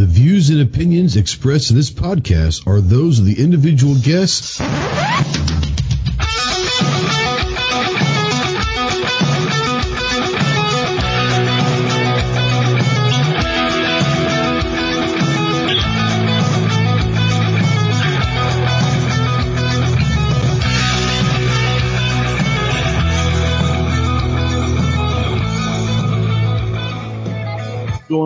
The views and opinions expressed in this podcast are those of the individual guests.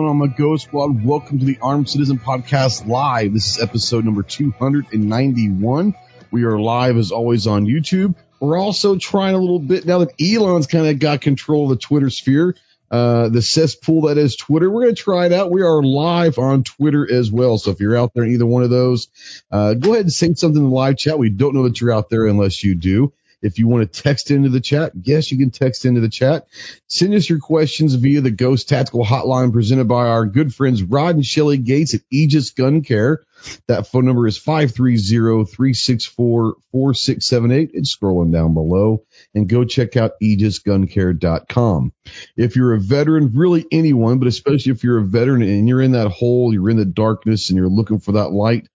Going on my Go Squad? Welcome to the Armed Citizen Podcast Live. This is episode number 291. We are live as always on YouTube. We're also trying a little bit now that Elon's kind of got control of the Twitter sphere, uh, the cesspool that is Twitter. We're going to try it out. We are live on Twitter as well. So if you're out there in either one of those, uh, go ahead and say something in the live chat. We don't know that you're out there unless you do. If you want to text into the chat, yes, you can text into the chat. Send us your questions via the Ghost Tactical Hotline presented by our good friends Rod and Shelly Gates at Aegis Gun Care. That phone number is 530-364-4678. It's scrolling down below and go check out aegisguncare.com. If you're a veteran, really anyone, but especially if you're a veteran and you're in that hole, you're in the darkness and you're looking for that light,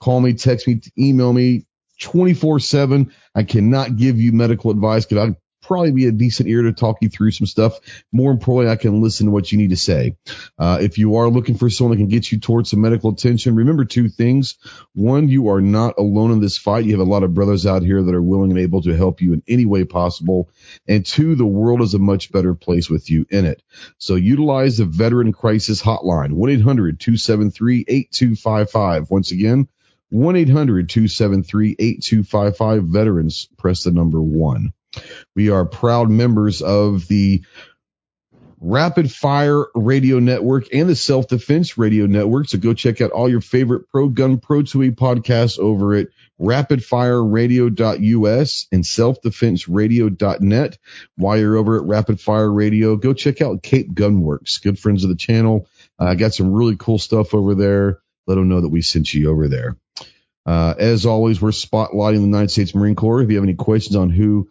call me, text me, email me, 24 7. I cannot give you medical advice because I'd probably be a decent ear to talk you through some stuff. More importantly, I can listen to what you need to say. Uh, if you are looking for someone that can get you towards some medical attention, remember two things. One, you are not alone in this fight. You have a lot of brothers out here that are willing and able to help you in any way possible. And two, the world is a much better place with you in it. So utilize the veteran crisis hotline, 1-800-273-8255. Once again, 1-800-273-8255 veterans press the number one. We are proud members of the rapid fire radio network and the self defense radio network. So go check out all your favorite pro gun pro 2 podcasts over at rapidfireradio.us and selfdefenseradio.net while you're over at rapid fire radio go check out cape gunworks good friends of the channel. I uh, got some really cool stuff over there. Let them know that we sent you over there uh, as always, we're spotlighting the United States Marine Corps. If you have any questions on who,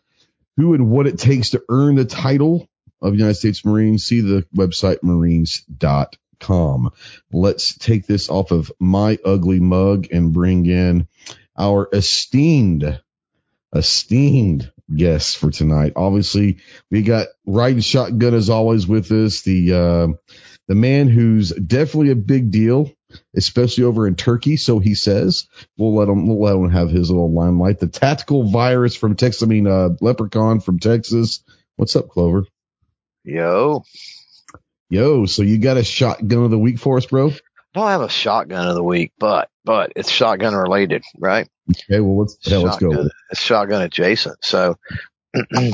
who and what it takes to earn the title of United States Marine, see the website marines.com. Let's take this off of my ugly mug and bring in our esteemed, esteemed guests for tonight. Obviously, we got riding shotgun as always with us. The, uh, the man who's definitely a big deal especially over in Turkey. So he says, we'll let him, we'll let him have his little limelight. The tactical virus from Texas, I mean, uh, leprechaun from Texas. What's up, Clover? Yo. Yo. So you got a shotgun of the week for us, bro? I don't have a shotgun of the week, but, but it's shotgun related, right? Okay. Well, let's, yeah, let's go. It's shotgun adjacent. So, you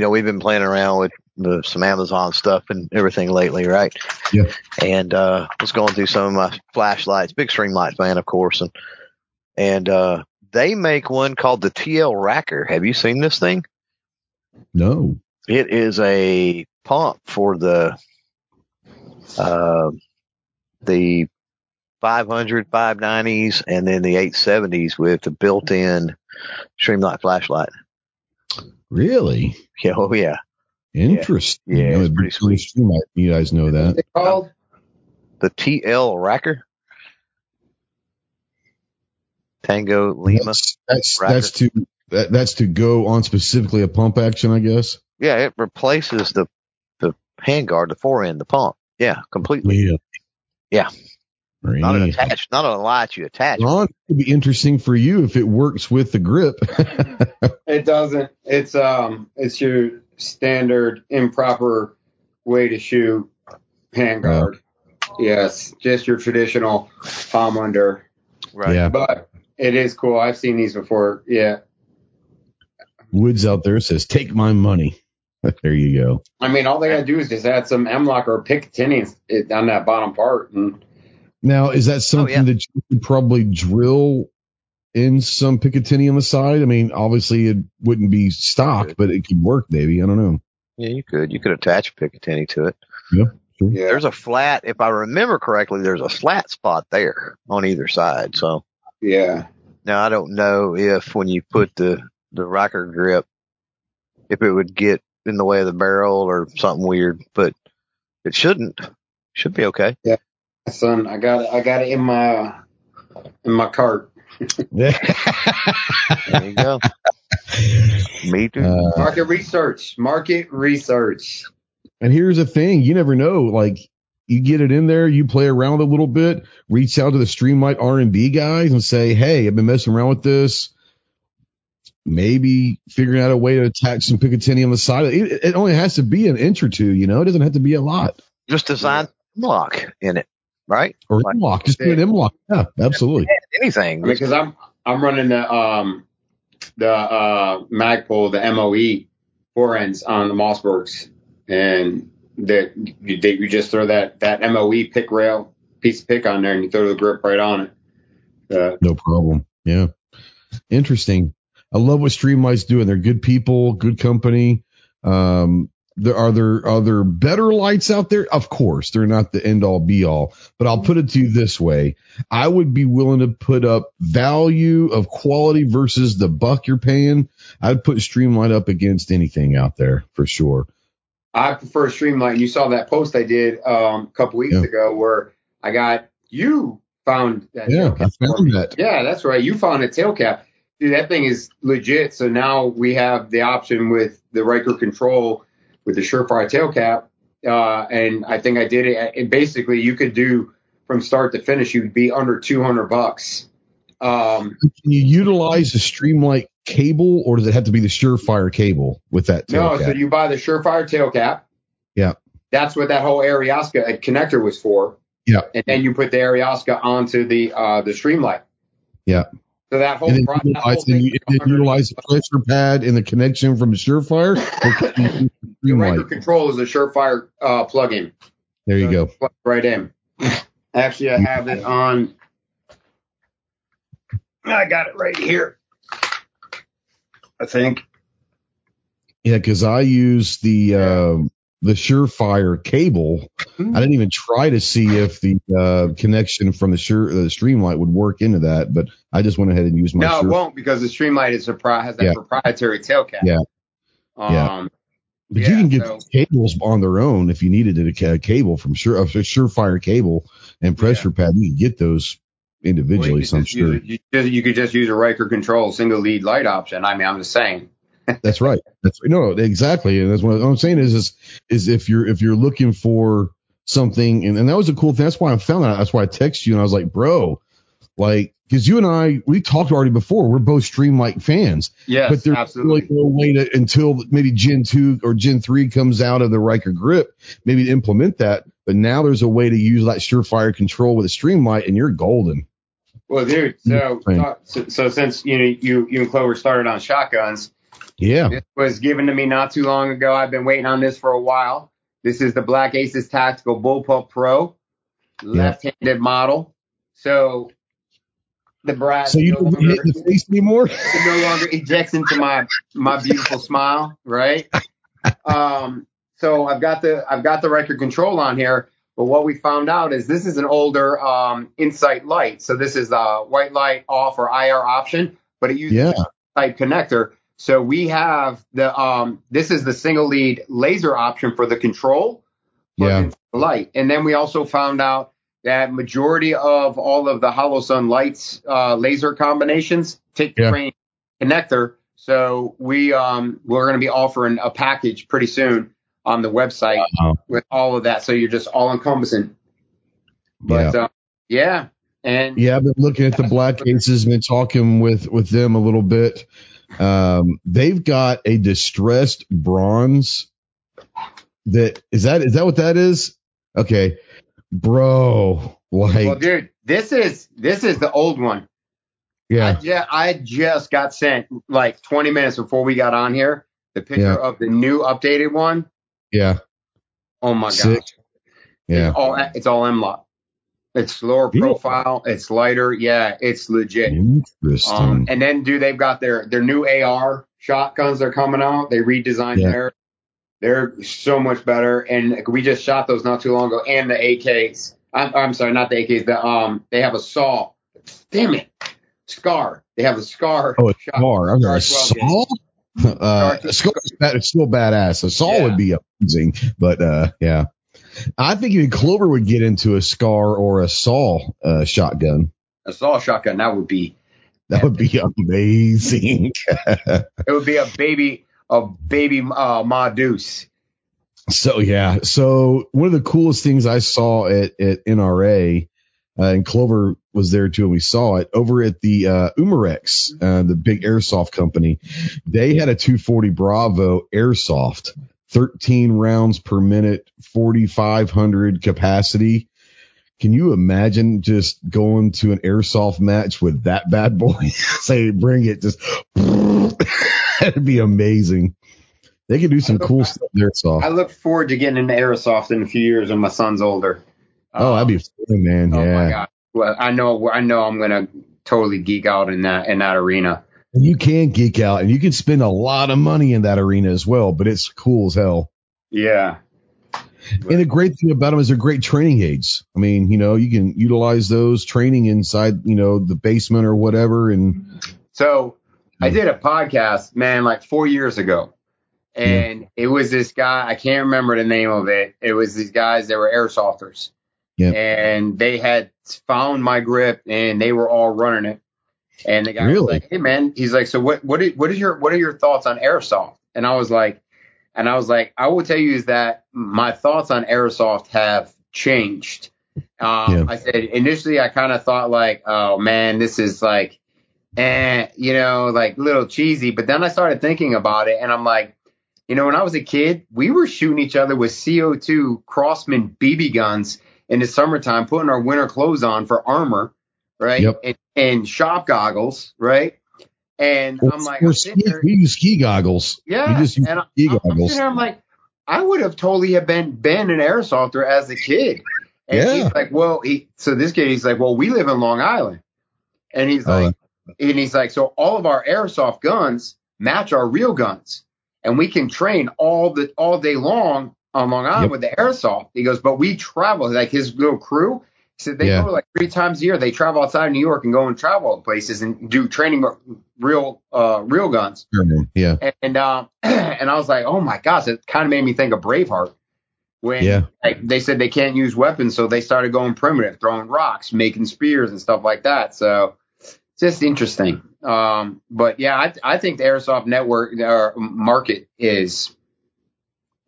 know, we've been playing around with the, some Amazon stuff and everything lately, right? Yeah. And uh, was going through some of my flashlights, big Streamlights fan, of course, and and uh, they make one called the TL Racker. Have you seen this thing? No. It is a pump for the uh, the 500, 590s, and then the 870s with the built-in Streamlight flashlight. Really? Yeah, oh yeah. Interesting. Yeah, yeah it's pretty sweet. You guys know that. called the TL Racker. Tango Lima. That's that's, that's to that, that's to go on specifically a pump action, I guess. Yeah, it replaces the the handguard, the forend, the pump. Yeah, completely. Yeah. Yeah. Not an attached, not a light you attach. Ron, it would be interesting for you if it works with the grip. it doesn't. It's um, it's your standard improper way to shoot handguard. Uh, yes, just your traditional palm under. Right. Yeah. But it is cool. I've seen these before. Yeah. Woods out there says, "Take my money." there you go. I mean, all they gotta do is just add some M-LOK or Picatinny on that bottom part, and now, is that oh, something oh, yeah. that you could probably drill in some Picatinny on the side? I mean, obviously it wouldn't be stock, but it could work maybe. I don't know. Yeah, you could. You could attach Picatinny to it. Yeah. Sure. Yeah. There's a flat, if I remember correctly, there's a flat spot there on either side. So, yeah. Now, I don't know if when you put the, the rocker grip, if it would get in the way of the barrel or something weird, but it shouldn't. Should be okay. Yeah. Son, I got it. I got it in my in my cart. There you go. Me too. Uh, Market research. Market research. And here's the thing, you never know. Like you get it in there, you play around a little bit, reach out to the Streamlight R and B guys and say, Hey, I've been messing around with this. Maybe figuring out a way to attach some Picatinny on the side. It, it only has to be an inch or two, you know, it doesn't have to be a lot Just design lock in it, right? or Like- M-LOK. Just do an M-LOK. Yeah, absolutely. Anything. I mean, because I'm I'm running the um the uh Magpul, the MOE forends on the Mossbergs, and that you, they- you just throw that that MOE pick rail piece of pick on there, and you throw the grip right on it. Uh, No problem. Yeah. Interesting. I love what Streamlight's doing. They're good people, good company. Um, there are there are there better lights out there? Of course, they're not the end all be all, but I'll put it to you this way. I would be willing to put up value of quality versus the buck you're paying. I'd put Streamlight up against anything out there for sure. I prefer Streamlight. You saw that post I did um, a couple weeks Yeah. ago where I got you found that. Yeah, tail I found that. Yeah, that's right. You found a tail cap. Dude, that thing is legit. So now we have the option with the Ryker control with the Surefire tail cap. Uh, and I think I did it. And basically, you could do from start to finish, you'd be under 200 bucks. Um, Can you utilize the Streamlight cable or does it have to be the Surefire cable with that tail no, cap? so you buy the Surefire tail cap. Yeah. That's what that whole Ariosca connector was for. Yeah. And then you put the Ariosca onto the uh, the Streamlight. Yeah. So that whole, and pro- that whole thing you, was and then 100 utilize the pressure pad and the connection from the Surefire. or can you use the Ryker control is a Surefire uh, plug-in. There you So go. Right in. Actually, I have it on. I got it right here. I think. Yeah, because I use the um, the Surefire cable. Hmm. I didn't even try to see if the uh, connection from the Sure the Streamlight would work into that, but I just went ahead and used my. No, it won't because the Streamlight is a pro- has that Yeah. proprietary tail cap. Yeah. Um, Yeah. But yeah, you can get so- cables on their own if you needed a ca- cable from Sure a Surefire cable and pressure pad. You can get those well, individually. you, so I'm could just use sure it- you, just- you could just use a Ryker control single lead light option. I mean, I'm just saying. That's right. That's right. no, exactly. And that's what I'm saying is, is, is if you're, if you're looking for something, and, and that was a cool thing. That's why I found that. That's why I texted you and I was like, bro, like, cause you and I, we talked already before. We're both Streamlight fans, Yes, but there's absolutely. really no way to, until maybe Gen 2 or Gen 3 comes out of the Ryker grip, maybe to implement that. But now there's a way to use that Surefire control with a Streamlight and you're golden. Well, dude, so, mm-hmm. so so since you know you you and Clover started on shotguns, Yeah. This was given to me not too long ago. I've been waiting on this for a while. This is the Black Aces Tactical Bullpup Pro, left-handed model. So the brass So you no, don't longer, hit the face anymore? it no longer ejects into my my beautiful smile, right? Um, so I've got the I've got the record control on here. But what we found out is this is an older um, Insight light. So this is a white light off or IR option, but it uses Yeah. type connector. So we have the um this is the single lead laser option for the control plug Yeah. the light. And then we also found out that majority of all of the Holosun lights uh, laser combinations take the Yeah. connector. So we um we're going to be offering a package pretty soon on the website Wow. with all of that. So you're just all encompassing. But yeah. Uh, yeah. And Yeah, I've been looking at the Black Aces, been talking with with them a little bit. Um, they've got a distressed bronze. That is that is that what that is? Okay, bro. Like, well, dude, this is this is the old one. I, yeah, ju- I just got sent like 20 minutes before we got on here the picture Yeah. of the new updated one. yeah, Oh my Sick. gosh. yeah. It's all it's all M-LOK. It's lower profile. It's lighter. Yeah, it's legit. Interesting. Um, and then, do they've got their their new AR shotguns They're coming out. They redesigned Yeah. their. They're so much better, and we just shot those not too long ago. And the AKs. I'm, I'm sorry, not the AKs. The um, they have a saw. Damn it, Scar. They have a Scar. oh, a Scar. I'm sorry, 12 Saw. Uh, Scar- it's still badass. A Saw Yeah. would be amazing, but uh, yeah, I think even Clover would get into a Scar or a Saw uh, shotgun. A saw shotgun that would be That would be amazing. it would be a baby a baby uh, Ma Deuce. So yeah, so one of the coolest things I saw at at NRA, uh, and Clover was there too, and we saw it over at the uh, Umarex, uh, the big airsoft company. They had a 240 Bravo airsoft, 13 rounds per minute, 4,500 capacity. Can you imagine just going to an airsoft match with that bad boy? Say, bring it, just that'd be amazing. They could do some cool stuff there, airsoft. I look forward to getting into airsoft in a few years when my son's older. Oh, that'd be um, fun, man. Oh yeah. my god! Well, I know, I know, I'm gonna totally geek out in that in that arena. You can geek out and you can spend a lot of money in that arena as well, but it's cool as hell. Yeah, And the great thing about them is they're great training aids. I mean, you know, you can utilize those training inside, you know, the basement or whatever. And So I did a podcast, man, like four years ago. And it was this guy, I can't remember the name of it. It was these guys that were airsofters. Yeah. And they had found my grip and they were all running it. And the guy was like, Hey man, he's like, So what what is, what is your what are your thoughts on airsoft? And I was like and I was like, I will tell you is that my thoughts on airsoft have changed. Um, Yeah. I said initially I kind of thought like, oh man, this is like eh, you know, like a little cheesy. But then I started thinking about it and I'm like, you know, when I was a kid, we were shooting each other with CO2 Crosman BB guns in the summertime, putting our winter clothes on for armor, right? Yep. And, and shop goggles, right? And I'm like, Or I'm ski, there, we use ski goggles. yeah. We just use and I, ski I'm, I'm goggles. there, I'm like, I would have totally have been been an airsofter as a kid. And Yeah. he's like, well, he, so this kid, he's like, well, we live in Long Island. And he's Oh, like, and he's like, so all of our airsoft guns match our real guns, and we can train all the all day long on Long Island Yep. with the airsoft. He goes, but we travel like his little crew. He said they Yeah. go like three times a year. They travel outside of New York and go and travel places and do training with real uh real guns. Yeah. And um and I was like, oh my gosh, it kind of made me think of Braveheart. When Yeah. like, they said they can't use weapons, so they started going primitive, throwing rocks, making spears and stuff like that. So it's just interesting. Um, but yeah, I, I think the airsoft network or market is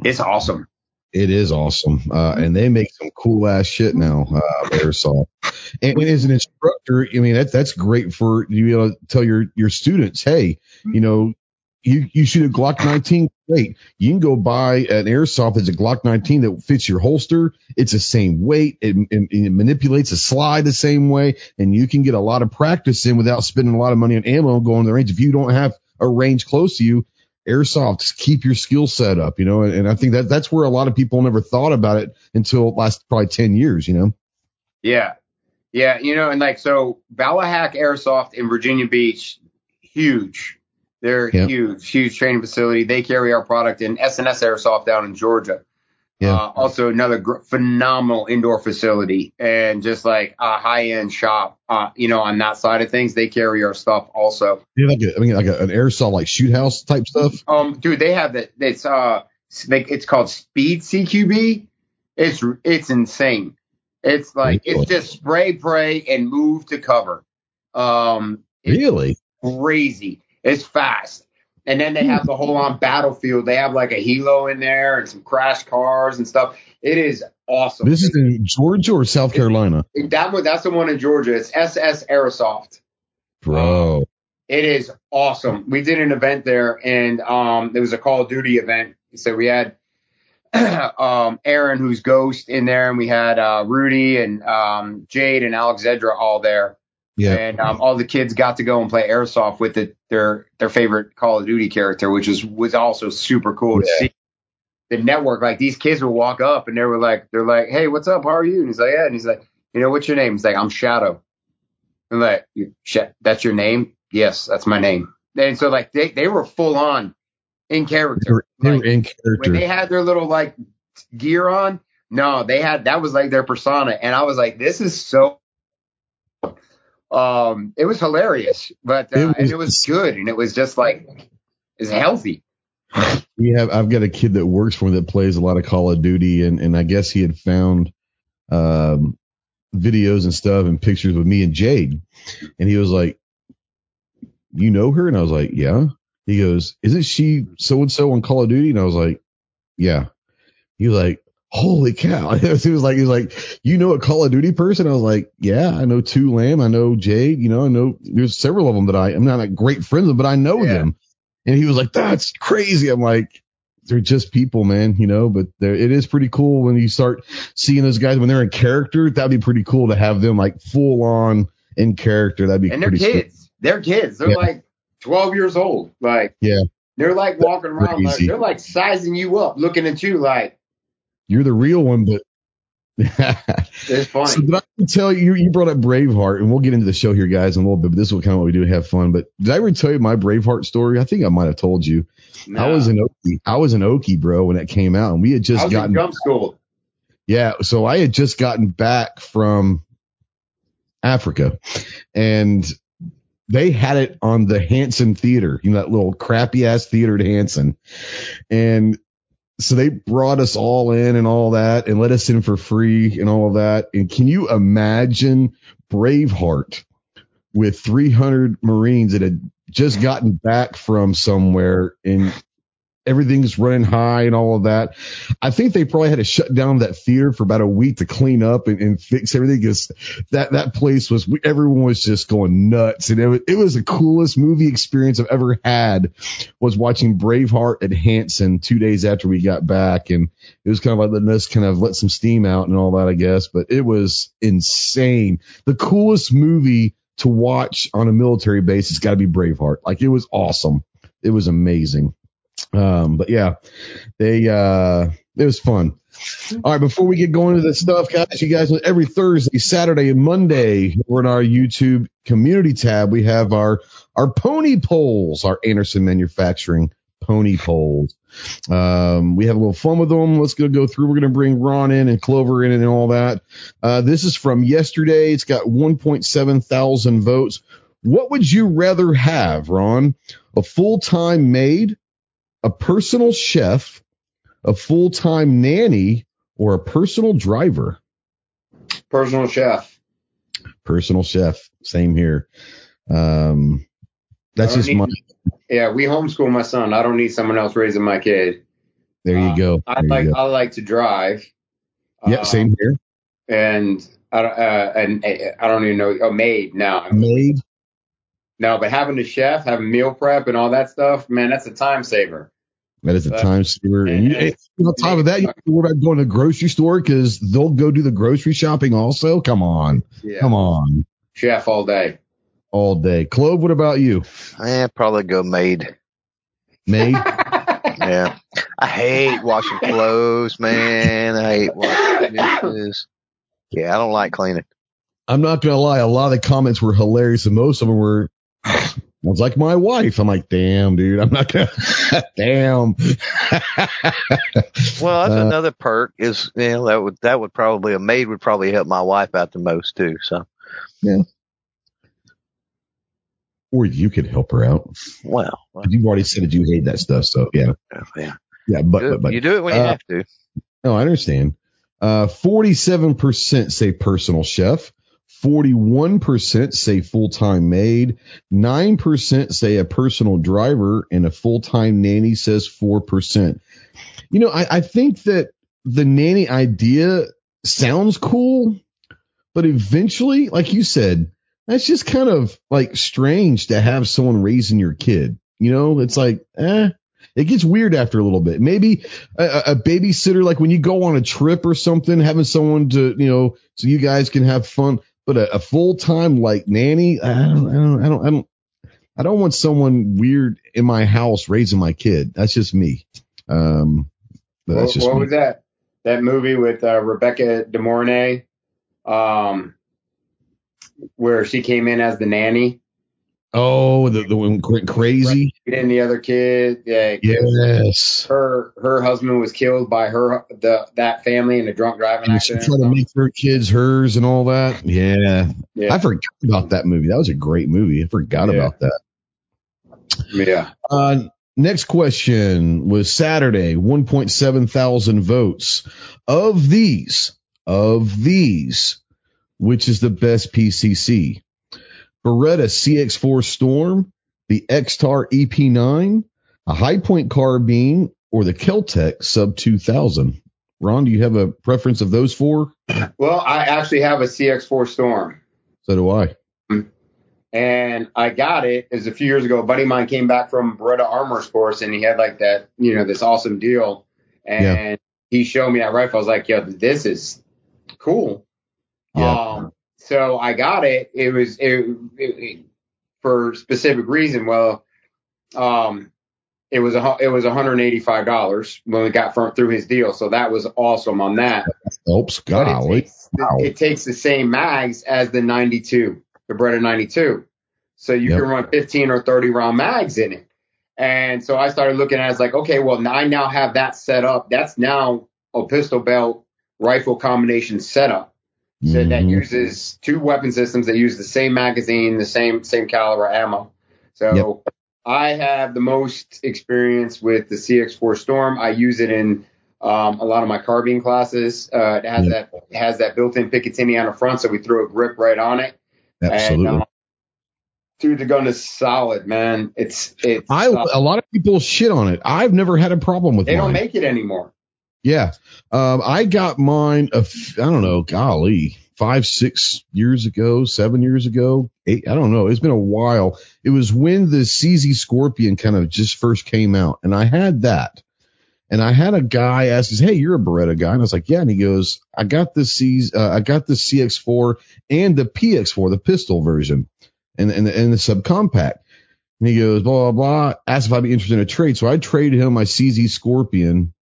it's awesome. It is awesome. Uh, and they make some cool ass shit now, uh, airsoft. And, and as an instructor, I mean, that, that's great for you to tell your, your students, hey, you know, you, you shoot a Glock 19, great. You can go buy an airsoft that's a Glock 19 that fits your holster. It's the same weight. It, it, it manipulates a slide the same way. And you can get a lot of practice in without spending a lot of money on ammo going to the range. If you don't have a range close to you, airsoft, just keep your skill set up, you know, and, and I think that that's where a lot of people never thought about it until last probably 10 years, you know? Yeah. Yeah, you know, and like so Ballahack Airsoft in Virginia Beach, huge. They're Yeah. huge, huge training facility. They carry our product in SNS Airsoft down in Georgia. Yeah. Uh, also another gr- phenomenal indoor facility and just like a high end shop. Uh, you know, on that side of things, they carry our stuff also. Know, like a, I mean, like a, an airsoft, like shoot house type stuff. Um, dude, they have that. It's uh, like it's called Speed CQB. It's it's insane. It's like Really? it's just spray, pray, and move to cover. Um, Really? crazy. It's fast. And then they have the whole on battlefield. They have like a helo in there and some crash cars and stuff. It is awesome. This is in Georgia or South Carolina, that one. That's the one in Georgia. It's SS Airsoft. bro. It is awesome. We did an event there, and um, it was a Call of Duty event. So we had um, Aaron, who's Ghost, in there, and we had uh, Rudy and um, Jade and Alexandra all there. Yeah. And um, all the kids got to go and play airsoft with the, their their favorite Call of Duty character, which is was also super cool to see. The network, like these kids would walk up and they were like, they're like, "Hey, what's up? How are you?" And he's like, "Yeah." And he's like, "You know, what's your name?" He's like, "I'm Shadow." And like, "You- "That's your name?" Yes, that's my name. And so like they they were full on in They character. were, they Like, were in when character. they had their little like gear on, no, they had that was like their persona, and I was like, this is so. Um, it was hilarious, but uh, It and was- it was good, and it was just like it's healthy. we have I've got a kid that works for me that plays a lot of Call of Duty and and I guess he had found um videos and stuff and pictures with me and Jade. And he was like you know her? And I was like yeah. He goes isn't she so and so on Call of Duty? And I was like yeah. He was like holy cow he was like he was like you know a Call of Duty person I was like yeah I know two Lamb I know Jade you know I know there's several of them that I I'm not like great friends with but I know Yeah. them and he was like, that's crazy. I'm like, they're just people, man, you know, but they're- it is pretty cool when you start seeing those guys when they're in character. That'd be pretty cool to have them like full on in character. That'd be and they're kids. They're kids. They're Yeah. like 12 years old. Like, Yeah. they're like walking around. Like, they're like sizing you up, looking at you like You're the real one, but. it's funny. So did I tell you, you brought up Braveheart, and we'll get into the show here, guys, in a little bit, but this is what kind of what we do have fun. But did I ever tell you my Braveheart story? I think I might have told you. I was an Okie. I was in Okie, bro, when it came out, and we had just in gotten school. Yeah, so I had just gotten back from Africa and they had it on the Hansen Theater, you know, that little crappy ass theater at Hansen. And so they brought us all in and all that and let us in for free and all of that. And can you imagine Braveheart with 300 Marines that had just gotten back from somewhere and everything's running high and all of that. I think they probably had to shut down that theater for about a week to clean up and, and fix everything because that, that place was, everyone was just going nuts. And it was, it was the coolest movie experience I've ever had was watching Braveheart at Hansen two days after we got back. And it was kind of like letting us kind of let some steam out and all that, I guess, but it was insane. The coolest movie to watch on a military base has got to be Braveheart. Like it was awesome. It was amazing. Um, but yeah, they, uh, it was fun. All right. Before we get going to this stuff, guys, you guys every Thursday, Saturday, and Monday, we're in our YouTube community tab. We have our, our pony polls, our Anderson manufacturing pony polls. Um, we have a little fun with them. Let's go go through. We're going to bring Ron in and Clover in and all that. Uh, this is from yesterday. It's got 1.7 thousand votes. What would you rather have, Ron? A full-time maid, a personal chef, a full-time nanny, or a personal driver? Personal chef. Personal chef. Same here. Um, that's just my, Yeah, we homeschool my son. I don't need someone else raising my kid. there you uh, go. I There like go. I like to drive. Yep. Uh, Same here. And I don't- uh, and uh, I don't even know. Oh, maid. No, Maid. no. But having a chef, having meal prep, and all that stuff, man, that's a time saver. That is a Uh, time saver. And, you, and- and on top of that, you have to worry about going to the grocery store because they'll go do the grocery shopping also. Come on. Yeah, Come on. chef all day. All day. Clove, what about you? Eh, probably go maid. Maid? Yeah. I hate washing clothes, man. I hate washing dishes. Yeah, I don't like cleaning. I'm not going to lie. A lot of the comments were hilarious and most of them were, I was like my wife. I'm like, damn, dude. I'm not to, damn. Well, that's Uh, another perk is, you know, that would, that would probably, a maid would probably help my wife out the most too. So, yeah, or you could help her out. well, well, You've already said that you hate that stuff. So yeah. yeah. Yeah. But, but, but you do it when you uh, have to. No, I understand. Uh, 47% say personal chef. 41% say full-time maid. 9% say a personal driver and a full-time nanny says 4%. You know, I, I think that the nanny idea sounds cool, but eventually, like you said, that's just kind of like strange to have someone raising your kid. You know, it's like, eh, it gets weird after a little bit. Maybe a, a babysitter, like when you go on a trip or something, having someone to, you know, so you guys can have fun. But a, a full time like nanny, I don't, I don't, I don't, I don't, I don't want someone weird in my house raising my kid. That's just me. Um, but that's what just what me. was that? That movie with uh, Rebecca De Mornay, um, where she came in as the nanny. Oh, the the one went crazy. And the other kid, yeah, Yes. her her husband was killed by her the that family in a drunk driving And she accident. tried to make her kids hers and all that. Yeah. yeah, I forgot about that movie. That was a great movie. I forgot Yeah. about that. yeah. Uh, next question was Saturday, 1.7 thousand votes. Of these, of these, which is the best PCC? Beretta CX4 Storm, the Extar EP9, a Hi-Point carbine, or the Kel-Tec Sub 2000? Ron, do you have a preference of those four? Well, I actually have a CX4 Storm. So do I. And I got it. Was a few years ago. A buddy of mine came back from Beretta Armor Sports and he had like that, you know, this awesome deal. And yeah. he showed me that rifle. I was like, yo, this is cool. Yeah. Um, so I got it. It was it, it, it, for specific reason. Well, um, it was a it was 185 dollars when we got from, through his deal. So that was awesome on that. Oops, golly. It takes, wow. it takes the same mags as the 92 the Beretta 92. So you yep. can run 15 or 30 round mags in it. And so I started looking at it as like, okay, well, I now have that set up. That's now a pistol belt rifle combination setup. So mm-hmm. that uses two weapon systems that use the same magazine, the same same caliber ammo. So yep. I have the most experience with the CX4 Storm. I use it in um, a lot of my carbine classes. Uh, it has yep. that has that built-in Picatinny on the front, so we throw a grip right on it. Absolutely. And, um, dude, the gun is solid, man. It's it's. I solid. a lot of people shit on it. I've never had a problem with. It. They mine. don't make it anymore. Yeah, um, I got mine. I don't know, golly, five, six years ago, seven years ago, eight. I don't know. It's been a while. It was when the CZ Scorpion kind of just first came out, and I had that. And I had a guy ask us, Hey, you're a Beretta guy. And I was like, yeah. And he goes, I got the C, uh, I got the CX4 and the PX4, the pistol version and, and, and the subcompact. And he goes, blah, blah, blah. Asked if I'd be interested in a trade. So I traded him my CZ Scorpion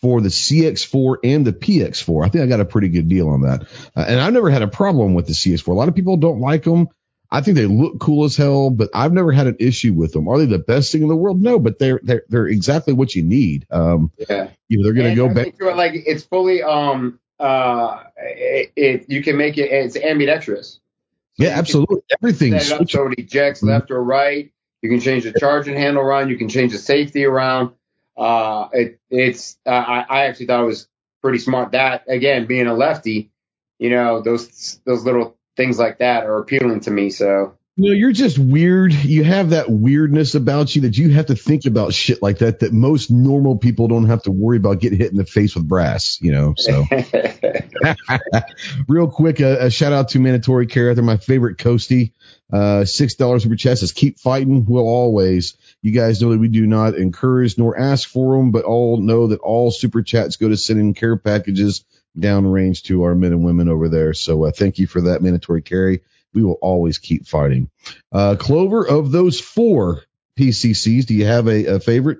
for the CX4 and the PX4. I think I got a pretty good deal on that. Uh, and I've never had a problem with the CX4. A lot of people don't like them. I think they look cool as hell, but I've never had an issue with them. Are they the best thing in the world? No, but they're they're they're exactly what you need. Um, yeah, you know, they're going to go back. Like it's fully um uh it, it, you can make it it's ambidextrous. So yeah, absolutely. Everything. so it ejects mm-hmm. left or right. You can change the charging handle around. You can change the safety around. Uh, it it's uh, I, I actually thought it was pretty smart. That again, being a lefty, you know those those little things like that are appealing to me. So you know, you're just weird. You have that weirdness about you that you have to think about shit like that that most normal people don't have to worry about getting hit in the face with brass, you know. So real quick, a, a, shout out to Mandatory Carry. They're my favorite coastie. Uh, six dollars super chest says keep fighting. We'll always. You guys know that we do not encourage nor ask for them, but all know that all super chats go to sending care packages downrange to our men and women over there. So uh, thank you for that mandatory carry. We will always keep fighting. Uh, Clover, of those four PCCs, do you have a, a favorite?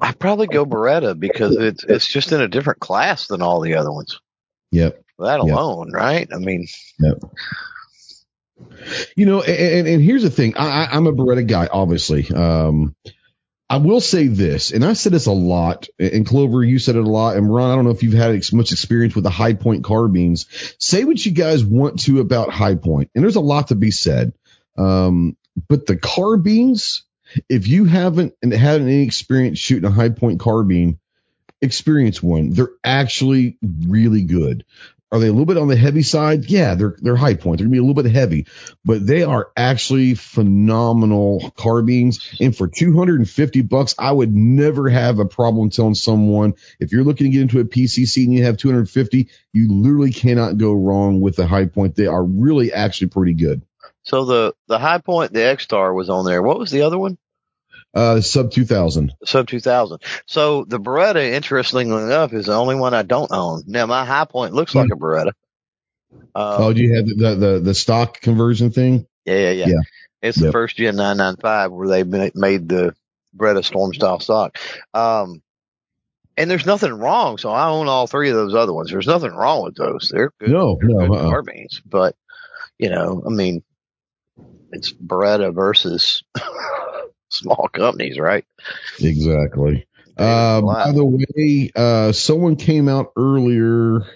I probably go Beretta because it's it's just in a different class than all the other ones. Yep. That alone, yep. right? I mean, yep. You know, and, and here's the thing. I, I'm a Beretta guy, obviously. Um, I will say this, and I said this a lot, and Clover, you said it a lot, and Ron, I don't know if you've had much experience with the Hi-Point carbines. Say what you guys want to about Hi-Point, and there's a lot to be said. Um, but the carbines, if you haven't and had any experience shooting a Hi-Point carbine, experience one. They're actually really good. Are they a little bit on the heavy side? Yeah, they're they're Hi-Point. They're gonna be a little bit heavy, but they are actually phenomenal carbines. And for 250 bucks, I would never have a problem telling someone if you're looking to get into a PCC and you have 250, you literally cannot go wrong with the Hi-Point. They are really actually pretty good. So the the Hi-Point, the X Star was on there. What was the other one? Uh, sub 2000. Sub 2000. So the Beretta, interestingly enough, is the only one I don't own. Now my Hi-Point looks like a Beretta. Um, oh, do you have the, the, the stock conversion thing? Yeah, yeah, yeah. yeah. It's yep. the first gen 995 where they made the Beretta Storm style stock. Um, and there's nothing wrong. So I own all three of those other ones. There's nothing wrong with those. They're good, no, they're no, good uh-uh. carbines, but you know, I mean, it's Beretta versus small companies, right? Exactly. Uh, by the way, uh, someone came out earlier.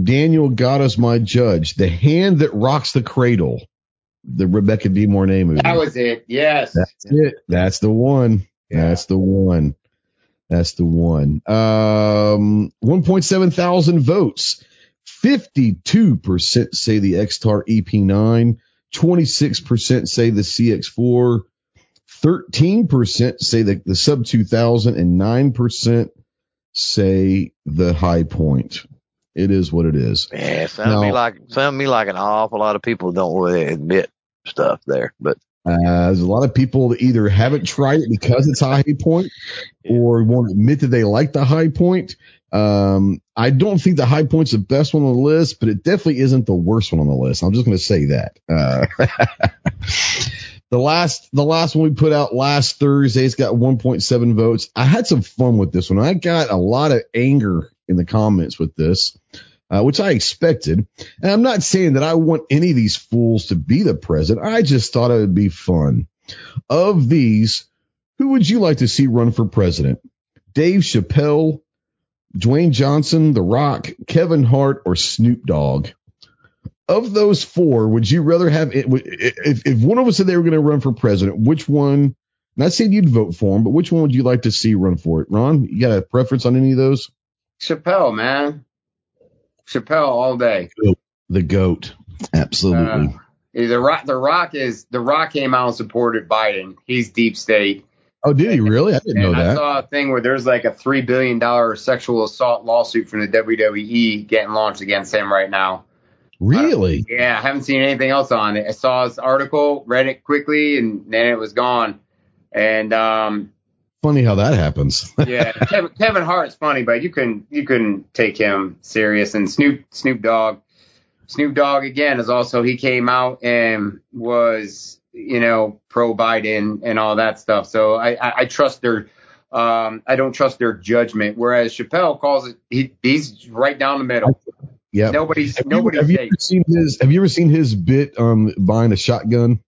Daniel God is my judge. The hand that rocks the cradle. the Rebecca De Mornay movie. That was it. Yes. That's it. That's the one. That's the one. That's the one. Um, 1.7 thousand votes. 52% say the Extar EP9. 26% say the CX4. 13% say the, the sub 2000 and 9% say the Hi-Point. It is what it is. Yeah, sound me like sound me like an awful lot of people don't really admit stuff there, but Uh, there's a lot of people that either haven't tried it because it's a Hi-Point or won't admit that they like the Hi-Point. Um, I don't think the Hi-Point's the best one on the list, but it definitely isn't the worst one on the list. I'm just going to say that. Uh, the last, the last one we put out last Thursday's got 1.7 votes. I had some fun with this one. I got a lot of anger in the comments with this. Uh, which I expected. And I'm not saying that I want any of these fools to be the president. I just thought it would be fun. Of these, who would you like to see run for president? Dave Chappelle, Dwayne Johnson, The Rock, Kevin Hart, or Snoop Dogg? Of those four, would you rather have it? If, if one of us said they were going to run for president, which one? Not saying you'd vote for him, but which one would you like to see run for it? Ron, you got a preference on any of those? Chappelle, man. Chappelle all day. The goat, absolutely. Uh, the rock, the rock is the rock came out and supported Biden. He's deep state. Oh, did he really? I didn't know that. I saw a thing where there's like a three billion dollar sexual assault lawsuit from the WWE getting launched against him right now. Really? Yeah, I haven't seen anything else on it. I saw this article, read it quickly, and then it was gone. And um, Funny how that happens. yeah, Kevin, Kevin Hart's funny, but you couldn't you couldn't take him serious. And Snoop Snoop Dogg, Snoop Dogg again is also he came out and was you know pro Biden and all that stuff. So I I, I trust their um I don't trust their judgment. Whereas Chappelle calls it he, he's right down the middle. yeah. Nobody's Have you, nobody's have you safe. ever seen his? Have you ever seen his bit um buying a shotgun?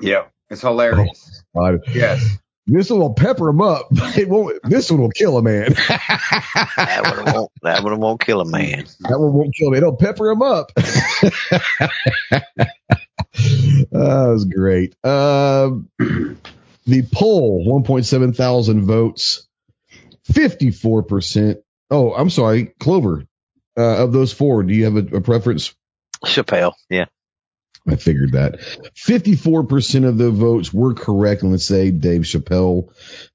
Yeah, it's hilarious. Uh, Yes. This one will pepper him up. but It won't. This one will kill a man. that one won't that one won't kill a man. That one won't kill him. It'll pepper him up. that was great. Um, the poll, 1.7 thousand votes, 54%. Oh, I'm sorry, Clover. Uh, of those four, do you have a, a preference? Chappelle, yeah. I figured that. 54% of the votes were correct. Let's say Dave Chappelle.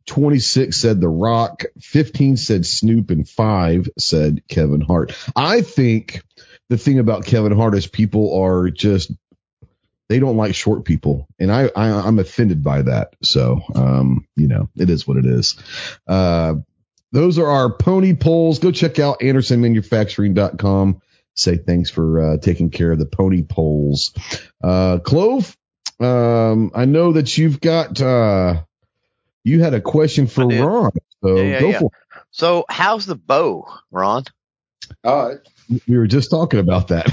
26 said The Rock. 15 said Snoop and five said Kevin Hart. I think the thing about Kevin Hart is people are just, they don't like short people. And I, I I'm offended by that. So, um, you know, it is what it is. Uh, those are our pony polls. Go check out AndersonManufacturing.com say thanks for uh, taking care of the pony polls. Uh, Clove, um, I know that you've got uh, you had a question for Ron, so Yeah, yeah, go yeah. for So how's the bow, Ron? Oh, it. We were just talking about that.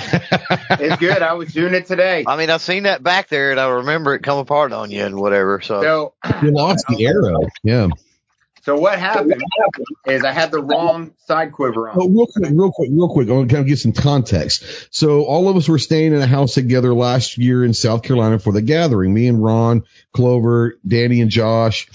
it's good. I was doing it today. I mean, I've seen that back there, and I remember it come apart on you and whatever. So, So you lost the arrow. Yeah. So what happened is I had the wrong side quiver Oh, on. real quick, real quick, real quick. I'm of give some context. So all of us were staying in a house together last year in South Carolina for the gathering. Me and Ron, Clover, Danny, and Josh.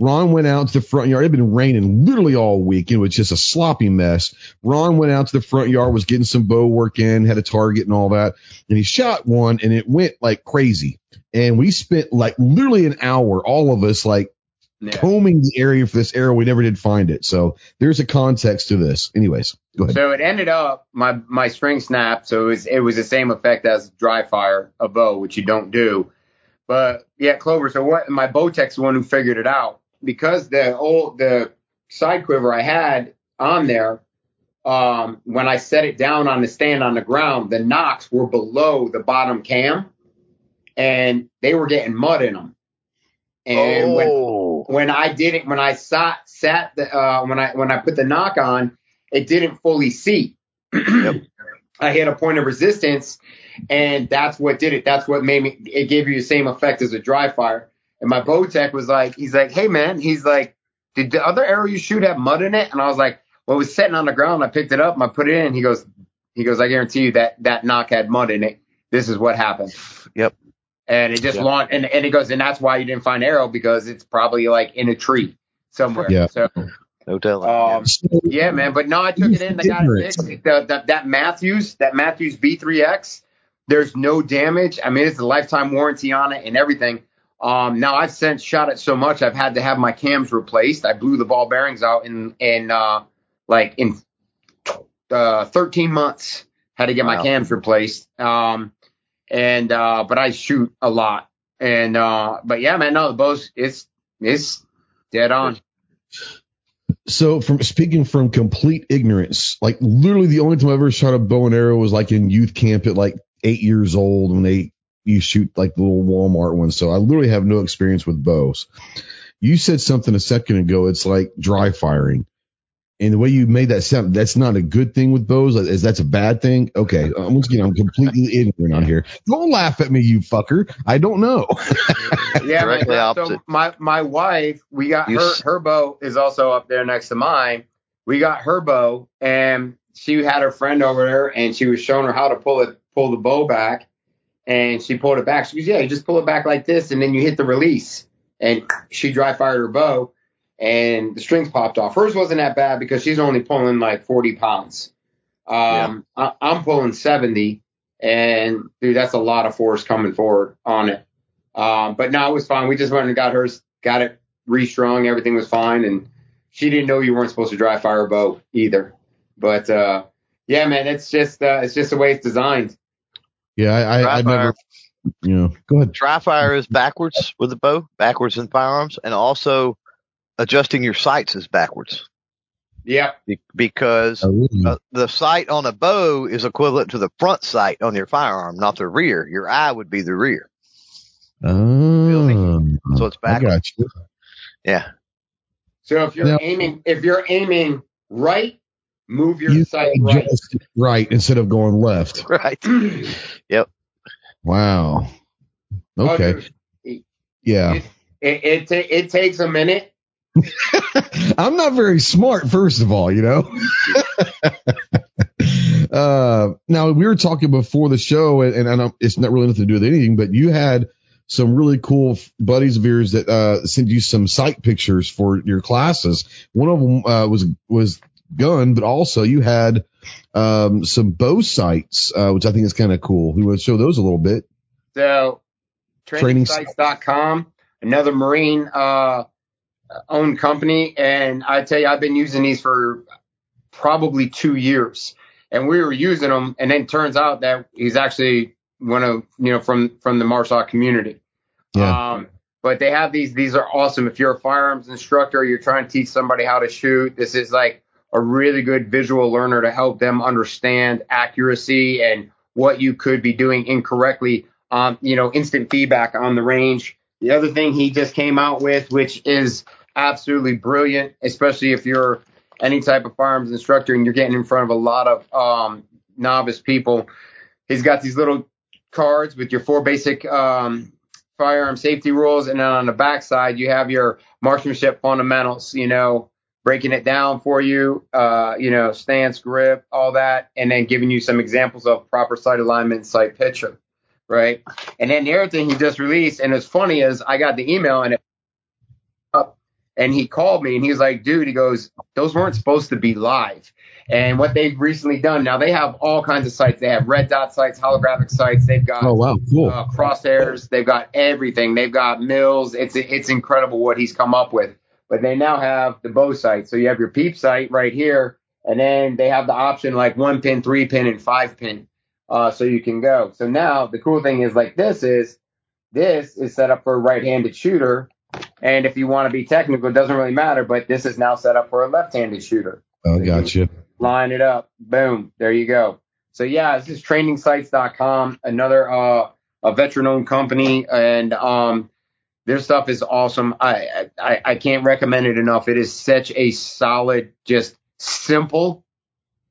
Ron went out to the front yard. It had been raining literally all week. It was just a sloppy mess. Ron went out to the front yard, was getting some bow work in, had a target and all that, and he shot one, and it went like crazy. And we spent like literally an hour, all of us, like Yeah. combing the area for this arrow. We never did find it. So there's a context to this. Anyways, go ahead. So it ended up my my string snapped, so it was it was the same effect as dry fire a bow, which you don't do. But yeah, Clover. So what? My Bowtech's the one who figured it out because the old the side quiver I had on there. Um, when I set it down on the stand on the ground, the nocks were below the bottom cam, and they were getting mud in them. And when oh, when I didn't when I sat sat the uh when I when I put the nock on, it didn't fully seat. I hit a point of resistance, and that's what did it. That's what made me. It gave you the same effect as a dry fire. And my bow tech was like, he's like, hey man, he's like, did the other arrow you shoot have mud in it? And I was like, well, it was sitting on the ground. I picked it up and I put it in. He goes, he goes, I guarantee you that that nock had mud in it. This is what happened. Yep. And it just Yeah. launched. And, and it goes, and that's why you didn't find arrow because it's probably like in a tree somewhere. Yeah. So No telling. um, So, yeah, man. But no, I took it in. They got it fixed. The, the, that Mathews, that Mathews V3X, there's no damage. I mean, it's a lifetime warranty on it and everything. Um, now I've since shot it so much I've had to have my cams replaced. I blew the ball bearings out in in uh, like in uh, 13 months. Had to get my cams replaced. Um, and uh, but I shoot a lot. And uh, but yeah, man, no, the bow's it's it's dead on. so from speaking from complete ignorance, like literally the only time I ever shot a bow and arrow was like in youth camp at like eight years old when they you shoot like the little Walmart ones. So I literally have no experience with bows. You said something a second ago. It's like dry firing. And the way you made that sound, that's not a good thing with bows. Is that's a bad thing? Okay. Once again, I'm completely ignorant on here. Don't laugh at me, you fucker. I don't know. Yeah, man. Directly So opposite. my my wife, we got You her s- her bow is also up there next to mine. We got her bow, and she had her friend over there, and she was showing her how to pull it pull the bow back, and she pulled it back. She goes, "Yeah, you just pull it back like this, and then you hit the release." And she dry fired her bow, and the strings popped off. Hers wasn't that bad because she's only pulling like forty pounds. Um, I, I'm pulling seventy, and dude, that's a lot of force coming forward on it. Um, but no, it was fine. We just went and got hers, got it restrung. Everything was fine. And she didn't know you weren't supposed to dry fire a bow either. But, uh, yeah, man, it's just, uh, it's just the way it's designed. Yeah, I, I, I never, you know, go ahead. Dry fire is backwards with the bow, backwards in firearms, and also adjusting your sights is backwards Yeah. Be- because Oh, really? uh, the sight on a bow is equivalent to the front sight on your firearm, not the rear. Your eye would be the rear. Um, So it's I backwards. got you. Yeah. So if you're Now- aiming, if you're aiming right, move your You sight right. right instead of going left. Right. Yep. Wow. Okay. Oh, Yeah. It, it, it, it takes a minute. I'm not very smart, first of all, you know. uh, now we were talking before the show, and, and it's not really nothing to do with anything, but you had some really cool f- buddies of yours that uh, sent you some sight pictures for your classes. One of them uh, was was gun, but also you had um, some bow sights, uh, which I think is kind of cool. We want to show those a little bit. So Training trainingsites.com, another marine owned company, and I tell you, I've been using these for probably two years, and we were using them, and then it turns out that he's actually one of you know from from the martial community. Yeah. Um, but they have these; these are awesome. If you're a firearms instructor, you're trying to teach somebody how to shoot. This is like a really good visual learner to help them understand accuracy and what you could be doing incorrectly. Um, you know, instant feedback on the range. The other thing he just came out with, which is absolutely brilliant, especially if you're any type of firearms instructor and you're getting in front of a lot of um, novice people. He's got these little cards with your four basic um, firearm safety rules, and then on the back side you have your marksmanship fundamentals. You know, breaking it down for you. Uh, you know, stance, grip, all that, and then giving you some examples of proper sight alignment, sight picture, right? And then the other thing he just released, and it's funny is I got the email and it and he called me and he was like, "Dude," he goes, "Those weren't supposed to be live." And what they've recently done now, they have all kinds of sites. They have red dot sights, holographic sights. They've got Oh wow, cool. uh, crosshairs. They've got everything. They've got mils. It's it's incredible what he's come up with. But they now have the bow sight. So you have your peep sight right here, and then they have the option like one pin, three pin, and five pin. Uh, so you can go. So now the cool thing is like this is this is set up for a right-handed shooter, and if you want to be technical, it doesn't really matter. But this is now set up for a left-handed shooter I got you. line it up. Boom. There you go. So yeah, this is trainingsites.com, another uh a veteran owned company and um their stuff is awesome. I, I I can't recommend it enough. It is such a solid, just simple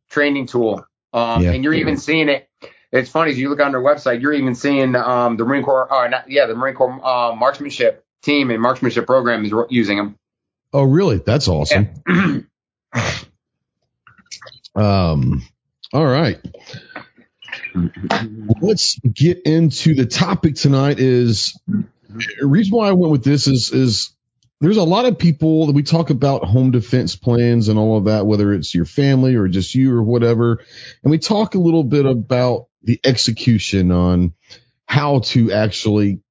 training tool. Um Yeah. and you're even seeing it. It's funny as you look on their website, you're even seeing um the Marine Corps uh not, yeah, the Marine Corps uh marksmanship team and marksmanship program is using them. Oh really? That's awesome. Um, all right. let's get into the topic tonight. Is the reason why I went with this is is there's a lot of people that we talk about home defense plans and all of that, whether it's your family or just you or whatever, and we talk a little bit about the execution on how to actually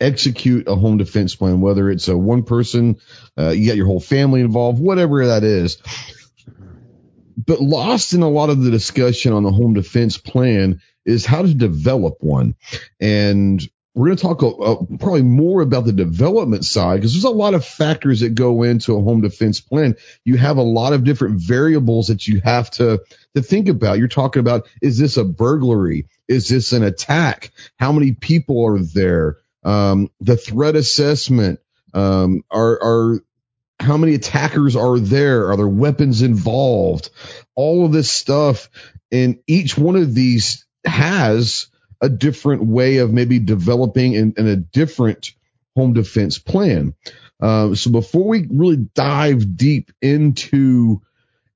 execute a home defense plan, whether it's a one person, uh, you got your whole family involved, whatever that is. But lost in a lot of the discussion on the home defense plan is how to develop one. And we're going to talk uh, probably more about the development side because there's a lot of factors that go into a home defense plan. You have a lot of different variables that you have to, to think about. You're talking about, is this a burglary? Is this an attack? How many people are there? Um, the threat assessment, um, are, are, how many attackers are there? Are there weapons involved? All of this stuff. And each one of these has a different way of maybe developing and, and a different home defense plan. Uh, so before we really dive deep into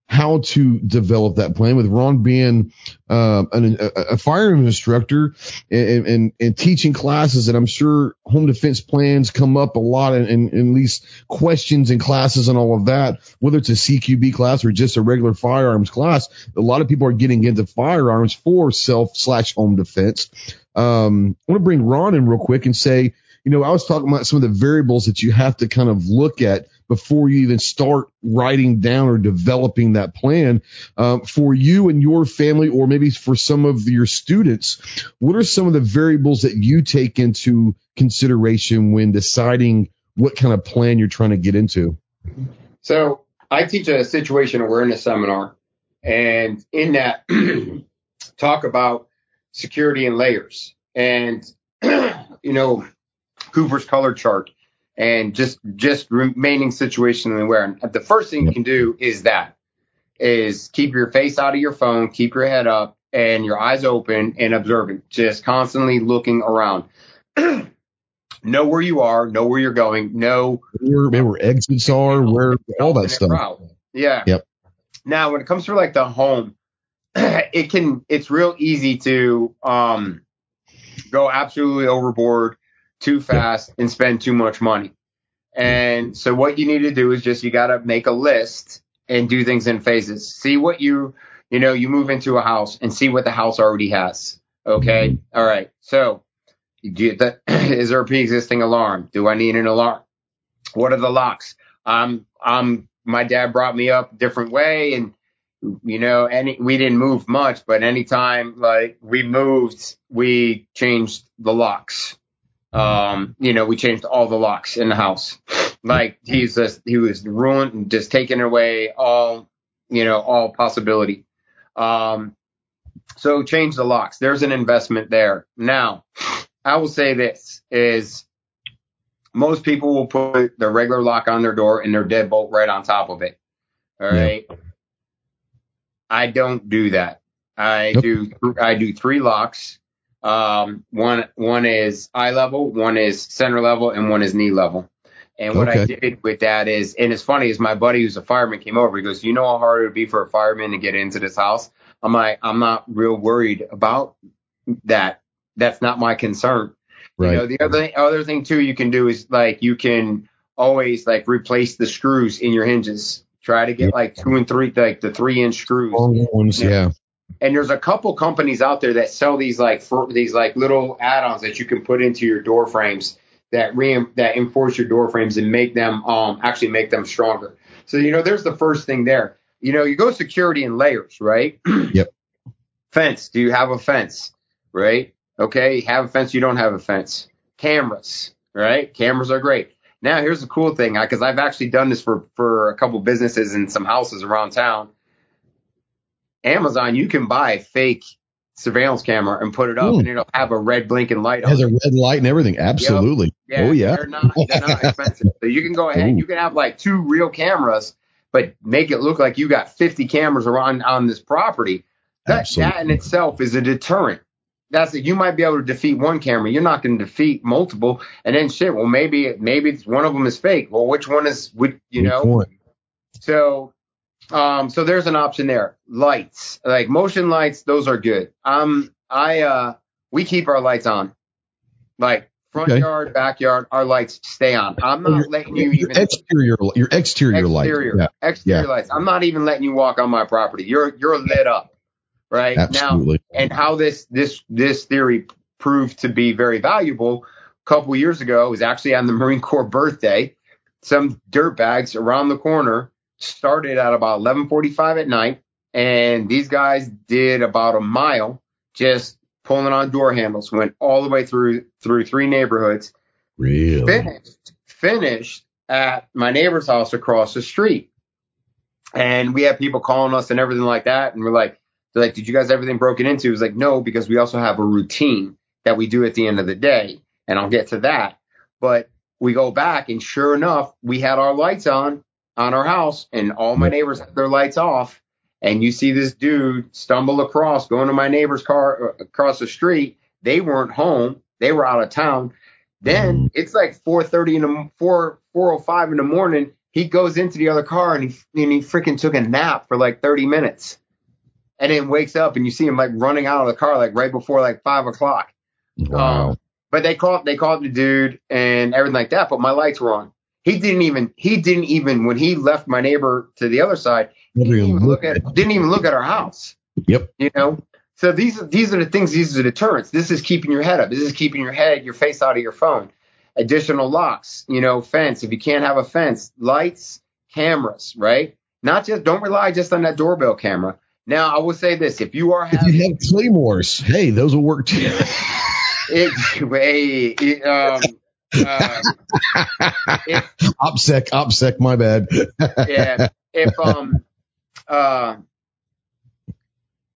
how to develop that plan with Ron being uh, an, a, a firearms instructor and, and, and, teaching classes. And I'm sure home defense plans come up a lot in, in, these questions and classes and all of that, whether it's a CQB class or just a regular firearms class. A lot of people are getting into firearms for self slash home defense. Um, I want to bring Ron in real quick and say, you know, I was talking about some of the variables that you have to kind of look at before you even start writing down or developing that plan um, for you and your family, or maybe for some of your students. What are some of the variables that you take into consideration when deciding what kind of plan you're trying to get into? So I teach a situation awareness seminar, and in that, talk about security and layers, and you know, Cooper's color chart and just just remaining situationally aware. And the first thing you can do is that is keep your face out of your phone, keep your head up and your eyes open and observing, just constantly looking around. know where you are, know where you're going, know where, where exits are, where all that stuff. Route. Yeah. Yep. Now, when it comes to like the home, it can it's real easy to um go absolutely overboard too fast and spend too much money. And so what you need to do is just you got to make a list and do things in phases. See what you, you know, you move into a house and see what the house already has. Okay. All right. So that, is there a pre-existing alarm? Do I need an alarm? What are the locks? Um, um, my dad brought me up a different way and you know, any we didn't move much, but anytime like we moved, we changed the locks. Um, you know, we changed all the locks in the house. Like he's just he was ruined and just taking away all, you know, all possibility. Um, so change the locks. There's an investment there. Now, I will say this is most people will put the regular lock on their door and their deadbolt right on top of it. All right. Yeah. I don't do that. I nope. do I do three locks um, one one is eye level, one is center level, and one is knee level. And what okay. I did with that is, and it's funny, is my buddy who's a fireman came over. He goes, "You know how hard it would be for a fireman to get into this house?" I'm like, "I'm not real worried about that. That's not my concern." Right. You know, the other other thing too you can do is like you can always like replace the screws in your hinges. Try to get like two and three, like the three inch screws. Ones, yeah. And there's a couple companies out there that sell these like for these like little add-ons that you can put into your door frames that re that enforce your door frames and make them um actually make them stronger. So you know, there's the first thing there. You know, you go security in layers, right? yep. Fence. Do you have a fence? Right? Okay. Have a fence. You don't have a fence. Cameras. Right? Cameras are great. Now here's the cool thing, because I've actually done this for for a couple businesses and some houses around town. Amazon, you can buy a fake surveillance camera and put it up, mm. and it'll have a red blinking light. It has a red light and everything. Absolutely. Yep. Yeah, oh yeah. They're not, they're not expensive. So you can go ahead. Ooh. You can have like two real cameras, but make it look like you got 50 cameras around on this property. That Absolutely. that in itself is a deterrent. That's it. You might be able to defeat one camera. You're not going to defeat multiple. And then shit. Well, maybe maybe one of them is fake. Well, which one is? Would you Good know? Point. So um, so there's an option there. Lights, like motion lights, those are good. I'm I uh we keep our lights on. Like front Okay. yard, backyard, our lights stay on. I'm Oh, not your- letting you your even exterior, your exterior, exterior Yeah, exterior yeah. lights. I'm not even letting you walk on my property. You're you're lit up. Right? Now absolutely. and how this this this theory proved to be very valuable a couple years ago was actually on the Marine Corps birthday. Some dirtbags around the corner started at about 11:45 at night, and these guys did about a mile just pulling on door handles. Went all the way through through three neighborhoods. Really? Finished finished at my neighbor's house across the street, and we had people calling us and everything like that, and we're like. They're like, did you guys everything broken into? It was like, no, because we also have a routine that we do at the end of the day. And I'll get to that. But we go back and sure enough, we had our lights on on our house and all my neighbors had their lights off. And you see this dude stumble across, going to my neighbor's car uh, across the street. They weren't home. They were out of town. Then it's like 4:30 in the 4 4:05 in the morning. He goes into the other car and he and he freaking took a nap for like 30 minutes and then wakes up and you see him like running out of the car like right before like five o'clock. Wow. Um, but they called they called the dude and everything like that. But my lights were on. He didn't even he didn't even when he left my neighbor to the other side. He didn't even look at didn't even look at our house. Yep. You know. So these are these are the things. These are the deterrents. This is keeping your head up. This is keeping your head your face out of your phone. Additional locks. You know, fence. If you can't have a fence, lights, cameras. Right. Not just don't rely just on that doorbell camera. Now I will say this: if you are If you have claymores, hey, those will work too. it, wait, it, um, uh, if, OPSEC, OPSEC, my bad. yeah, if um, uh,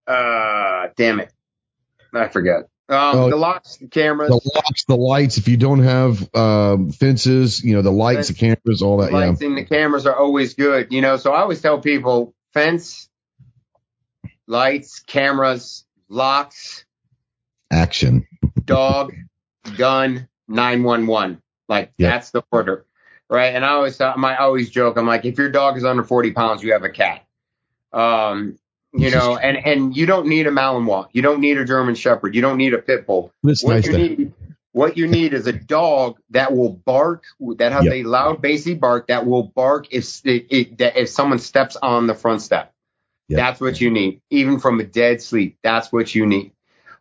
uh, damn it, I forgot. Um, Oh. the locks, the cameras, the locks, the lights. If you don't have um, fences, you know the lights, the cameras, all that. lights, and the cameras are always good. You know, so I always tell people: fence, lights, cameras, locks, action. dog, gun, 911. Like Yeah. that's the order. Right. And I always, I always joke. I'm like, if your dog is under 40 pounds, you have a cat. Um, you know, and, and you don't need a Malinois. You don't need a German Shepherd. You don't need a pit bull. It's What nice you need, what you need is a dog that will bark, that has Yep. a loud, bassy bark that will bark if it, it, if someone steps on the front step. Yep. That's what you need. Even from a dead sleep, that's what you need.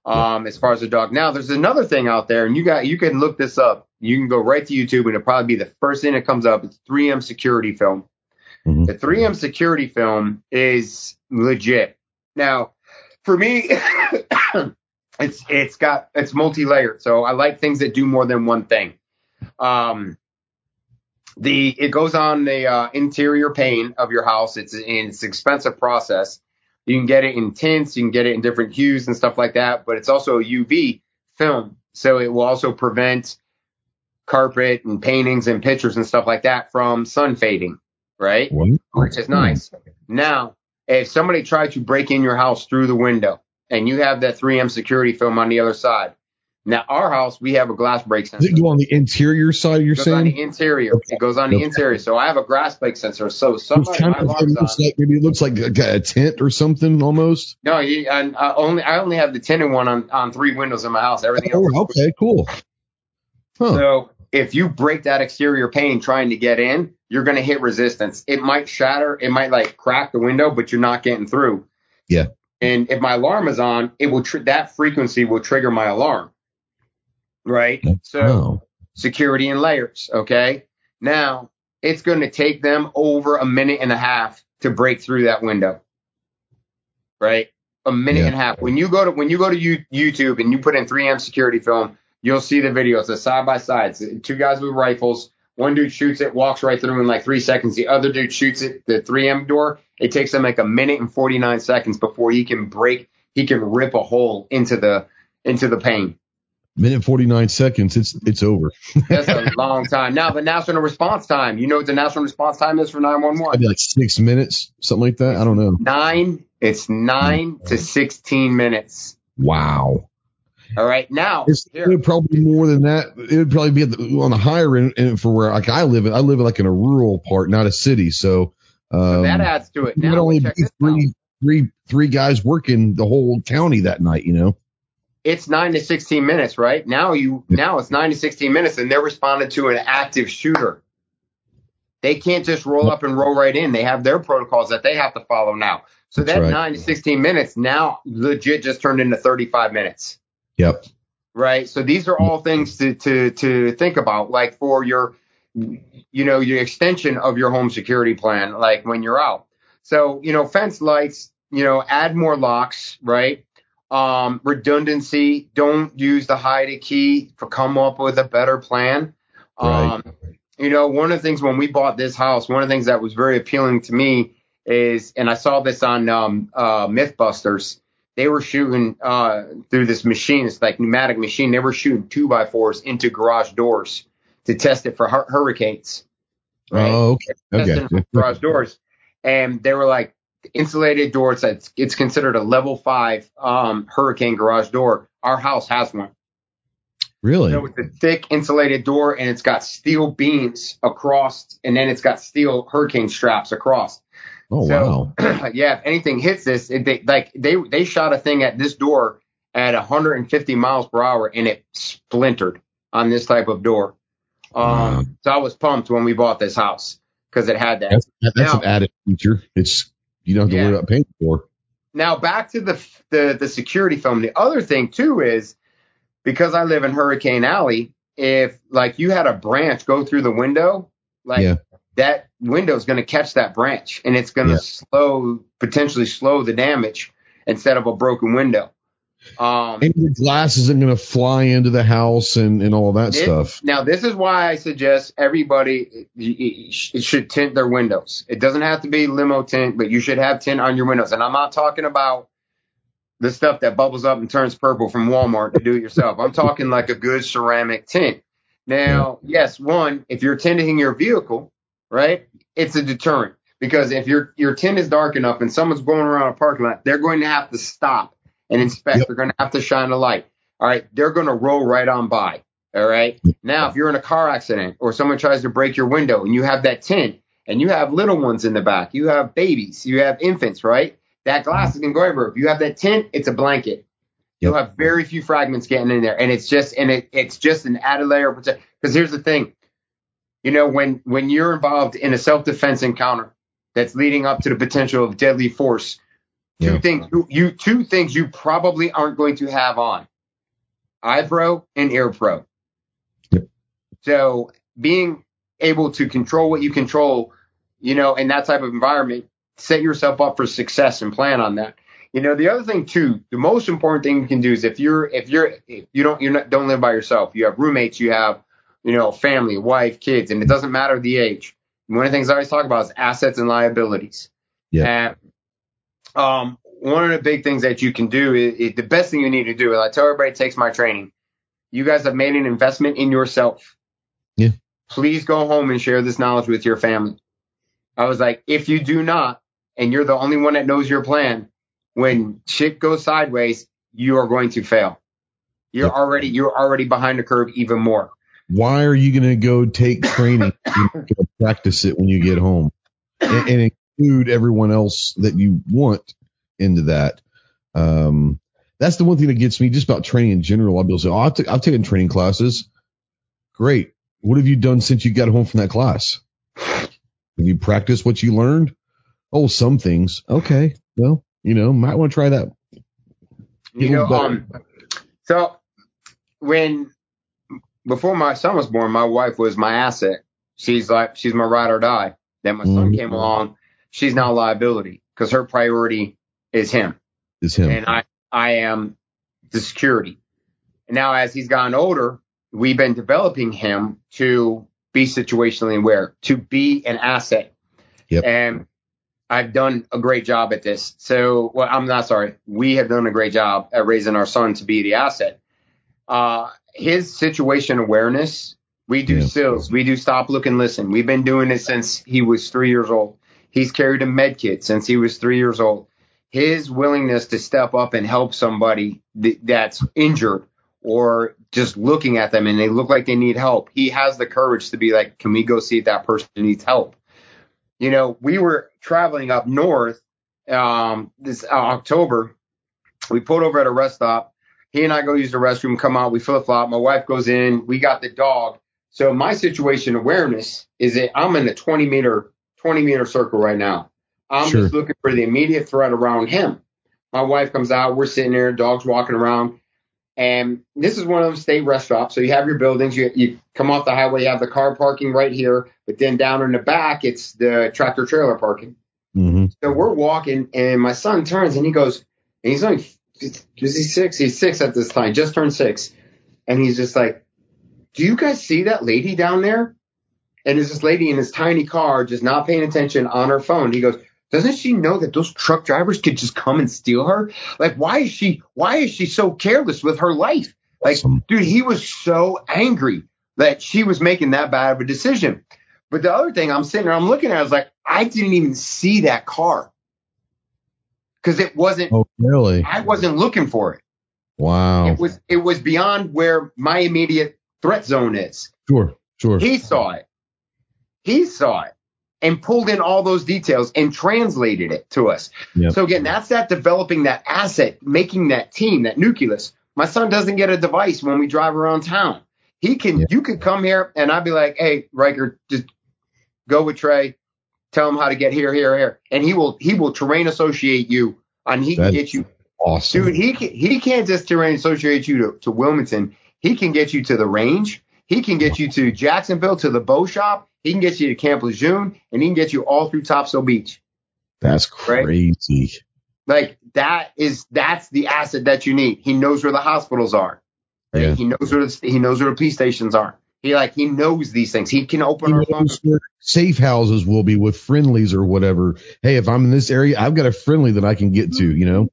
Um, as far as the dog. Now, there's another thing out there, and you got you can look this up. You can go right to YouTube, and it'll probably be the first thing that comes up. It's 3M security film. Mhm. The 3M security film is legit. Now, for me, it's it's got it's multi-layered. So I like things that do more than one thing. Um, the it goes on the uh, interior pane of your house. It's it's an expensive process. You can get it in tints, you can get it in different hues and stuff like that, but it's also a UV film, so it will also prevent carpet and paintings and pictures and stuff like that from sun fading, right? What? which is nice. Now, if somebody tried to break in your house through the window and you have that 3M security film on the other side, now our house we have a glass break Does sensor. it go on the interior side? You're It goes on the interior. It goes on the Okay. interior. So I have a glass break sensor. So It's somebody kind my of, looks on. like maybe it looks like a, a tent or something almost. No, you, I, I only I only have the tinted one on, on three windows in my house. Everything oh, else. Oh, okay, cool. Huh. So if you break that exterior pane trying to get in, you're going to hit resistance. It might shatter, it might like crack the window, but you're not getting through. Yeah. And if my alarm is on, it will tr- that frequency will trigger my alarm. Right. So Oh, security and layers. Okay. Now it's going to take them over a minute and a half to break through that window. Right. A minute Yeah. and a half. When you go to when you go to you, YouTube and you put in 3M security film, you'll see the videos. It's side by side. It's two guys with rifles. One dude shoots it, walks right through in like three seconds. The other dude shoots it, the 3M door. It takes him like a minute and 49 seconds before he can break, he can rip a hole into the into the pane. Minute forty nine seconds. It's it's over. That's a long time. Now the national response time. You know what the national response time is for 911? I'd be like six minutes, something like that. I don't know. Nine. It's nine to 16 minutes. Wow. All right. Now, It's, here, probably more than that. It would probably be the, on the higher end for where like I live. I live in like in a rural part, not a city. So, um, that adds to it. it Now, only be three, three, three guys working the whole county that night. You know. It's nine to 16 minutes, right? Now you, now it's nine to 16 minutes and they're responding to an active shooter. They can't just roll up and roll right in. They have their protocols that they have to follow now. So that right. nine to 16 minutes now legit just turned into 35 minutes. Yep. Right. So these are all things to, to, to think about, like for your, you know, your extension of your home security plan, like when you're out. So, you know, fence lights, you know, add more locks, right? Um, redundancy. Don't use the hide a key to come up with a better plan. Right. Um, you know, one of the things when we bought this house, one of the things that was very appealing to me is, and I saw this on um, uh, MythBusters. They were shooting uh, through this machine. It's like pneumatic machine. They were shooting two by fours into garage doors to test it for hur- hurricanes. Right? Oh, okay. Okay. garage doors, and they were like insulated doors. It's it's considered a level five um, hurricane garage door. Our house has one. Really? So it's a thick insulated door and it's got steel beams across and then it's got steel hurricane straps across. Oh, so, wow. yeah, if anything hits this, it, they, like they, they shot a thing at this door at 150 miles per hour and it splintered on this type of door. Um, Wow. so I was pumped when we bought this house because it had that. That's, that's Now- an added feature. It's, you don't have to Yeah. worry about paying for. Now back to the, the the security film. The other thing too is because I live in Hurricane Alley. If like you had a branch go through the window, like Yeah. that window is going to catch that branch and it's going to Yeah. slow potentially slow the damage instead of a broken window. Um, And your glass isn't going to fly into the house and, and all that This- stuff. Now, this is why I suggest everybody y- y- sh- should tint their windows. It doesn't have to be limo tint, but you should have tint on your windows. And I'm not talking about the stuff that bubbles up and turns purple from Walmart to do it yourself. I'm talking like a good ceramic tint. Now, yes, one, if you're tinting your vehicle, right, it's a deterrent because if your your tint is dark enough and someone's going around a parking lot, they're going to have to stop and inspect. Yep. They're going to have to shine a light. All right, they're going to roll right on by. All right. Now, if you're in a car accident or someone tries to break your window and you have that tint and you have little ones in the back, you have babies, you have infants, right? That glass is going to go everywhere. If you have that tint, it's a blanket. You'll have very few fragments getting in there, and it's just and it it's just an added layer of protection. Because here's the thing, you know, when when you're involved in a self defense encounter that's leading up to the potential of deadly force, two Yeah. things you, you two things you probably aren't going to have on eye pro and ear pro. Yep. So being able to control what you control, you know, in that type of environment, set yourself up for success and plan on that. You know, the other thing too, the most important thing you can do is if you're if you're if you don't you're not don't live by yourself, you have roommates, you have you know family, wife, kids, and it doesn't matter the age. One of the things I always talk about is assets and liabilities. Yeah. And um, one of the big things that you can do is, is the best thing you need to do. And I tell everybody, takes my training. You guys have made an investment in yourself. Yeah. Please go home and share this knowledge with your family. I was like, if you do not, and you're the only one that knows your plan, when shit goes sideways, you are going to fail. You're already you're already behind the curve even more. Why are you going to go take training practice it when you get home and, and include everyone else that you want into that? Um, that's the one thing that gets me just about training in general. I'll be able to say, oh, I've, t- I've taken training classes. Great. What have you done since you got home from that class? Have you practiced what you learned? Oh, some things. Okay. Well, you know, might want to try that. You know, um, so when before my son was born, my wife was my asset. She's like she's my ride or die. Then my son Mhm. came along, she's now a liability because her priority is him, Is him. and I I am the security. And now as he's gotten older, we've been developing him to be situationally aware, to be an asset. Yep. And I've done a great job at this. So, well, I'm not sorry. We have done a great job at raising our son to be the asset. Uh, his situation awareness, we do Yeah. SILS, we do stop, look, and listen. We've been doing it since he was three years old. He's carried a med kit since he was three years old. His willingness to step up and help somebody th- that's injured or just looking at them and they look like they need help, he has the courage to be like, can we go see if that person needs help? You know, we were traveling up north um, this uh, October. We pulled over at a rest stop He and I go use the restroom, come out, we flip flop. My wife goes in, we got the dog. So my situation awareness is that I'm in a 20 meter, 20 meter circle right now. I'm Sure. just looking for the immediate threat around him. My wife comes out, we're sitting there, dog's walking around. And this is one of them state rest stops. So you have your buildings, you, you come off the highway, you have the car parking right here, but then down in the back, it's the tractor trailer parking. hmm So we're walking, and my son turns and he goes, and he's only, is he six? He's six at this time, just turned six. And he's just like, Do you guys see that lady down there? And there's this lady in this tiny car just not paying attention on her phone. He goes, Doesn't she know that those truck drivers could just come and steal her? Like, why is she, why is she so careless with her life? Like, Awesome. dude, he was so angry that she was making that bad of a decision. But the other thing I'm sitting there, I'm looking at, it, I was like, I didn't even see that car because it wasn't. Oh, really? I wasn't looking for it. Wow. It was. It was beyond where my immediate threat zone is. Sure. Sure. He saw it. He saw it and pulled in all those details and translated it to us. Yep. So again, that's that developing that asset, making that team, that nucleus. My son doesn't get a device when we drive around town. He can, Yeah. you could come here and I'd be like, hey, Ryker, just go with Trey, tell him how to get here, here, here. And he will, he will terrain associate you and he can get you awesome. Dude, he can, he can't just terrain associate you to, to Wilmington. He can get you to the range. He can get you to Jacksonville to the bow shop. He can get you to Camp Lejeune, and he can get you all through Topsail Beach. That's Right? crazy. Like that is that's the asset that you need. He knows where the hospitals are. Right? Yeah. He knows where the, he knows where the police stations are. He like he knows these things. He can open He our knows safe houses will be with friendlies or whatever. Hey, if I'm in this area, I've got a friendly that I can get to. You know,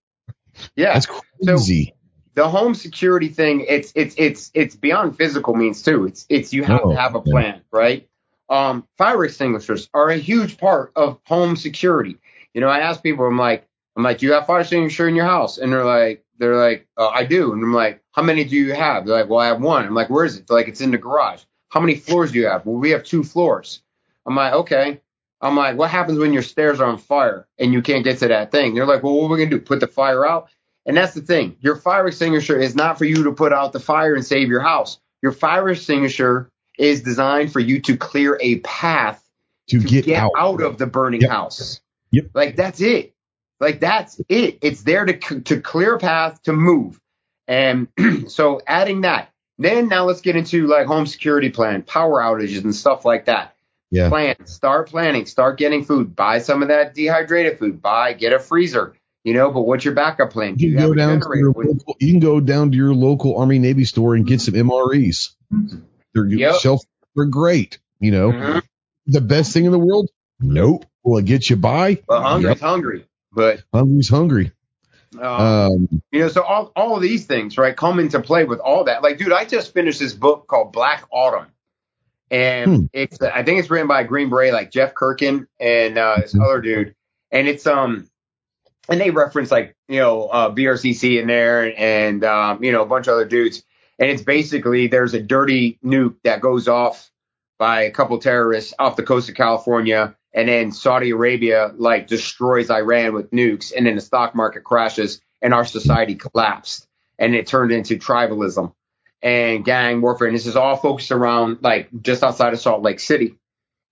Yeah. that's crazy. the home security thing it's it's it's it's beyond physical means too it's it's you have Oh, to have a yeah. plan right um fire extinguishers are a huge part of home security. You know i ask people i'm like i'm like do you have fire extinguisher in your house? And they're like they're like uh, i do. And i'm like how many do you have? They're like well i have one. I'm like where is it? They're like it's in the garage. How many floors do you have? Well we have two floors. I'm like okay. I'm like what happens when your stairs are on fire and you can't get to that thing? They're like well what are we gonna do put the fire out? And that's the thing. Your fire extinguisher is not for you to put out the fire and save your house. Your fire extinguisher is designed for you to clear a path to, to get, out. of the burning Yep. house. Yep. Like that's it. Like that's it. It's there to to clear a path to move. And so adding that. Then now let's get into like home security plan, power outages and stuff like that. Yeah. Plan, start planning, start getting food, buy some of that dehydrated food, buy, get a freezer, you know, but what's your backup plan? Do You you go down to your local, you can go down to your local Army Navy store and get mm-hmm. some MREs. They're Yep. shelf. They're great. You know, Mhm. the best thing in the world. Nope. Will it get you by? But hungry's Yep. hungry. But Hungry's hungry. uh, Um, you know, so all all of these things, right, come into play with all that. Like, dude, I just finished this book called Black Autumn, and Hmm. it's I think it's written by Green Beret, like Jeff Kirkham and uh, this Mhm. other dude, and it's um, and they reference like you know uh, BRCC in there and um, you know a bunch of other dudes, and it's basically there's a dirty nuke that goes off by a couple terrorists off the coast of California. And then Saudi Arabia like destroys Iran with nukes, and then the stock market crashes, and our society collapsed, and it turned into tribalism and gang warfare. And this is all focused around like just outside of Salt Lake City,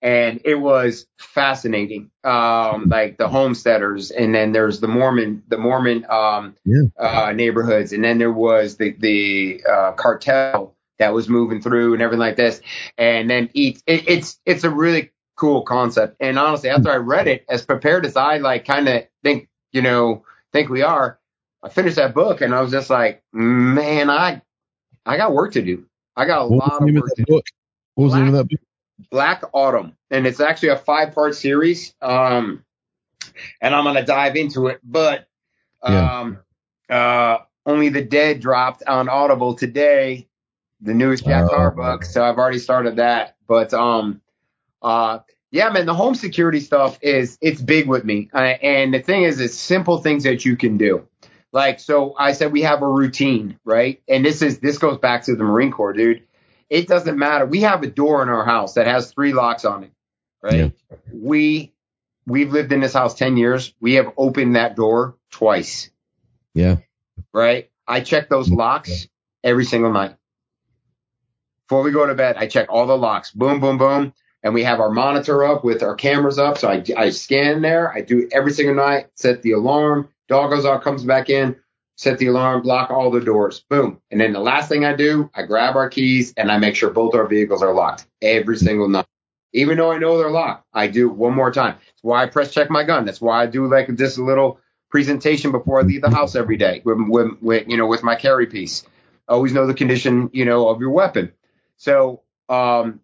and it was fascinating. Um, like the homesteaders, and then there's the Mormon, the Mormon um, Yeah. uh, neighborhoods, and then there was the the uh, cartel that was moving through and everything like this. And then. It, it's it's a really cool concept. And honestly, after I read it, as prepared as I like, kind of think you know think we are, I finished that book and I was just like, man, I I got work to do. I got a what lot of work to that do. What was the name of that book? Black Autumn, and it's actually a five part series. Um, and I'm gonna dive into it, but Yeah. um, uh, only the dead dropped on Audible today, the newest Jack Oh. Carr book. So I've already started that. But um, uh, yeah, man, the home security stuff is it's big with me, uh, and the thing is, it's simple things that you can do. Like so, I said we have a routine, right? And this is this goes back to the Marine Corps, dude. It doesn't matter. We have a door in our house that has three locks on it, right? We we've lived in this house ten years. We have opened that door twice Yeah. right? I check those locks every single night. Before we go to bed, I check all the locks. Boom, boom, boom. And we have our monitor up with our cameras up. So I, I scan there. I do every single night, set the alarm. Dog goes out, comes back in, set the alarm, lock all the doors. Boom. And then the last thing I do, I grab our keys and I make sure both our vehicles are locked every single night. Even though I know they're locked, I do it one more time. That's why I press check my gun. That's why I do like this little presentation before I leave the house every day with, with, with you know, with my carry piece. Always know the condition, you know, of your weapon. So, um,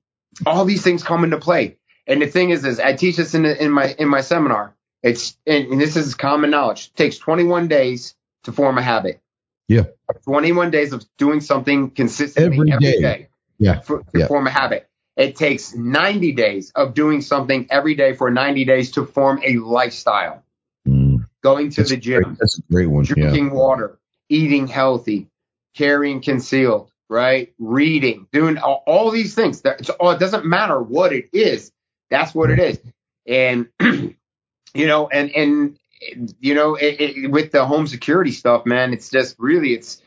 all these things come into play. And the thing is, is I teach this in, in my, in my seminar. It's, and, and this is common knowledge. It takes 21 days to form a habit. Yeah. 21 days of doing something consistently Every every day. day, Yeah. for, to Yeah. form a habit. It takes 90 days of doing something every day for 90 days to form a lifestyle. Mm, Going to that's, the gym, great. that's a great one. Yeah. drinking water, eating healthy, carrying concealed, right? Reading, doing all, all these things. That, it's all, it doesn't matter what it is. That's what it is. And, you know, and, and, you know, it, it, with the home security stuff, man, it's just really, it's,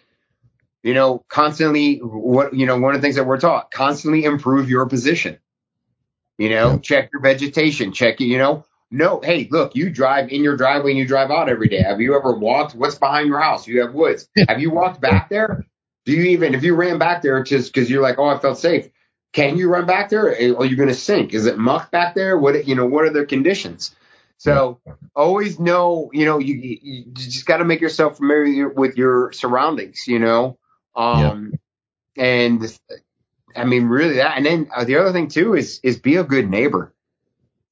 you know, constantly what, you know, one of the things that we're taught, constantly improve your position. You know, Yeah. check your vegetation, check it, you know, no, hey, look, you drive in your driveway and you drive out every day. Have you ever walked? What's behind your house? You have woods. Have you walked back there? Do you even, if you ran back there just because you're like, oh, I felt safe, can you run back there? Or are you going to sink? Is it muck back there? What, you know, what are the conditions? So always know, you know, you, you just got to make yourself familiar with your surroundings, you know? Um, and I mean, really that. And then uh, the other thing too is, is be a good neighbor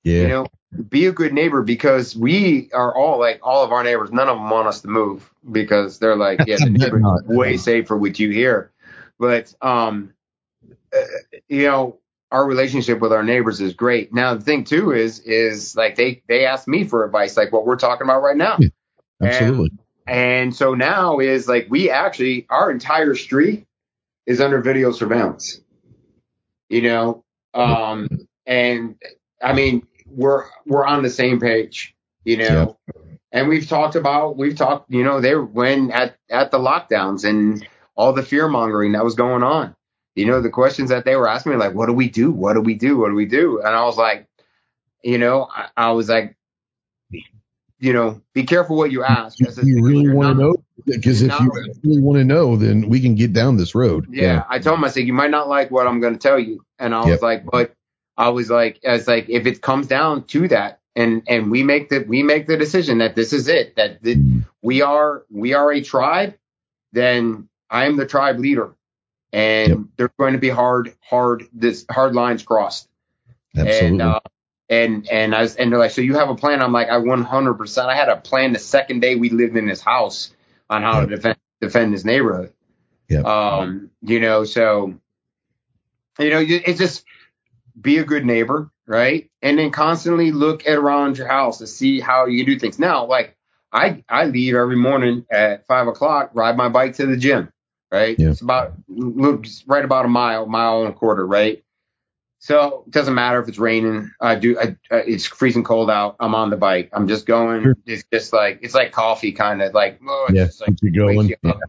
Yeah. you know be a good neighbor because we are all like all of our neighbors none of them want us to move because they're like yeah the neighbor's Not. way safer with you here but um uh, you know our relationship with our neighbors is great now the thing too is is like they they ask me for advice like what we're talking about right now Absolutely. and so now is like we actually our entire street is under video surveillance. You know, um, and I mean we're we're on the same page. You know, and we've talked about we've talked. You know, they when at at the lockdowns and all the fear mongering that was going on. You know, the questions that they were asking me like, what do we do? What do we do? What do we do? And I was like, you know, I, I was like, you know, be careful what you ask. If you really want to know, because if you're really want to know, then we can get down this road. Yeah, I told him I said you might not like what I'm going to tell you, and I was Yep. like, but I was like, I was like, if it comes down to that, and and we make the we make the decision that this is it, that th- Mm, we are we are a tribe, then I am the tribe leader, and Yep. there's going to be hard hard this hard lines crossed, Absolutely. and uh, and and I was and they're like, so you have a plan? I'm like, I 100. percent I had a plan the second day we lived in this house on how Yep. to defend defend this neighborhood. Yep. Um, you know, so you know, you- it's just be a good neighbor, right? And then constantly look at around your house to see how you do things. Now, like I I leave every morning at five o'clock, ride my bike to the gym, right? Yeah. It's about it's right about a mile, mile and a quarter, right? So it doesn't matter if it's raining. I do. I, it's freezing cold out. I'm on the bike. I'm just going. Sure. It's just like it's like coffee, kind of like. Oh, it's Yeah, just like you going. up.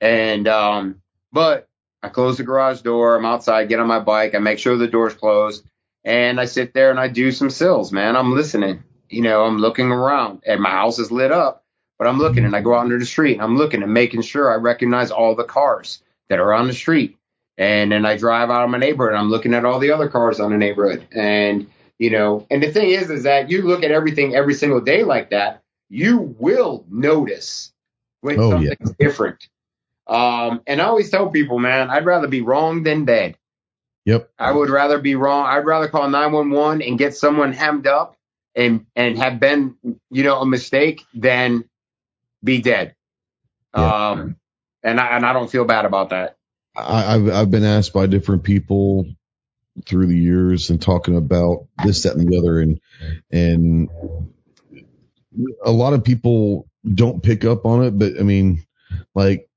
And um, but I close the garage door. I'm outside, get on my bike. I make sure the door's closed, and I sit there and I do some sills. Man, I'm listening. You know, I'm looking around, and my house is lit up, but I'm looking, and I go out into the street, and I'm looking and making sure I recognize all the cars that are on the street. And then I drive out of my neighborhood, and I'm looking at all the other cars on the neighborhood, and you know, and the thing is, is that you look at everything every single day like that, you will notice when Oh, yeah. something's different. Um, and I always tell people, man, I'd rather be wrong than dead. Yep. I would rather be wrong. I'd rather call 911 and get someone hemmed up and, and have been, you know, a mistake than be dead. Yeah. Um, and I, and I don't feel bad about that. I, I've I've been asked by different people through the years and talking about this, that, and the other, and and a lot of people don't pick up on it. But I mean, like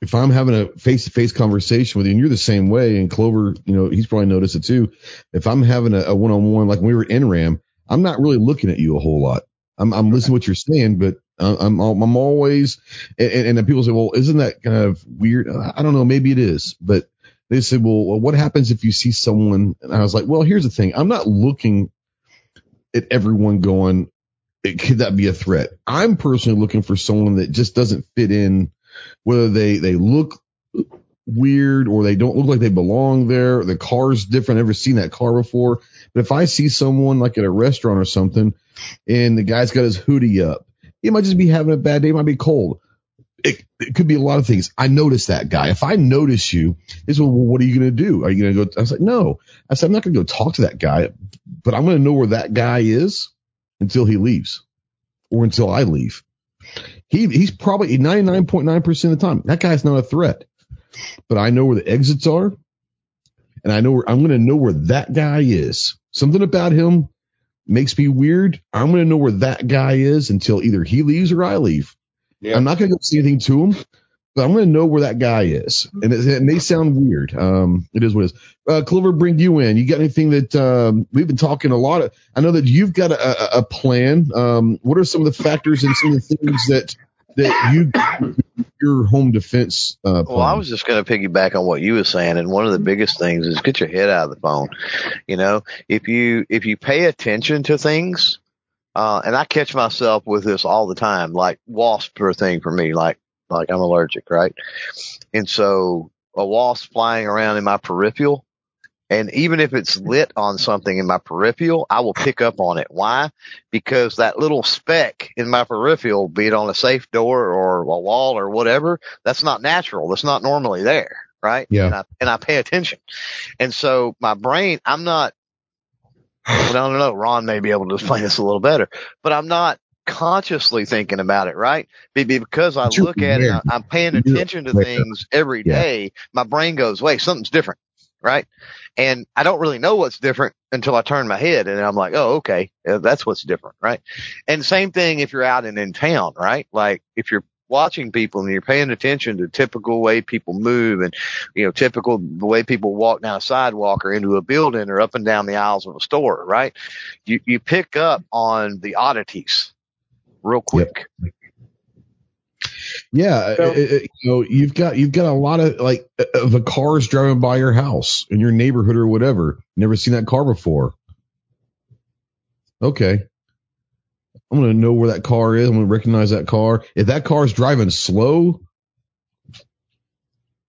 if I'm having a face to face conversation with you, and you're the same way, and Clover, you know, he's probably noticed it too. If I'm having a one on one, like when we were in Ram, I'm not really looking at you a whole lot. I'm, I'm listening to what you're saying, but I'm, I'm always, and, and people say, well, isn't that kind of weird? Uh, I don't know. Maybe it is, but they said, well, what happens if you see someone? And I was like, well, here's the thing. I'm not looking at everyone going, could that be a threat? I'm personally looking for someone that just doesn't fit in, whether they, they look weird or they don't look like they belong there. The car's different. I've never seen that car before. But if I see someone like at a restaurant or something and the guy's got his hoodie up, he might just be having a bad day. It might be cold. It, it could be a lot of things. I noticed that guy. If I notice you, is well, what are you going to do? Are you going to go? I was like, no. I said, I'm not going to go talk to that guy, but I'm going to know where that guy is until he leaves or until I leave. He, he's probably 99.9% of the time. That guy's not a threat, but I know where the exits are and I know where I'm going to know where that guy is. Something about him makes me weird. I'm going to know where that guy is until either he leaves or I leave. Yeah. I'm not going to go see anything to him, but I'm going to know where that guy is. And it, it may sound weird. Um, it is what it is. Uh, Clover, bring you in. You got anything that um, we've been talking a lot of? I know that you've got a, a plan. Um, what are some of the factors and some of the things that that you your home defense uh, well i was just going to piggyback on what you were saying and one of the biggest things is get your head out of the phone. You know if you if you pay attention to things uh, and i catch myself with this all the time like wasp are a thing for me like like i'm allergic right? And so a wasp flying around in my peripheral and even if it's lit on something in my peripheral, I will pick up on it. Why? Because that little speck in my peripheral, be it on a safe door or a wall or whatever, that's not natural. That's not normally there. Right. Yeah. And I, and I pay attention. And so my brain, I'm not, I don't know. Ron may be able to explain this a little better, but I'm not consciously thinking about it, right? Because I look at it, I'm paying attention to things every day. My brain goes, wait, something's different right? And I don't really know what's different until I turn my head and I'm like, oh, okay, that's what's different, right? And same thing if you're out and in town, right? Like if you're watching people and you're paying attention to typical way people move and, you know, typical the way people walk down a sidewalk or into a building or up and down the aisles of a store, right? You, you pick up on the oddities real quick. Yep. Yeah, so, it, it, you know, you've got you've got a lot of like of the cars driving by your house in your neighborhood or whatever. Never seen that car before. Okay, I'm gonna know where that car is. I'm gonna recognize that car. If that car is driving slow,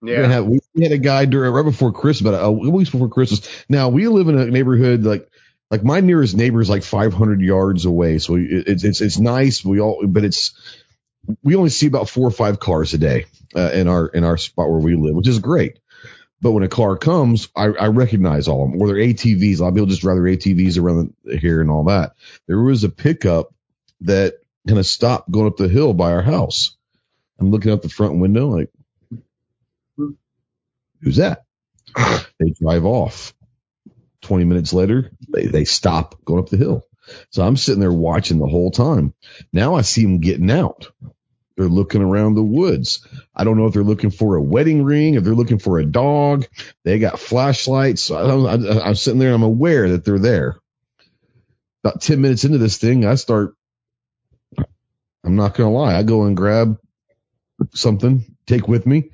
yeah. Have, we had a guy during right before Christmas, about a week before Christmas. Now we live in a neighborhood like like my nearest neighbor is like 500 yards away, so it's it's it's nice. We all, but it's we only see about four or five cars a day uh, in our in our spot where we live, which is great. But when a car comes, I, I recognize all of them. Or they're ATVs. A lot of people just drive their ATVs around here and all that. There was a pickup that kind of stopped going up the hill by our house. I'm looking out the front window like, who's that? They drive off. 20 minutes later, they, they stop going up the hill. So I'm sitting there watching the whole time. Now I see them getting out. They're looking around the woods. I don't know if they're looking for a wedding ring, if they're looking for a dog. They got flashlights. I, am sitting there. And I'm aware that they're there. About 10 minutes into this thing, I start, I'm not going to lie. I go and grab something, take with me,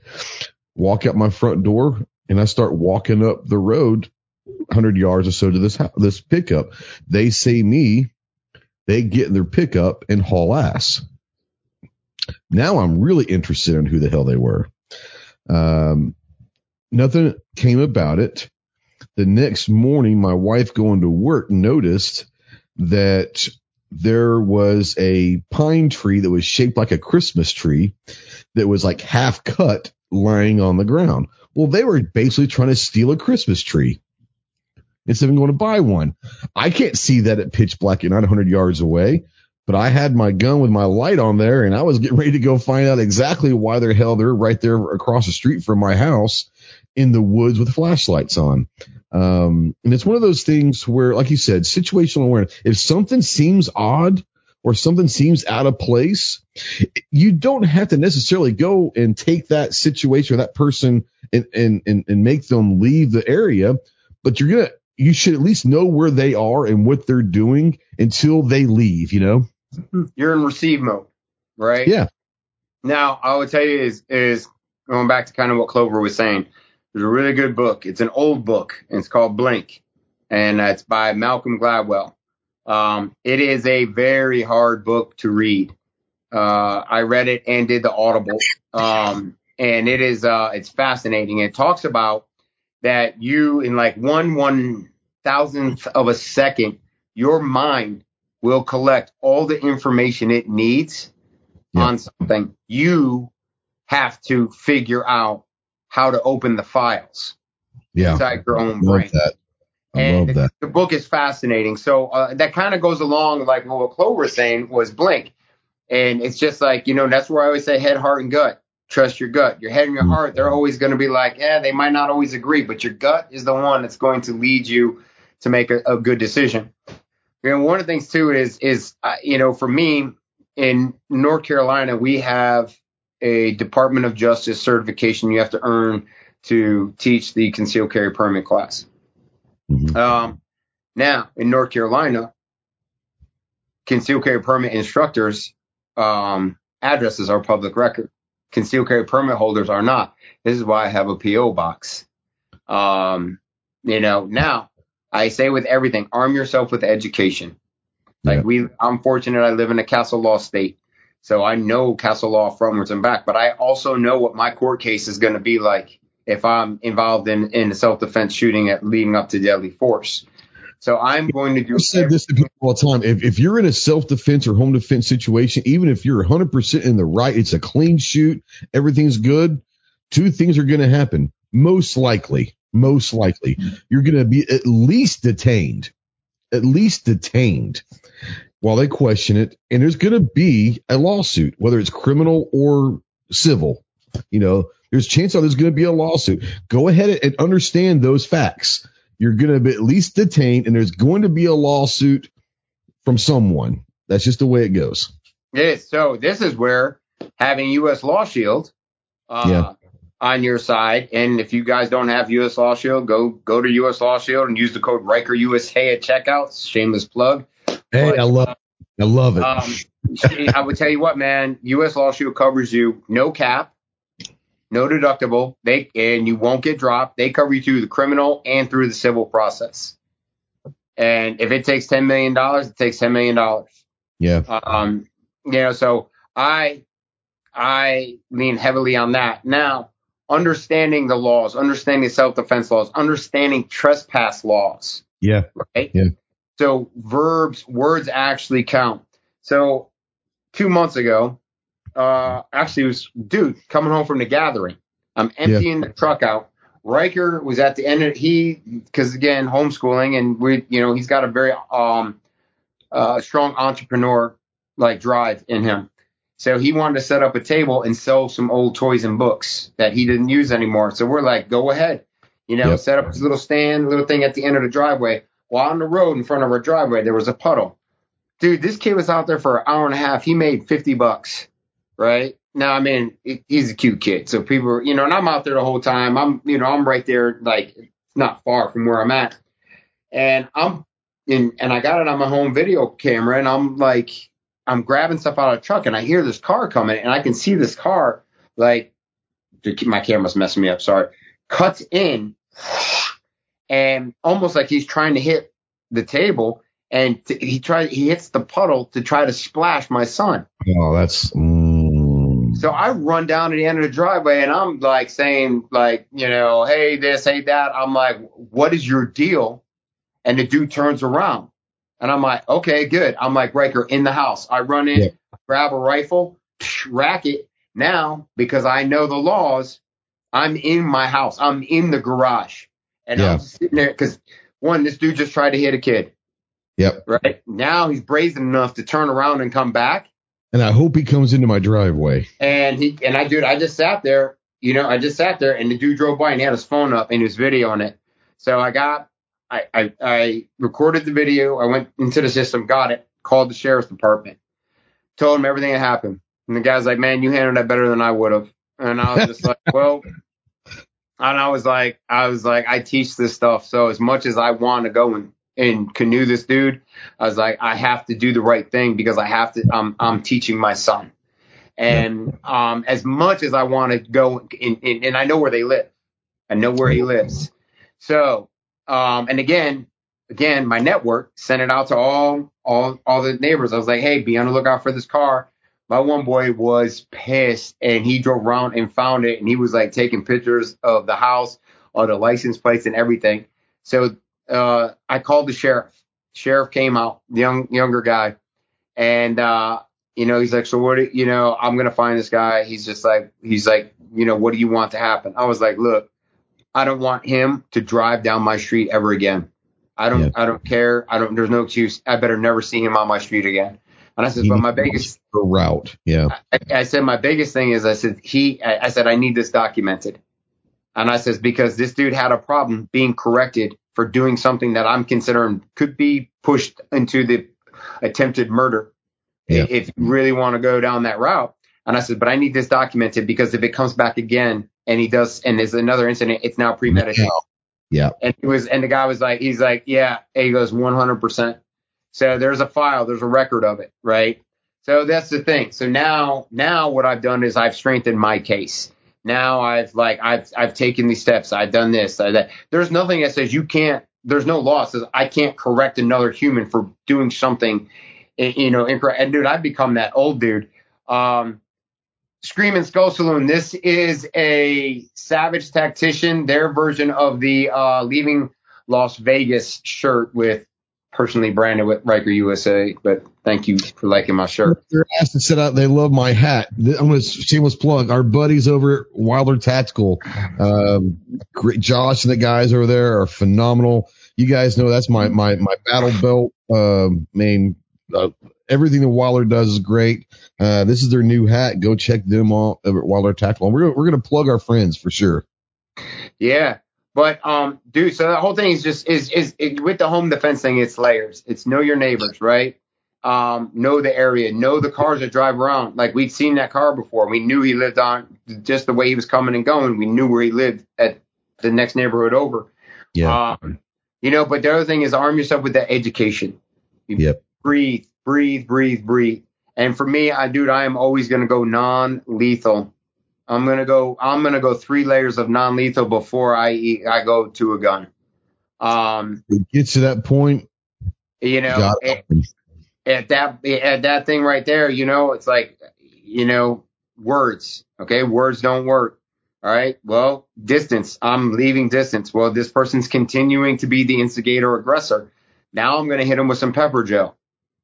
walk out my front door, and I start walking up the road 100 yards or so to this this pickup. They see me, they get in their pickup and haul ass. Now I'm really interested in who the hell they were. Um, nothing came about it. The next morning, my wife going to work noticed that there was a pine tree that was shaped like a Christmas tree that was like half cut lying on the ground. Well, they were basically trying to steal a Christmas tree instead of going to buy one. I can't see that at pitch black at 900 yards away, but I had my gun with my light on there and I was getting ready to go find out exactly why the hell they're right there across the street from my house in the woods with flashlights on. Um, and it's one of those things where, like you said, situational awareness. If something seems odd or something seems out of place, you don't have to necessarily go and take that situation or that person and, and, and, and make them leave the area, but you're going to you should at least know where they are and what they're doing until they leave, you know? you're in receive mode, right? Yeah. Now, I would tell you is is going back to kind of what Clover was saying. There's a really good book. It's an old book, and it's called Blink, and it's by Malcolm Gladwell. Um, it is a very hard book to read. Uh, I read it and did the Audible, um, and it is uh, it's fascinating. It talks about that you in like one one thousandth of a second, your mind will collect all the information it needs Yeah. on something. You have to figure out how to open the files Yeah. inside your own Love brain. that. I And love that. the book is fascinating. So uh, that kind of goes along like what Clover was saying was Blink. And it's just like, you know, that's where I always say head, heart, and gut. Trust your gut. Your head and your heart, they're always going to be like, yeah, they might not always agree, but your gut is the one that's going to lead you to make a, a good decision. You know, one of the things too is, is, uh, you know, for me in North Carolina, we have a Department of Justice certification you have to earn to teach the concealed carry permit class. Mhm. Um, now in North Carolina, concealed carry permit instructors um, addresses are public record. Concealed carry permit holders are not. This is why I have a PO box. Um, you know, now I say with everything, arm yourself with education. Like Yeah. we, I'm fortunate I live in a castle law state. So I know castle law frontwards and back, but I also know what my court case is going to be like if I'm involved in, in a self-defense shooting at leading up to deadly force. So I'm going to do I've said this to people all the time. If, if you're in a self defense or home defense situation, even if you're 100% in the right, it's a clean shoot, everything's good, two things are going to happen. Most likely, most likely, hmm. you're going to be at least detained, at least detained while they question it. And there's going to be a lawsuit, whether it's criminal or civil. You know, there's a chance that there's going to be a lawsuit. Go ahead and understand those facts you're going to be at least detained and there's going to be a lawsuit from someone. That's just the way it goes. Yes. So this is where having U.S. Law Shield uh, Yeah. on your side, and if you guys don't have U.S. Law Shield, go go to U.S. Law Shield and use the code Ryker USA at checkout. Shameless plug. Hey, But, I love, I love it. Um, I would tell you what, man. U.S. Law Shield covers you no cap, no deductible. They and you won't get dropped. They cover you through the criminal and through the civil process. And if it takes ten million dollars, it takes ten million dollars. yeah. Um, you know, so I I lean heavily on that. Now, understanding the laws, understanding self defense laws, understanding trespass laws, Yeah. right? Yeah. So verbs, words actually count. So two months ago, uh, actually it was dude coming home from the gathering. I'm emptying the truck out. Riker was at the end of he because again homeschooling and we you know he's got a very um uh strong entrepreneur like drive in him. So he wanted to set up a table and sell some old toys and books that he didn't use anymore. So we're like, go ahead. You know, Yep. set up his little stand, little thing at the end of the driveway. While on the road in front of our driveway, there was a puddle. Dude, this kid was out there for an hour and a half. He made 50 bucks, right? Now, I mean, he's a cute kid. So people, you know, and I'm out there the whole time. I'm, you know, I'm right there, like, not far from where I'm at. And I'm in, and I got it on my home video camera and I'm like, I'm grabbing stuff out of the truck and I hear this car coming and I can see this car, like, my camera's messing me up, sorry, cuts in and almost like he's trying to hit the table and he tries, he hits the puddle to try to splash my son. Oh, that's, mm, So I run down to the end of the driveway and I'm like saying, like, you know, hey, this, hey, that. I'm like, what is your deal? And the dude turns around and I'm like, okay, good. I'm like, Riker, in the house. I run in, Yeah. grab a rifle, rack it. Now, because I know the laws, I'm in my house. I'm in the garage. And Yeah. I'm sitting there because one, this dude just tried to hit a kid, yep. right? Now he's brazen enough to turn around and come back. And I hope he comes into my driveway. And he and I dude, I just sat there, you know, I just sat there and the dude drove by and he had his phone up and his video on it. So I got I, I I recorded the video, I went into the system, got it, called the sheriff's department, told him everything that happened. And the guy's like, Man, you handled that better than I would have. And I was just like, Well and I was like, I was like, I teach this stuff. So as much as I want to go and and canoe this dude, I was like, I have to do the right thing because I have to. I'm I'm teaching my son, and um, as much as I want to go, in, in, and I know where they live, I know where he lives. So, um, and again, again, my network sent it out to all all all the neighbors. I was like, hey, be on the lookout for this car. My one boy was pissed, and he drove around and found it, and he was like taking pictures of the house, all the license plates, and everything. So uh, I called the sheriff. Sheriff came out, young younger guy, and uh, you know he's like, so what? do- You know, I'm gonna find this guy. He's just like, he's like, you know, what do you want to happen? I was like, look, I don't want him to drive down my street ever again. I don't, Yeah. I don't care. I don't. There's no excuse. I better never see him on my street again. And I said, You but my biggest, route. Yeah. I, I said my biggest thing is I said he I, I said I need this documented. And I says because this dude had a problem being corrected for doing something that I'm considering could be pushed into the attempted murder Yeah. if you really want to go down that route. And I said, but I need this documented because if it comes back again and he does and there's another incident, it's now premeditated. Yeah. And he was, and the guy was like, he's like, yeah. And he goes, 100%. So there's a file, there's a record of it, right? So that's the thing. So now, now what I've done is I've strengthened my case. Now I've like, I've, I've taken these steps. I've done this, I, that. There's nothing that says you can't, there's no law says I can't correct another human for doing something, you know, incorrect. And dude, I've become that old dude. Um, Screaming Skull Saloon. This is a Savage Tactician, their version of the uh, Leaving Las Vegas shirt with personally branded with Ryker USA. But thank you for liking my shirt. They're asked to sit out. They love my hat. I'm going to shameless plug. Our buddies over at Wilder Tactical, um, great, Josh and the guys over there are phenomenal. You guys know that's my my my battle belt. Um, main uh, everything that Wilder does is great. Uh, this is their new hat. Go check them out over at Wilder Tactical. And we're we're gonna plug our friends for sure. Yeah. But um, dude, so that whole thing is just is is it, with the home defense thing. It's layers. It's know your neighbors, right? Um, know the area, know the cars that drive around. Like we'd seen that car before. We knew he lived on just the way he was coming and going. We knew where he lived at the next neighborhood over. Yeah. Um, you know, but the other thing is arm yourself with that education. You Yep. Breathe, breathe, breathe, breathe. And for me, I dude, I am always gonna go non-lethal. I'm gonna go. I'm gonna go three layers of non-lethal before I eat, I go to a gun. Um, it gets to that point. you know, at that at that thing right there, you know, it's like, you know, words. Okay, words don't work. All right. Well, distance. I'm leaving distance. Well, this person's continuing to be the instigator aggressor. Now I'm gonna hit him with some pepper gel.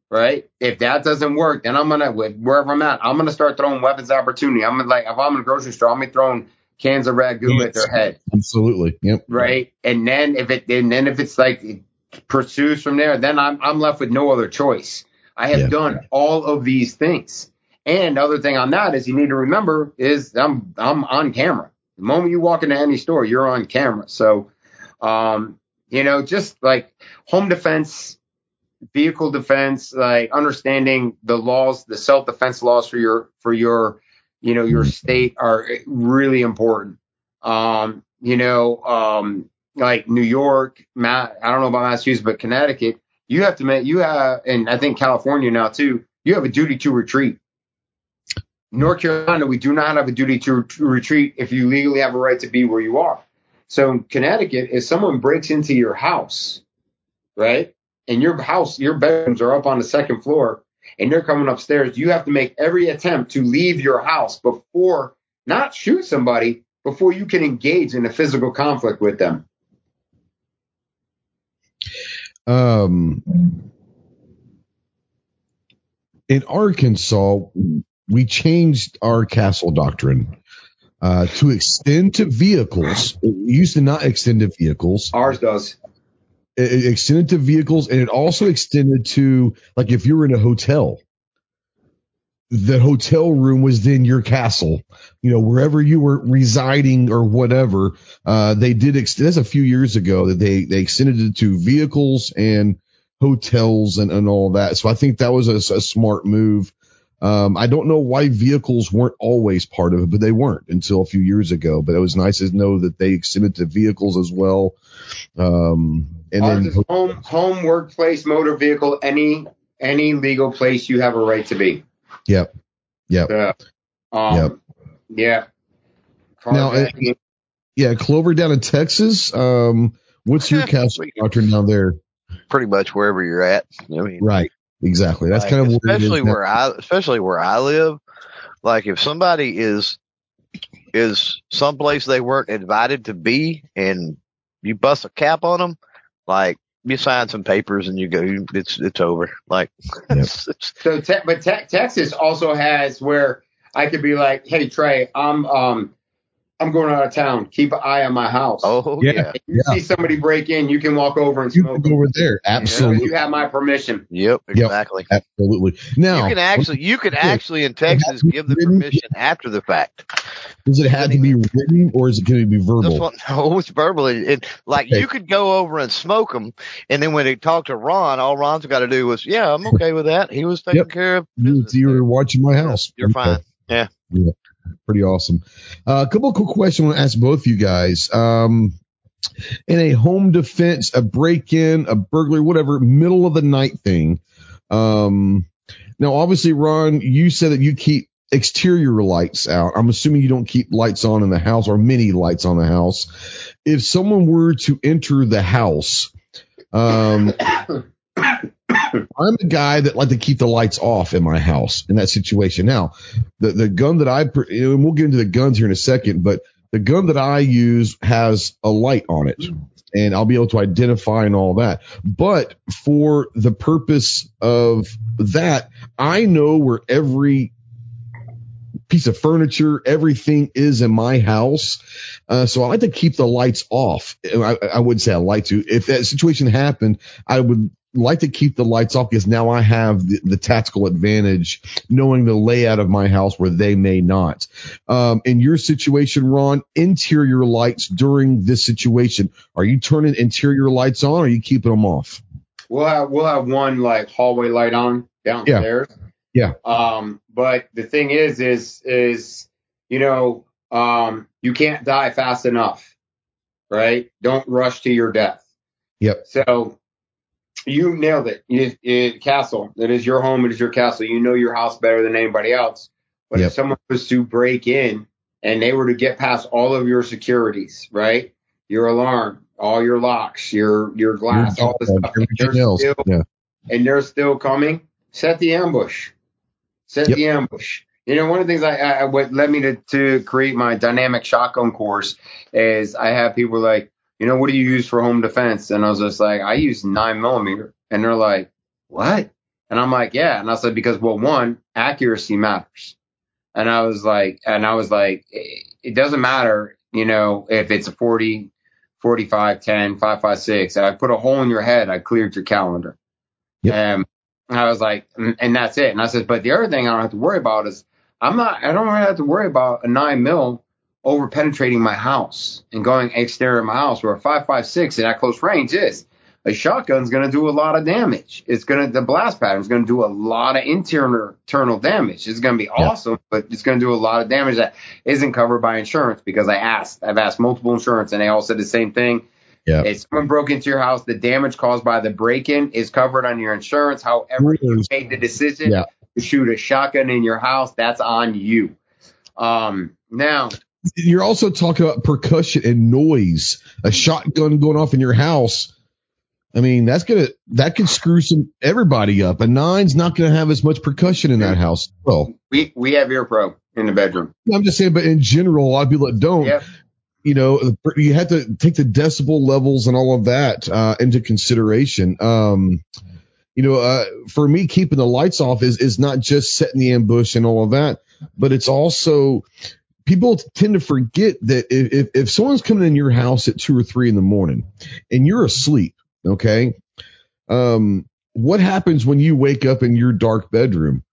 Right. If that doesn't work, then I'm gonna with wherever I'm at, I'm gonna start throwing weapons of opportunity. I'm gonna like if I'm in a grocery store, I'm gonna be throwing cans of ragu at their head Absolutely. Yep. right? And then if it and then if it's like it pursues from there, then I'm I'm left with no other choice. I have Yeah. done all of these things. And the other thing on that is you need to remember is I'm I'm on camera. The moment you walk into any store, you're on camera. So um, you know, just like home defense, vehicle defense, like understanding the laws, the self defense laws for your for your you know your state are really important. Um, you know, um, like New York, I don't know about Massachusetts, but Connecticut, you have to make you have, and I think California now too. You have a duty to retreat. North Carolina, we do not have a duty to, to retreat if you legally have a right to be where you are. So in Connecticut, if someone breaks into your house, right, and your house, your bedrooms are up on the second floor, and they're coming upstairs, you have to make every attempt to leave your house before, not shoot somebody, before you can engage in a physical conflict with them. Um, in Arkansas, we changed our castle doctrine uh, to extend to vehicles. It used to not extend to vehicles. Ours does. It, extended to vehicles, and it also extended to like if you were in a hotel. The hotel room was then your castle, you know, wherever you were residing or whatever. Uh, they did extend. That's a few years ago that they they extended it to vehicles and hotels and, and all that. So I think that was a, a smart move. Um, I don't know why vehicles weren't always part of it, but they weren't until a few years ago. But it was nice to know that they extended to vehicles as well. Um, and Ours then is home, home, workplace, motor vehicle, any any legal place you have a right to be. Yep. Yep. Uh, um, Yep. Yeah. Now, uh, yeah, Clover down in Texas. Um, what's your castle doctrine down there? Pretty much wherever you're at. I mean, Right. Exactly. That's like, kind of where especially where I, especially where I live. Like if somebody is is someplace they weren't invited to be, and you bust a cap on them, like you sign some papers and you go, it's it's over. Like, it's, it's, So, te- but te- Texas also has where I could be like, "Hey Trey, I'm um, I'm going out of town. Keep an eye on my house. oh Yeah. yeah, If you see somebody break in, you can walk over and You smoke. can go over there. So Absolutely. you have my permission. yep, exactly. Absolutely. Now, you can actually, you can actually in Texas give the permission after the fact. does it have to be written or is it going to be This verbal? one, no, it's verbally. It, like Okay. you could go over and smoke them, and then when they talk to Ron, all Ron's got to do was, "Yeah, I'm okay with that. He was taking Yep. care of You, you there. were watching my house. You're Okay. fine. Pretty awesome. Uh, a couple of quick questions I want to ask both of you guys. Um, in a home defense, a break in, a burglary, whatever, middle of the night thing. Um, now, obviously, Ron, you said that you keep exterior lights out. I'm assuming you don't keep lights on in the house or many lights on the house. If someone were to enter the house, um, I'm a guy that like to keep the lights off in my house in that situation. Now, the the gun that I and we'll get into the guns here in a second, but the gun that I use has a light on it, and I'll be able to identify and all that. But for the purpose of that, I know where every piece of furniture, everything is in my house. Uh, so I like to keep the lights off. I, I would say I like to. If that situation happened, I would like to keep the lights off because now I have the, the tactical advantage knowing the layout of my house where they may not. Um, in your situation, Ron, interior lights during this situation, are you turning interior lights on or are you keeping them off? We'll have we'll have one like hallway light on downstairs. Yeah. Um, but the thing is, is is you know, um, you can't die fast enough, right? Don't rush to your death. Yep. So you nailed it. You, it castle. It is your home. It is your castle. You know your house better than anybody else. But Yep. if someone was to break in and they were to get past all of your securities, right? Your alarm, all your locks, your your glass, all this stuff. and they're still- Yeah. and they're still coming, set the ambush. Set Yep. the ambush. You know, one of the things I, I what led me to, to create my dynamic shotgun course is I have people like, you know, what do you use for home defense? And I was just like, I use nine millimeter. And they're like, what? And I'm like, yeah. And I said, because well, one, accuracy matters. And I was like, and I was like, it doesn't matter, you know, if it's a 40, 45, 10, 5, 5, I put a hole in your head. I cleared your calendar. Yep. Um, and I was like, and, and that's it. And I said, but the other thing I don't have to worry about is I'm not, I don't really have to worry about a nine mil over penetrating my house and going exterior of my house where a 5.56 in that close range is. A shotgun's going to do a lot of damage. It's going to, the blast pattern's going to do a lot of internal, internal damage. It's going to be Yeah. awesome, but it's going to do a lot of damage that isn't covered by insurance because I asked, I've asked multiple insurance and they all said the same thing. Yeah. If someone broke into your house, the damage caused by the break-in is covered on your insurance. However, you made the decision Yeah. to shoot a shotgun in your house, that's on you. Um, now, You're also talking about percussion and noise. A shotgun going off in your house. I mean, that's gonna that could screw some everybody up. A nine's not gonna have as much percussion in that house. Well, we we have ear pro in the bedroom. I'm just saying, but in general, a lot of people that don't, Yep. you know, you have to take the decibel levels and all of that uh, into consideration. Um, you know, uh, for me, keeping the lights off is is not just setting the ambush and all of that, but it's also people tend to forget that if, if, someone's coming in your house at two or three in the morning and you're asleep, okay, um, what happens when you wake up in your dark bedroom?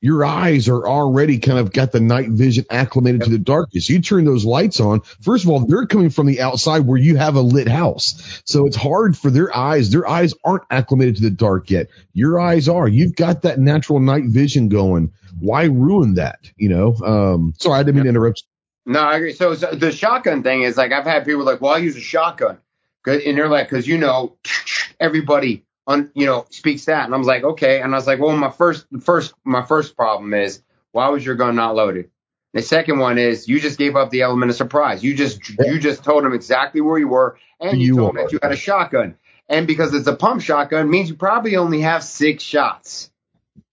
Your eyes are already kind of got the night vision acclimated to the darkness. You turn those lights on. First of all, they're coming from the outside where you have a lit house. So it's hard for their eyes. Their eyes aren't acclimated to the dark yet. Your eyes are. You've got that natural night vision going. Why ruin that? You know, um, sorry, I didn't mean to interrupt. No, I agree. So, so the shotgun thing is like I've had people like, well, I use a shotgun. and they're like, because you know, everybody on you know speaks that, and I was like, okay, and I was like, well, my first, first, my first problem is why was your gun not loaded? The second one is you just gave up the element of surprise. You just you just told them exactly where you were, and you, You told them that you had a shotgun. And because it's a pump shotgun, means you probably only have six shots,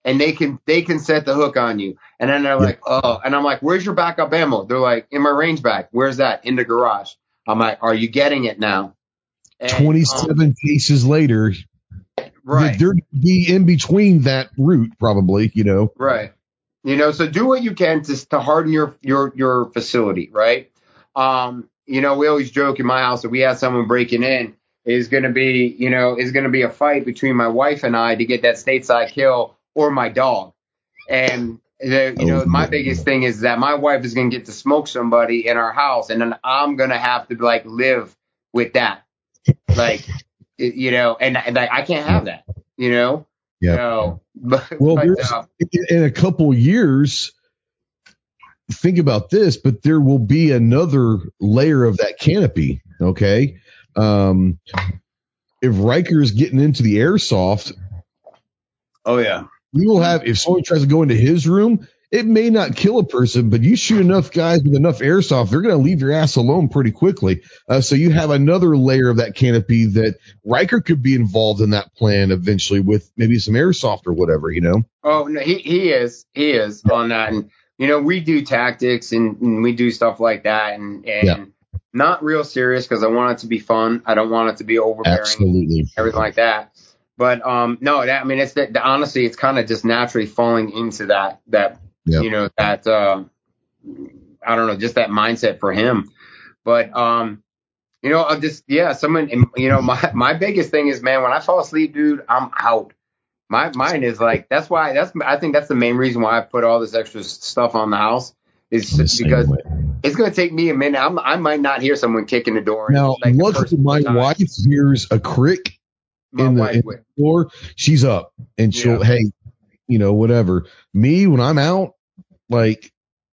and they can they can set the hook on you. And then they're Yeah. like, oh, and I'm like, where's your backup ammo? They're like, in my range bag. Where's that? In the garage. I'm like, are you getting it now? And, um, 27 cases later, right. they're be in between that route, probably, you know. Right. You know, so do what you can to to harden your your your facility, right? Um, you know, we always joke in my house that we have someone breaking in is going to be, you know, is going to be a fight between my wife and I to get that stateside kill or my dog. And the, you know, Oh, my no. biggest thing is that my wife is going to get to smoke somebody in our house, and then I'm going to have to like live with that, like, you know, and, and like, I can't have that, you know. Yeah. So, but, Well, but, uh, in a couple years. Think about this, but there will be another layer of that canopy. Okay, um, if is getting into the airsoft, oh yeah. we will have if someone tries to go into his room, it may not kill a person, but you shoot enough guys with enough airsoft, they're going to leave your ass alone pretty quickly. Uh, so you have another layer of that canopy that Riker could be involved in that plan eventually with maybe some airsoft or whatever, you know? Oh no, he he is he is on that, and you know we do tactics and, and we do stuff like that, and and Yeah. not real serious because I want it to be fun. I don't want it to be overbearing, Absolutely. everything like that. But um, no, that I mean it's that honestly, it's kind of just naturally falling into that that Yep. you know that uh, I don't know, just that mindset for him. But um, you know, I'll just yeah, someone you know my my biggest thing is man, when I fall asleep, dude, I'm out. My mind is like that's why that's I think that's the main reason why I put all this extra stuff on the house is because way. it's going to take me a minute. I'm, I might not hear someone kicking the door. Now, like, first my time. wife hears a crick in the, in the door. She's up and she'll, Yeah. hey, you know, whatever. Me, when I'm out, like,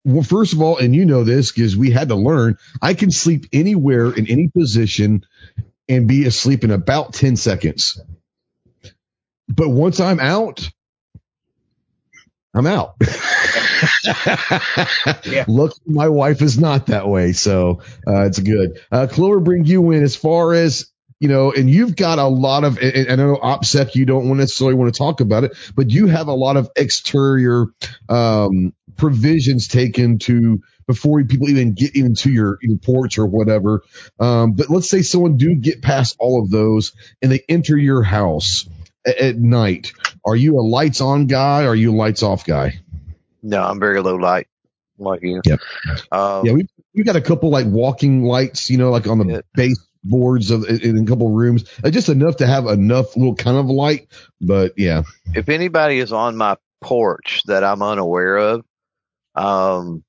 well, first of all, and you know this because we had to learn, I can sleep anywhere in any position and be asleep in about 10 seconds. But once I'm out, I'm out. Yeah. Luckily, my wife is not that way, so uh, it's good. Uh, Clover, bring you in as far as you know, and you've got a lot of. And, and I know OPSEC, you don't necessarily want to talk about it, but you have a lot of exterior um, provisions taken to before people even get into your your porch or whatever. Um, but let's say someone do get past all of those and they enter your house at, at night. Are you a lights on guy? Or are you a lights off guy? No, I'm very low light, like you. Yep. Um, yeah, we we got a couple like walking lights, you know, like on the Yeah. base boards of in, in a couple rooms, uh, just enough to have enough little kind of light. But yeah, if anybody is on my porch that I'm unaware of, um,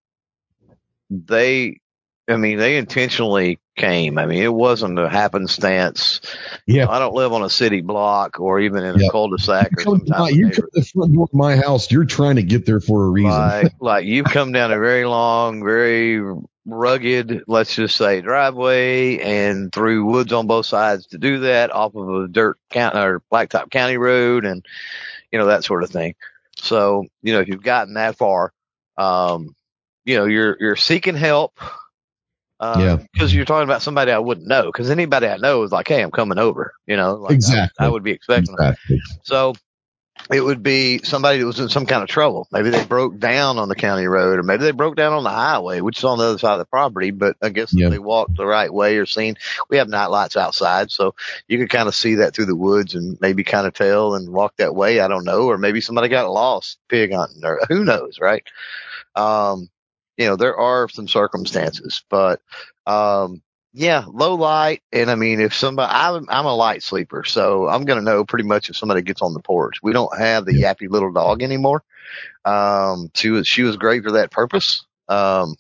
they, I mean, they intentionally came. I mean, it wasn't a happenstance. yeah. I don't live on a city block or even in a cul-de-sac You or come, some to type my, you come to the front door of my house. You're trying to get there for a reason. Like, like you've come down a very long, very rugged, let's just say driveway and through woods on both sides to do that off of a dirt county or blacktop county road and, you know, that sort of thing. So, you know, if you've gotten that far, um, you know, you're, you're seeking help. Uh, Yeah. cause you're talking about somebody I wouldn't know. Cause anybody I know is like, Hey, I'm coming over, you know, like Exactly. I, would be expecting them. exactly. So it would be somebody that was in some kind of trouble. Maybe they broke down on the county road or maybe they broke down on the highway, which is on the other side of the property. But I guess if Yeah. they walked the right way or seen, we have night lights outside. So you could kind of see that through the woods and maybe kind of tell and walk that way. I don't know. Or maybe somebody got lost pig hunting or who knows, right? Um, you know, there are some circumstances, but, um, yeah, low light. And I mean, if somebody, I'm, I'm a light sleeper, so I'm going to know pretty much if somebody gets on the porch. We don't have the yappy little dog anymore. Um, she was, she was great for that purpose. Um,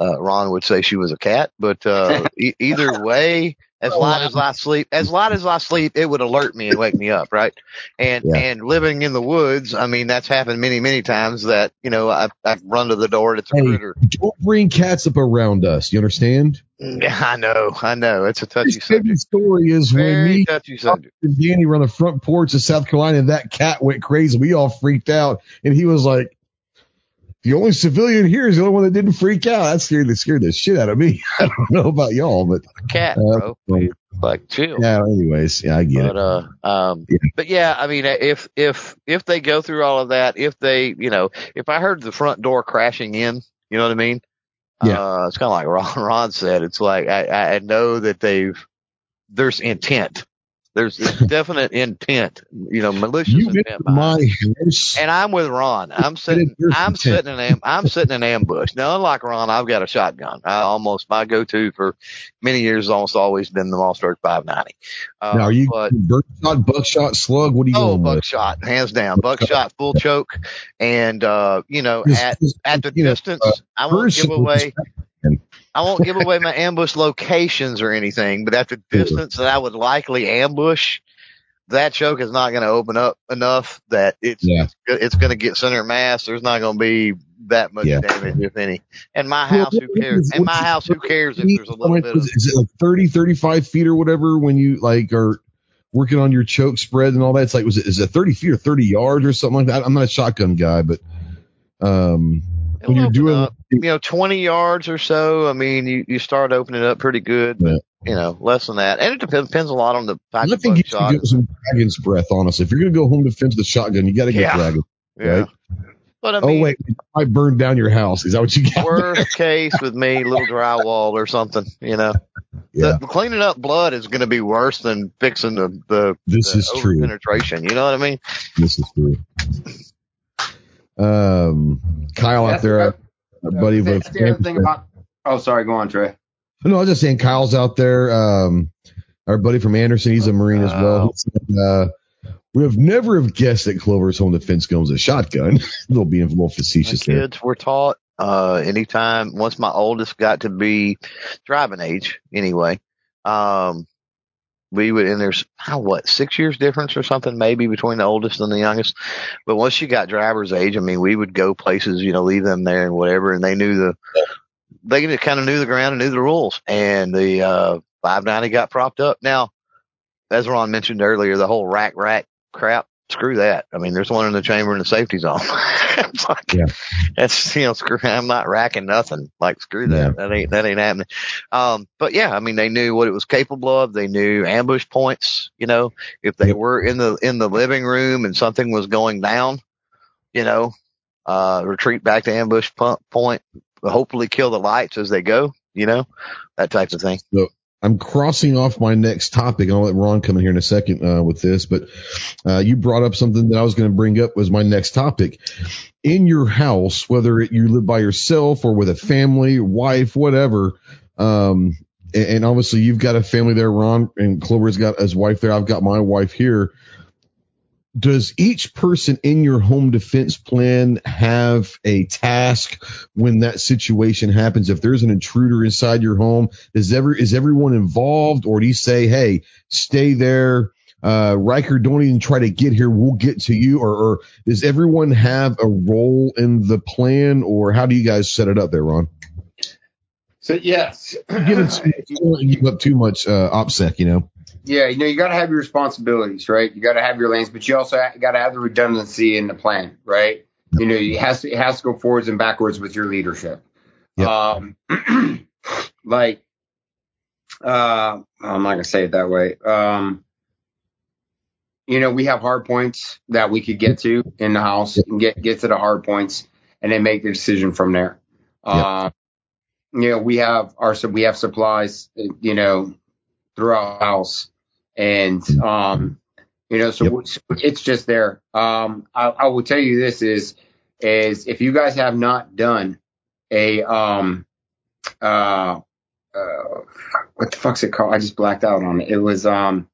uh, Ron would say she was a cat, but, uh, e- either way, as Oh, light wow. as I sleep, as light as I sleep, it would alert me and wake me up, right? And, Yeah. and living in the woods, I mean, that's happened many, many times that, you know, I've, I've run to the door and it's a Hey. critter. Don't bring cats up around us. You understand? Mm, yeah, I know, I know. It's a touchy His favorite subject. story is when me touchy subject. and Danny were on the front porch of South Carolina and that cat went crazy. We all freaked out. And he was like, the only civilian here is the only one that didn't freak out. That scared, that scared the shit out of me. I don't know about y'all, but Cat, uh, bro. Like chill. yeah, anyways, yeah, I get But it. uh, um, Yeah. but yeah, I mean, if if if they go through all of that, if they, you know, if I heard the front door crashing in, you know what I mean? Yeah. Uh, it's kind of like Ron, Ron said. It's like I, I know that they've there's intent. There's, definite intent. You know, malicious You intent. entered behind it. my house. And I'm with Ron. I'm sitting. I'm intent. sitting in. Am, I'm sitting in ambush. Now, unlike Ron, I've got a shotgun. I almost my go-to for many years has almost always been the Mossberg 590. Uh, now, are you but, birdshot, buckshot, slug? What are you oh, going with? buckshot, hands down, buckshot, full choke, and uh, you know, at at the you know, distance, uh, I won't give away. respect. I won't give away my ambush locations or anything, but at the distance that I would likely ambush, that choke is not going to open up enough that it's Yeah. it's, going to get center mass. There's not going to be that much Yeah. damage, if any. And my Well, house, who cares? And my house, who cares if there's a little bit of is, is it like 30, 35 feet or whatever when you like are working on your choke spread and all that? It's like, was it, is it 30 feet or 30 yards or something like that? I'm not a shotgun guy, but, um, when you're doing, up, you know, 20 yards or so. I mean, you, you start opening it up pretty good, but you know, less than that. And it depends, depends a lot on the type I think you should buckshot. get some dragon's breath, honestly. If you're going to go home to with the shotgun, you got to get Yeah. dragon. Yeah. right? But I Oh, wait, i burned down your house. Is that what you got? worst case with me, little drywall or something, you know. Yeah. The, cleaning up blood is going to be worse than fixing the, the, This the is true. penetration. You know what I mean? This is true. Um, Kyle out there, what- our buddy with That's the other thing about. Oh, sorry. Go on, Trey. No, I was just saying Kyle's out there. Um, our buddy from Anderson, he's a Marine as well. Oh. He said, uh, we have never have guessed that Clover's home defense gun was a shotgun. They'll be a little My facetious there. kids were taught, uh, anytime, once my oldest got to be driving age anyway, um, we would, and there's, how, what, six years difference or something maybe between the oldest and the youngest. But once you got driver's age, I mean, we would go places, you know, leave them there and whatever, and they knew the, they kind of knew the ground and knew the rules. And the, uh, 590 got propped up. Now, as Ron mentioned earlier, the whole rack rack crap, screw that. I mean, there's one in the chamber and the safety zone. It's like, Yeah. that's, you know, screw, I'm not racking nothing. Like, screw that. That ain't, that ain't happening. Um, but yeah, I mean, they knew what it was capable of. They knew ambush points, you know, if they were in the, in the living room and something was going down, you know, uh, retreat back to ambush point, hopefully kill the lights as they go, you know, that type of thing. I'm crossing off my next topic. I'll let Ron come in here in a second uh, with this, but uh, you brought up something that I was going to bring up was my next topic. In your house, whether it, you live by yourself or with a family, wife, whatever, um, and, and obviously you've got a family there, Ron, and Clover's got his wife there. I've got my wife here. Does each person in your home defense plan have a task when that situation happens? If there's an intruder inside your home, is ever is everyone involved, or do you say, "Hey, stay there"? Uh, Riker, don't even try to get here. We'll get to you. Or, or does everyone have a role in the plan, or how do you guys set it up there, Ron? So yes, Give it, don't give up too much uh, OPSEC, you know. Yeah, you know, you got to have your responsibilities, right? You got to have your lanes, but you also got to have the redundancy in the plan, right? You know, it has to it has to go forwards and backwards with your leadership. Yep. Um, like, uh, I'm not gonna say it that way. Um, you know, we have hard points that we could get to in the house and get get to the hard points, and then make the decision from there. Uh, you know, we have our we have supplies, you know, throughout the house, and um, you know, so Yep. it's- it's just there. Um, I, I will tell you this is is if you guys have not done a um uh uh, what the fuck's it called? I just blacked out on it. It was um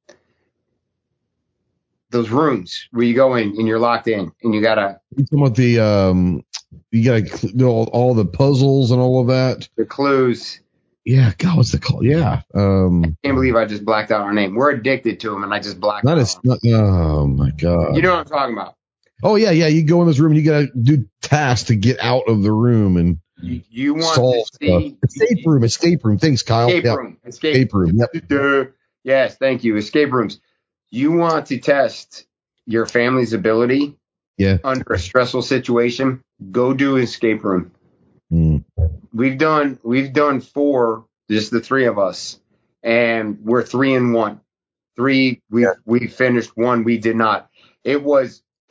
those rooms where you go in and you're locked in and you gotta You talking about the um, you gotta do all, all the puzzles and all of that. the clues. Yeah, God, what's the call? Yeah, um, I Can't believe I just blacked out our name. We're addicted to them, and I just blacked out. not. Oh my God. you know what I'm talking about. Oh yeah, yeah. You go in this room and you gotta do tasks to get out of the room and You, you want solve to stuff. see Escape room, escape room. Thanks, Kyle. escape Yep, room. Escape, Escape room. Yep. Yes, thank you. Escape rooms. You want to test your family's ability Yeah. under a stressful situation? Go do escape room. Mm. We've done we've done four, just the three of us, and we're three and one. Three we we finished one we did not. It was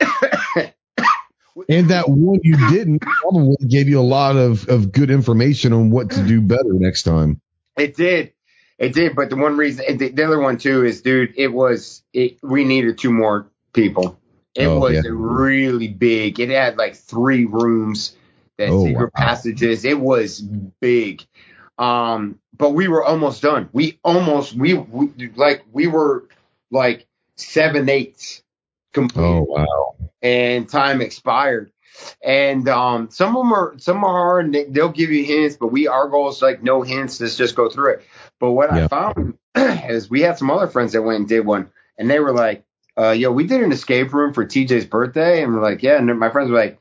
And that one you didn't probably gave you a lot of, of good information on what to do better next time. It did. It did, but the one reason, the, the other one too is, dude, it was, it, we needed two more people. It Oh, was yeah. really big. It had like three rooms, that Oh, secret wow. passages. It was big. Um, but we were almost done. We almost, we, we like, we were like seven eighths complete Oh wow. and time expired. And um, some of them are some are hard they, they'll give you hints, but we our goal is like no hints. Let's just go through it. But what. I found is we had some other friends that went and did one, and they were like, uh, "Yo, we did an escape room for TJ's birthday," and we're like, "Yeah." And my friends were like,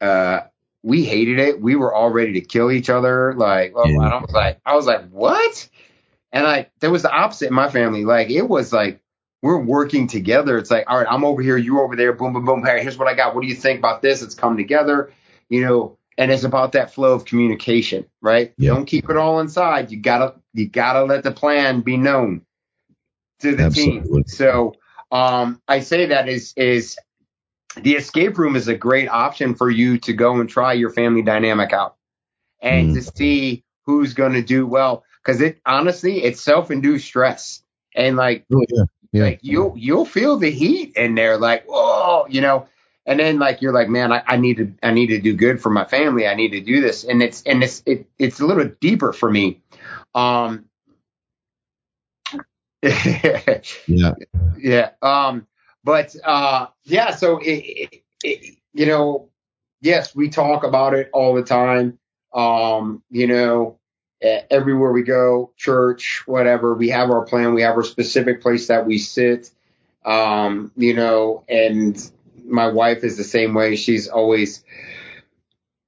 uh, "We hated it. We were all ready to kill each other." Like, oh, Yeah. I was like, I was like, "What?" And like, there was the opposite in my family. Like, it was like we're working together. It's like, all right, I'm over here, you over there, boom, boom, boom. Hey, here's what I got. What do you think about this? It's come together, you know. And it's about that flow of communication, right? Yeah. Don't keep it all inside. You gotta, you gotta let the plan be known to the Absolutely. team. So, um, I say that is is the escape room is a great option for you to go and try your family dynamic out and Mm. to see who's going to do well. Because it honestly, it's self-induced stress, and like Really, yeah. Yeah. like you'll you'll feel the heat in there, like oh you know. And then like you're like, man, I, I need to I need to do good for my family. I need to do this, and it's and it's it, it's a little deeper for me. Um, Yeah. yeah. Um, but uh, yeah. So it, it, you know, yes, we talk about it all the time. Um, you know, everywhere we go, church, whatever, we have our plan. We have our specific place that we sit. Um, you know, and my wife is the same way. She's always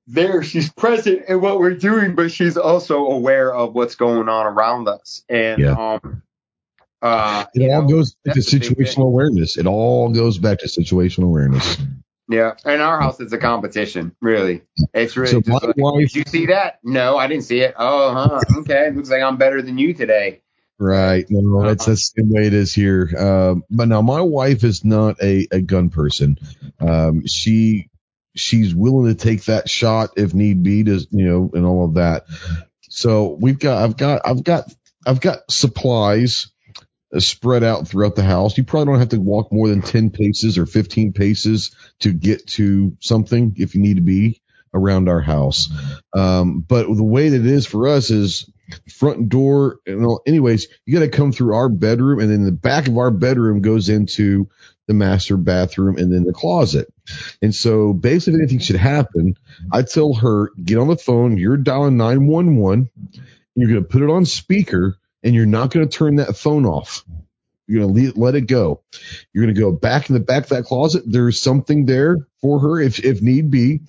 there. She's present in what we're doing, but she's also aware of what's going on around us. And Yeah. um, uh, It all know, goes back to that's a big thing. situational awareness. It all goes back to situational awareness. Yeah, in our house, it's a competition. Really, it's really. So just my like, wife- Did you see that? No, I didn't see it. Oh, huh. Okay, looks like I'm better than you today. Right. No, no, that's that's the way it is here. Um, but now my wife is not a, a gun person. Um, she she's willing to take that shot if need be to you know and all of that. So we've got I've got I've got I've got supplies spread out throughout the house. You probably don't have to walk more than ten paces or fifteen paces to get to something if you need to be around our house. Um, but the way that it is for us is front door and anyways, you got to come through our bedroom and then the back of our bedroom goes into the master bathroom and then the closet. And so basically if anything should happen, I tell her, get on the phone, you're dialing 911, you're going to put it on speaker and you're not going to turn that phone off. You're going to let, it go. You're going to go back in the back of that closet. There's something there for her if, if need be.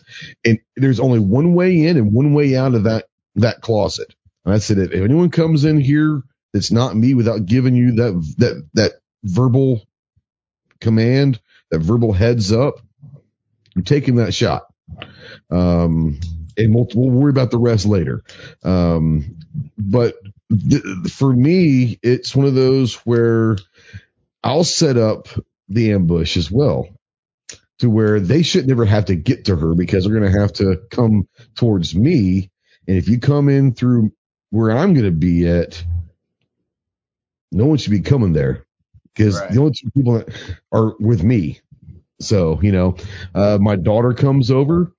And there's only one way in and one way out of that, that closet. And I said, if anyone comes in here that's not me without giving you that, that, that verbal command, that verbal heads up, you're taking that shot. Um, and we'll, we'll worry about the rest later. Um, but th- for me, it's one of those where I'll set up the ambush as well to where they should never have to get to her because they're going to have to come towards me. And if you come in through where I'm going to be at, no one should be coming there because Right. the only two people that are with me. So, you know, uh, my daughter comes over.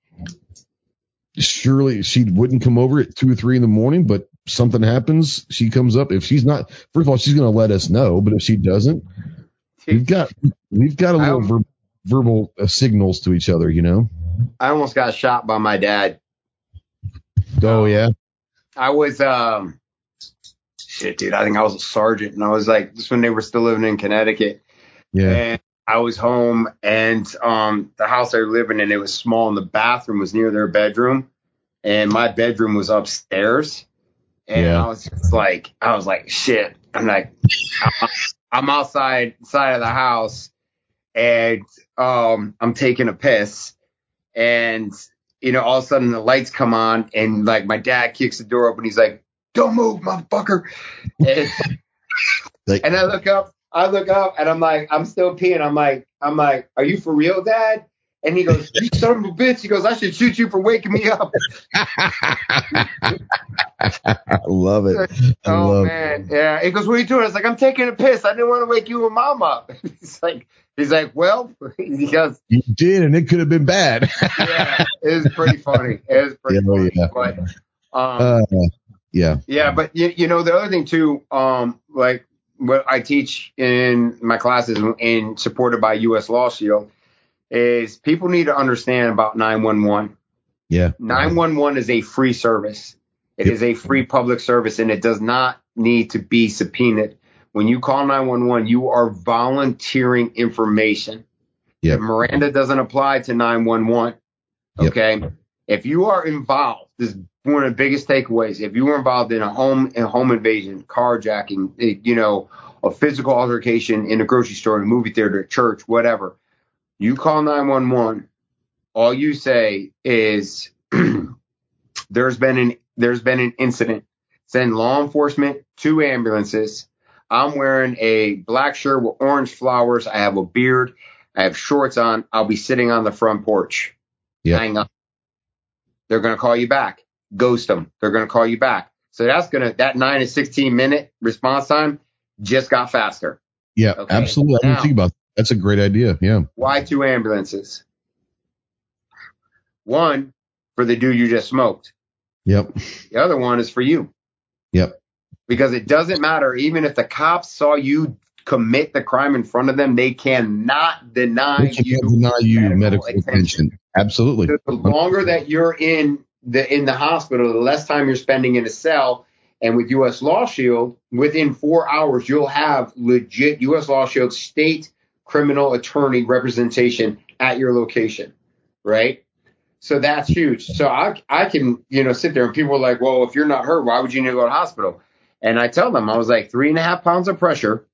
Surely she wouldn't come over at two or three in the morning, but something happens, she comes up. If she's not, first of all, she's going to let us know. But if she doesn't, we've got we've got a little ver- verbal uh, signals to each other. You know. I almost got shot by my dad. Oh yeah. I was um shit, dude. I think I was a sergeant, and I was like, this when they were still living in Connecticut, Yeah. and I was home, and um the house they were living in, it was small, and the bathroom was near their bedroom, and my bedroom was upstairs, and Yeah. I was just like, I was like, shit. I'm like, I'm- outside side of the house, and um I'm taking a piss, and you know, all of a sudden the lights come on and like my dad kicks the door open. He's like, don't move, motherfucker. And, Like- and I look up, I look up and I'm like, I'm still peeing. I'm like, I'm like, are you for real, dad? And he goes, you son of a bitch. He goes, I should shoot you for waking me up. I love it. I Oh love man. Yeah. He goes, what are you doing? I was like, I'm taking a piss. I didn't want to wake you and mom up. He's like, he's like, well, he goes, You did, and it could have been bad. yeah, it was pretty funny. It was pretty Yeah, funny. yeah. But, um, uh, yeah. Yeah, but you, you know the other thing too, um, like what I teach in my classes and supported by U.S. Law Shield is people need to understand about 911. Yeah. 911 is a free service. It Yep. is a free public service and it does not need to be subpoenaed. When you call 911, you are volunteering information. Yep. Miranda doesn't apply to 911. Yep. Okay. If you are involved, this is one of the biggest takeaways. If you were involved in a home a home invasion, carjacking, eh, you know, a physical altercation in a grocery store, a movie theater, a church, whatever, you call 911. All you say is there's been an there's been an incident. Send law enforcement, two ambulances. I'm wearing a black shirt with orange flowers. I have a beard. I have shorts on. I'll be sitting on the front porch. Yep. Hang up. They're going to call you back. Ghost them. They're going to call you back. So that's going to, that nine to 16 minute response time just got faster. Yeah. Okay. Absolutely. I didn't think about that. That's a great idea. Yeah. Why two ambulances? One for the dude you just smoked. Yep. The other one is for you. Yep. Because it doesn't matter. Even if the cops saw you commit the crime in front of them, they cannot deny They you. deny you medical medical attention. attention. Absolutely. the the longer that you're in the in the hospital, the less time you're spending in a cell. And with U.S. Law Shield, within four hours, you'll have legit U.S. Law Shield state criminal attorney representation at your location, right? So that's huge. So I I can you know sit there and people are like, well, if you're not hurt, why would you need to go to the hospital? And I tell them, I was like, three and a half pounds of pressure,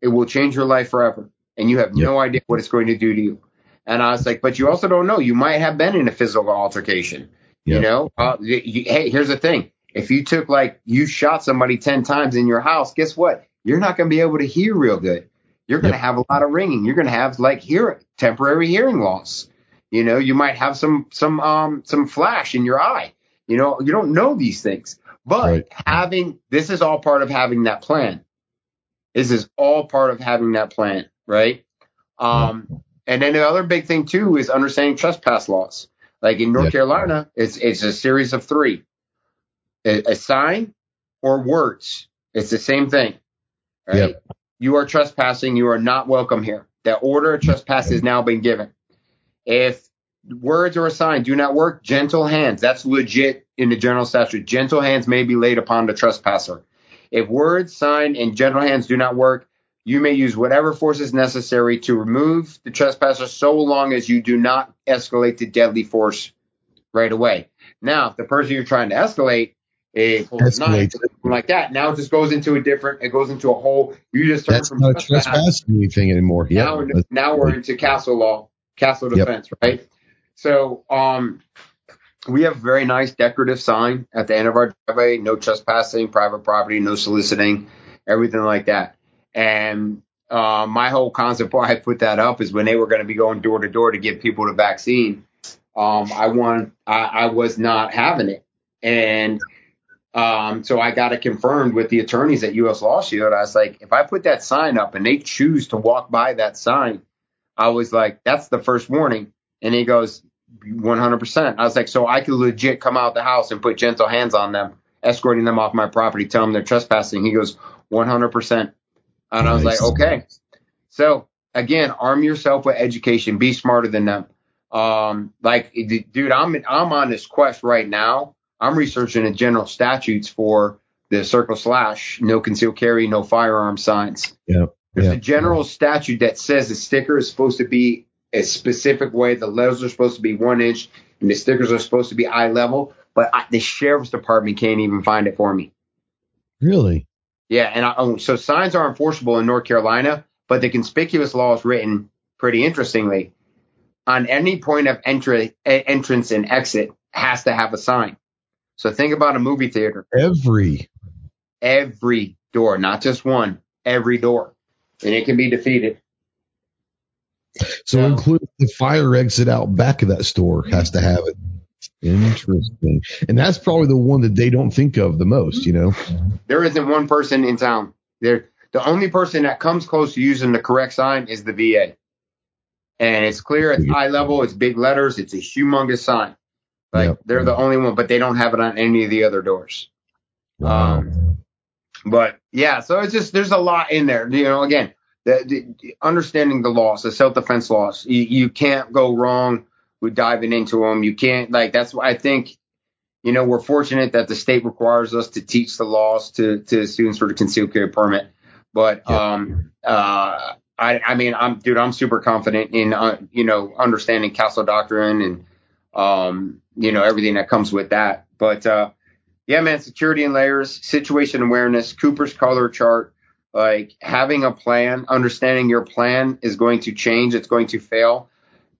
it will change your life forever, and you have Yeah. no idea what it's going to do to you. And I was like, but you also don't know. You might have been in a physical altercation. Yeah. You know, uh, y- y- hey, here's the thing. If you took like you shot somebody 10 times in your house, guess what? You're not going to be able to hear real good. You're going to Yep. have a lot of ringing. You're going to have like hear temporary hearing loss. You know, you might have some some um some flash in your eye. You know, you don't know these things. But Right. having this is all part of having that plan. This is all part of having that plan, right? Um and then the other big thing too is understanding trespass laws. Like in North Yeah. Carolina, it's it's a series of three. A, a sign or words. It's the same thing. Right? Yep. You are trespassing, you are not welcome here. That order of trespass has now been given. If words or a sign do not work, gentle hands. That's legit in the general statute. Gentle hands may be laid upon the trespasser. If words, sign, and gentle hands do not work, you may use whatever force is necessary to remove the trespasser so long as you do not escalate to deadly force right away. Now, if the person you're trying to escalate a Escalate. something like that, now it just goes into a different, it goes into a whole, you just turn That's from not trespassing anything anymore. Yeah. now, we're- now we're into castle law, castle Yep. defense, right? So, um, we have a very nice decorative sign at the end of our driveway: no trespassing, private property, no soliciting, everything like that. And uh, my whole concept why I put that up is when they were going to be going door to door to give people the vaccine. Um, I want, I, I was not having it, and um, so I got it confirmed with the attorneys at U.S. Law Shield. I was like, if I put that sign up and they choose to walk by that sign, I was like, that's the first warning. And he goes, 100%. I was like, so I could legit come out the house and put gentle hands on them escorting them off my property, tell them they're trespassing. He goes, 100%. And I was Nice. like, okay. So again, arm yourself with education. Be smarter than them. Um, like, d- dude, I'm I'm on this quest right now. I'm researching the general statutes for the circle slash, no concealed carry, no firearm signs. Yeah. There's Yeah. a general statute that says the sticker is supposed to be a specific way. The letters are supposed to be one inch, and the stickers are supposed to be eye level. But I, the sheriff's department can't even find it for me. Really? Yeah, and I, oh, so signs are enforceable in North Carolina, but the conspicuous law is written pretty interestingly. On any point of entry, entrance and exit has to have a sign. So think about a movie theater. Every. Every door, not just one, every door, and it can be defeated. So Yeah. include the fire exit out back of that store has to have it. Interesting. And that's probably the one that they don't think of the most, you know? There isn't one person in town. There, the only person that comes close to using the correct sign is the VA. And it's clear, it's eye level, it's big letters, it's a humongous sign. Like Yep. they're the only one, but they don't have it on any of the other doors. Wow. Um, But yeah, so it's just there's a lot in there. You know, again, the, the understanding the laws, the self defense laws. You, you can't go wrong with diving into them. You can't like that's why I think. You know, we're fortunate that the state requires us to teach the laws to to students for the concealed carry permit. But Yeah. um, uh, I I mean, I'm dude, I'm super confident in uh, you know understanding castle doctrine and um, you know everything that comes with that. But uh, yeah, man, security and layers, situation awareness, Cooper's color chart, like having a plan, understanding your plan is going to change, it's going to fail.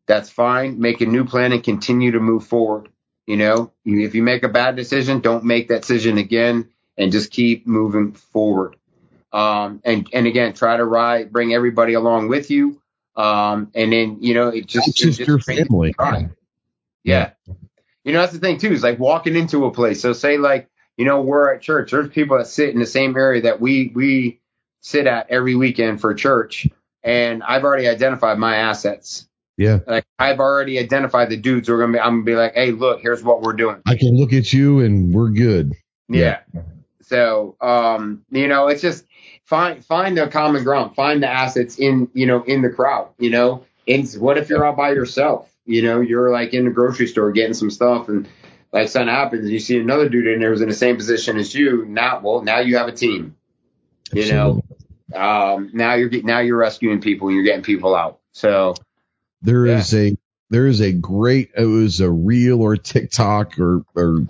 That's fine. Make a new plan and continue to move forward. You know, if you make a bad decision, don't make that decision again and just keep moving forward. Um, and, and again, try to ride, bring everybody along with you. Um, and then, you know, it just, It's just it your family. Right. Yeah. You know, that's the thing too, is like walking into a place. So say like, you know, we're at church. There's people that sit in the same area that we we sit at every weekend for church. And I've already identified my assets. Yeah. Like I've already identified the dudes who are gonna be I'm gonna be like, hey, look, here's what we're doing. I can look at you and we're good. Yeah. So um, you know, it's just find find the common ground, find the assets in, you know, in the crowd, you know. And what if you're out by yourself? You know, you're like in the grocery store getting some stuff and like something happens, and you see another dude in there who's in the same position as you. Now well, now you have a team. You know. Um now you're now you're rescuing people, and you're getting people out. So There Yeah. is a there is a great it was a reel or TikTok or or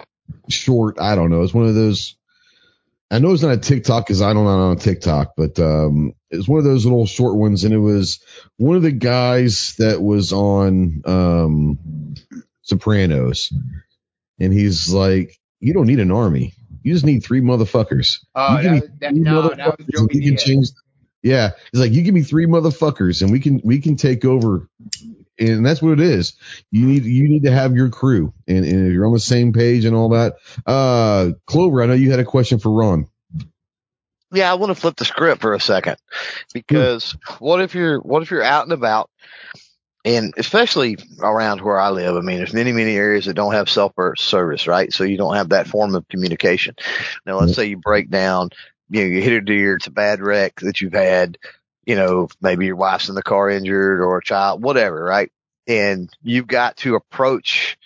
short, I don't know. It's one of those I know it's not a TikTok because I don't know on TikTok, but um it's one of those little short ones and it was one of the guys that was on um Sopranos and he's like, You don't need an army. You just need three motherfuckers. uh, You that, that, no, that was Joey can Diaz. change. Yeah, it's like you give me three motherfuckers and we can we can take over, and that's what it is. You need you need to have your crew, and, and if you're on the same page and all that. Uh, Clover, I know you had a question for Ron. Yeah, I want to flip the script for a second because what if you're what if you're out and about and especially around where I live, I mean, there's many, many areas that don't have cell phone service, right? So you don't have that form of communication. Now, let's say you break down, you know, you hit a deer, it's a bad wreck that you've had, you know, maybe your wife's in the car injured or a child, whatever, right? And you've got to approach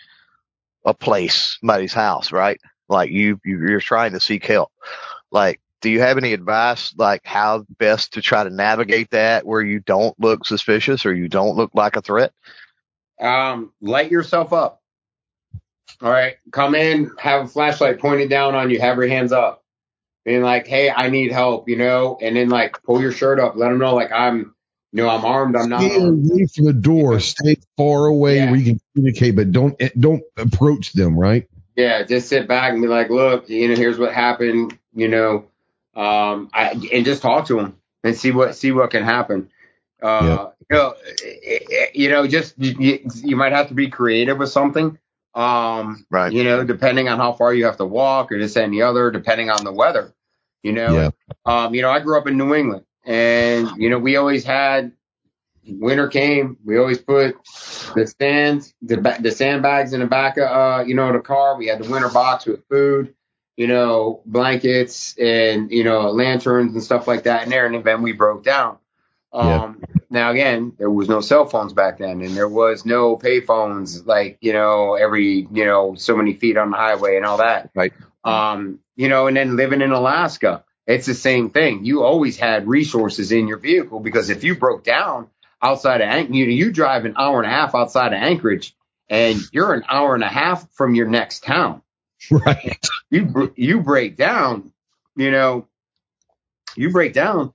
a place, somebody's house, right? Like you, you you're trying to seek help. Like, do you have any advice, like how best to try to navigate that where you don't look suspicious or you don't look like a threat? um, light yourself up. All right, come in, have a flashlight pointed down on you, have your hands up, being like, "Hey, I need help," you know, and then like pull your shirt up, let them know like I'm, you know, I'm armed, I'm not. Stay Armed. away from the door. Stay far away Yeah. where you can communicate, but don't don't approach them. Right? Yeah, just sit back and be like, "Look, you know, here's what happened," you know, um, I, and just talk to them and see what see what can happen. Uh, you know, eh, eh, you know, just you, you might have to be creative with something. Um, Right. You know, depending on how far you have to walk or this and the other, depending on the weather. You know, Yeah. um, you know, I grew up in New England, and you know, we always had winter came, we always put the stands, the the sandbags in the back of uh, you know, the car. We had the winter box with food, you know, blankets and, you know, lanterns and stuff like that in there. And then we broke down. Um, now again, there was no cell phones back then and there was no pay phones like, you know, every, you know, so many feet on the highway and all that. Right. Um, you know, and then living in Alaska, it's the same thing. You always had resources in your vehicle because if you broke down outside of Anchorage, you, you drive an hour and a half outside of Anchorage and you're an hour and a half from your next town. Right. You, you break down, you know, you break down,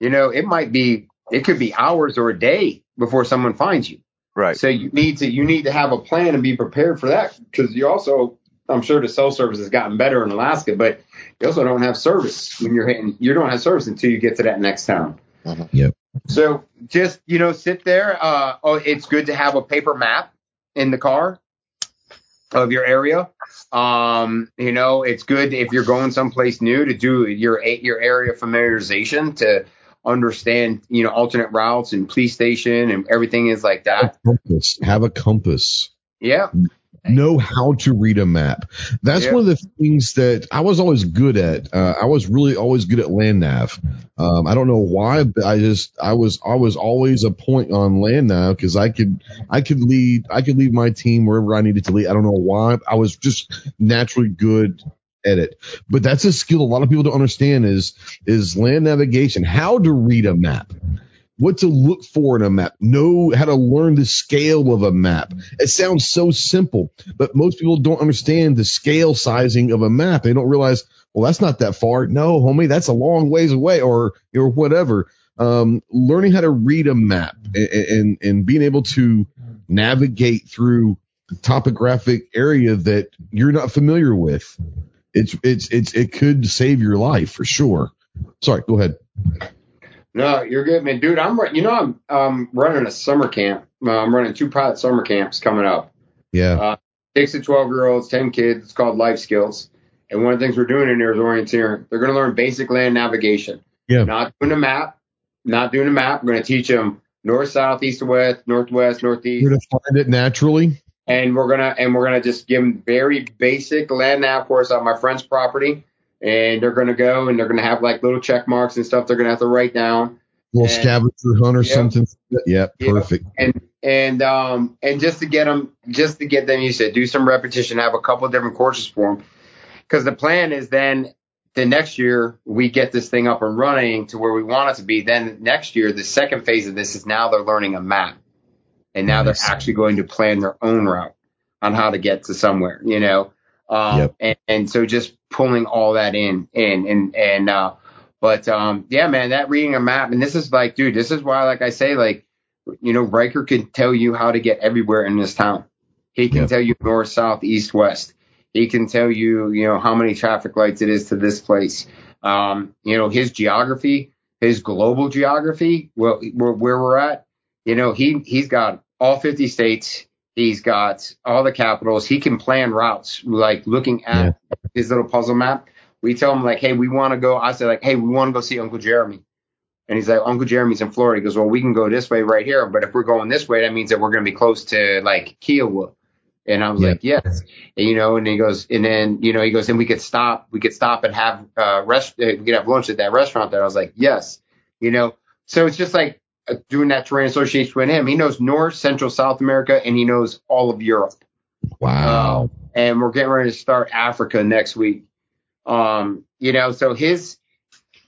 you know, it might be, it could be hours or a day before someone finds you. Right. So you need to, you need to have a plan and be prepared for that because you also, I'm sure the cell service has gotten better in Alaska, but you also don't have service when you're hitting, you don't have service until you get to that next town. Mhm. Yep. So just, you know, sit there. Uh, oh, it's good to have a paper map in the car of your area. Um, you know, it's good if you're going someplace new to do your your area familiarization to understand, you know, alternate routes and police station and everything is like that. Compass. Have a compass. Yeah. Know how to read a map. That's Yeah. one of the things that I was always good at. Uh, I was really always good at land nav. Um, I don't know why, but I just I was I was always a point on land nav because I could I could lead I could lead my team wherever I needed to lead. I don't know why. I was just naturally good at it. But that's a skill a lot of people don't understand is is land navigation, how to read a map what to look for in a map, know how to learn the scale of a map. It sounds so simple, but most people don't understand the scale sizing of a map. They don't realize, well, that's not that far. No, homie, that's a long ways away or, or whatever. Um, learning how to read a map and, and, and being able to navigate through topographic area that you're not familiar with. It's, it's, it's, it could save your life for sure. Sorry, go ahead. No, you're good, man, dude. I'm you know I'm um running a summer camp. Uh, I'm running two pilot summer camps coming up. Yeah. Uh, six to twelve year olds, ten kids. It's called Life Skills. And one of the things we're doing in there is orienteering. They're going to learn basic land navigation. Yeah. Not doing a map. Not doing a map. We're going to teach them north, south, east, west, northwest, northeast, You're going to find it naturally. and we're gonna and we're gonna just give them very basic land nav course on my friend's property. And they're gonna go and they're gonna have like little check marks and stuff. They're gonna have to write down. little And- scavenger hunt or Yep. something. Yep, Yep. perfect. and and um and just to get them just to get them you said do some repetition have a couple of different courses for them because the plan is then the next year we get this thing up and running to where we want it to be then next year the second phase of this is now they're learning a map and now Nice. they're actually going to plan their own route on how to get to somewhere you know um Yep. and, and so just pulling all that in in and and uh but um yeah man that reading a map and this is like dude this is why like i say like you know, Riker can tell you how to get everywhere in this town. He can Yeah. tell you north, south, east, west. He can tell you, you know, how many traffic lights it is to this place. Um, you know, his geography, his global geography, well, where, where we're at, you know, he, he's got all 50 states. He's got all the capitals. He can plan routes, like looking at his little puzzle map. We tell him like, Hey, we want to go. I say like, Hey, we want to go see Uncle Jeremy. And he's like, Uncle Jeremy's in Florida. He goes, well, we can go this way right here. But if we're going this way, that means that we're going to be close to like Kiowa. And I was Yeah. like, yes. And, you know, and he goes, and then, you know, he goes, and we could stop, we could stop and have, uh, rest, uh, we could have lunch at that restaurant there. I was like, yes. You know, so it's just like doing that terrain association with him. He knows North, Central, South America, and he knows all of Europe Wow. and we're getting ready to start Africa next week. Um, you know, so his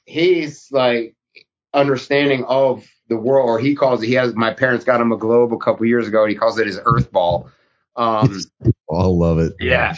he's like understanding of the world, or he calls it. He has my parents got him a globe a couple years ago, and he calls it his Earth ball. Um, I love it. yeah.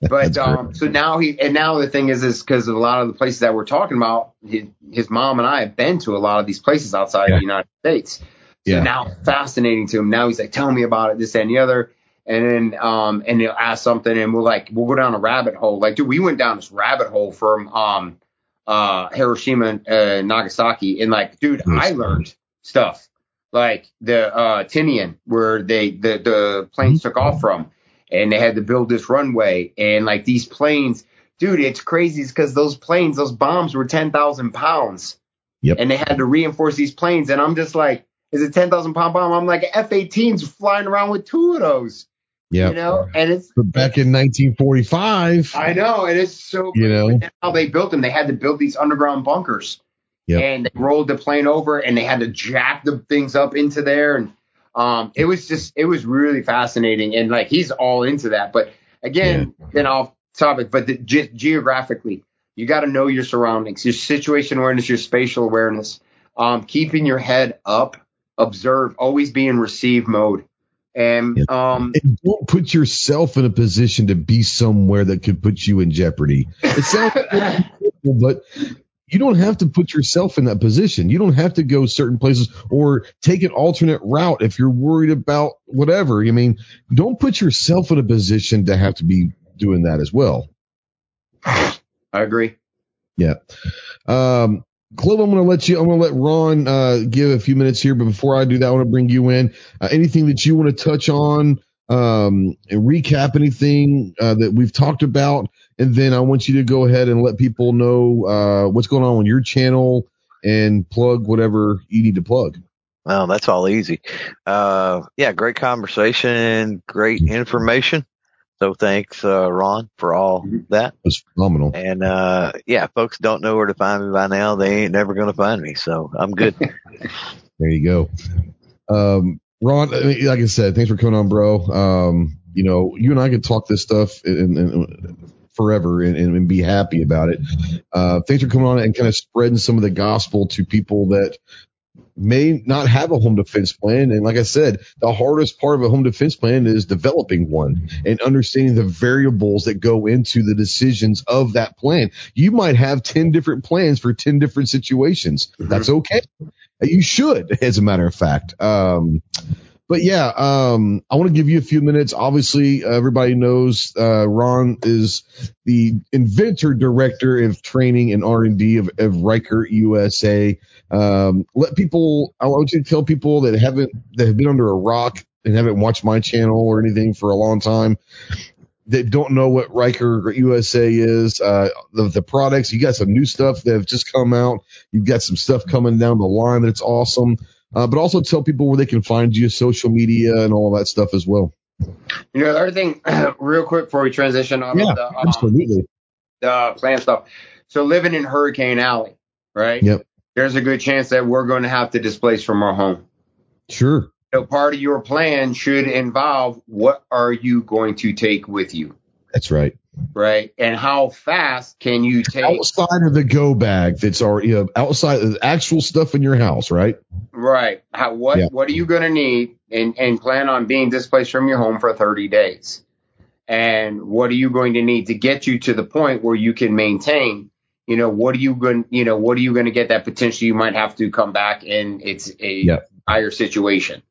but um, so now he and now the thing is, is because a lot of the places that we're talking about, his, his mom and I have been to a lot of these places outside Yeah. of the United States. So Yeah. now fascinating to him. Now he's like, tell me about it, this that, and the other. And then, um, and he'll ask something and we'll like, we'll go down a rabbit hole. Like, dude, we went down this rabbit hole from, um, uh, Hiroshima, and uh, Nagasaki. And like, dude. I learned stuff like the, uh, Tinian where they, the, the planes took off from and they had to build this runway and like these planes, dude, it's crazy because those planes, those bombs were 10,000 pounds. Yep. And they had to reinforce these planes. And I'm just like, is it 10,000 pound bomb? I'm like, F 18s flying around with two of those. Yeah. You know, and it's But back in 1945, I know, and it's so You know? how they built them. They had to build these underground bunkers. Yep. And they rolled the plane over and they had to jack the things up into there. And um it was just it was really fascinating. And like he's all into that. But again, then off topic, but the, ge- geographically, you got to know your surroundings, your situation awareness, your spatial awareness, um, keeping your head up, observe, always be in receive mode. And um, and don't put yourself in a position to be somewhere that could put you in jeopardy. It sounds but you don't have to put yourself in that position. You don't have to go certain places or take an alternate route if you're worried about whatever. I mean, don't put yourself in a position to have to be doing that as well. I agree. Yeah. Um, Cliff, I'm going to let you, I'm going to let Ron, uh, give a few minutes here, but before I do that, I want to bring you in. Uh, anything that you want to touch on, um, and recap anything, uh, that we've talked about. And then I want you to go ahead and let people know, uh, what's going on on your channel and plug whatever you need to plug. Well, that's all easy. Uh, yeah, great conversation, great information. So thanks, uh, Ron, for all that. It was phenomenal. And, uh, yeah, folks don't know where to find me by now. They ain't never going to find me. So I'm good. There you go. Um, Ron, like I said, thanks for coming on, bro. Um, you know, you and I could talk this stuff and, and forever and, and be happy about it. Uh, thanks for coming on and kind of spreading some of the gospel to people that may not have a home defense plan. And like I said, the hardest part of a home defense plan is developing one and understanding the variables that go into the decisions of that plan. You might have 10 different plans for 10 different situations. That's okay. You should, as a matter of fact. Um, but yeah, um, I want to give you a few minutes. Obviously, everybody knows uh, Ron is the inventor, director of training and R and D of, of Ryker USA. Um, let people. I want you to tell people that haven't that have been under a rock and haven't watched my channel or anything for a long time that don't know what Ryker USA is. Uh, the the products. You got some new stuff that have just come out. You've got some stuff coming down the line that's awesome. Uh, but also tell people where they can find you, social media, and all that stuff as well. You know, the other thing, real quick before we transition on Yeah, the, um, absolutely. the plan stuff. So living in Hurricane Alley, right? Yep. There's a good chance that we're going to have to displace from our home. Sure. So part of your plan should involve what are you going to take with you, That's right. Right? And how fast can you take? Outside of the go bag that's already you know, outside of the actual stuff in your house, right? Right. How, what Yeah. what are you going to need and, and plan on being displaced from your home for 30 days? And what are you going to need to get you to the point where you can maintain? You know, what are you going you know, what are you going to get that potentially you might have to come back and it's a Yeah. higher situation?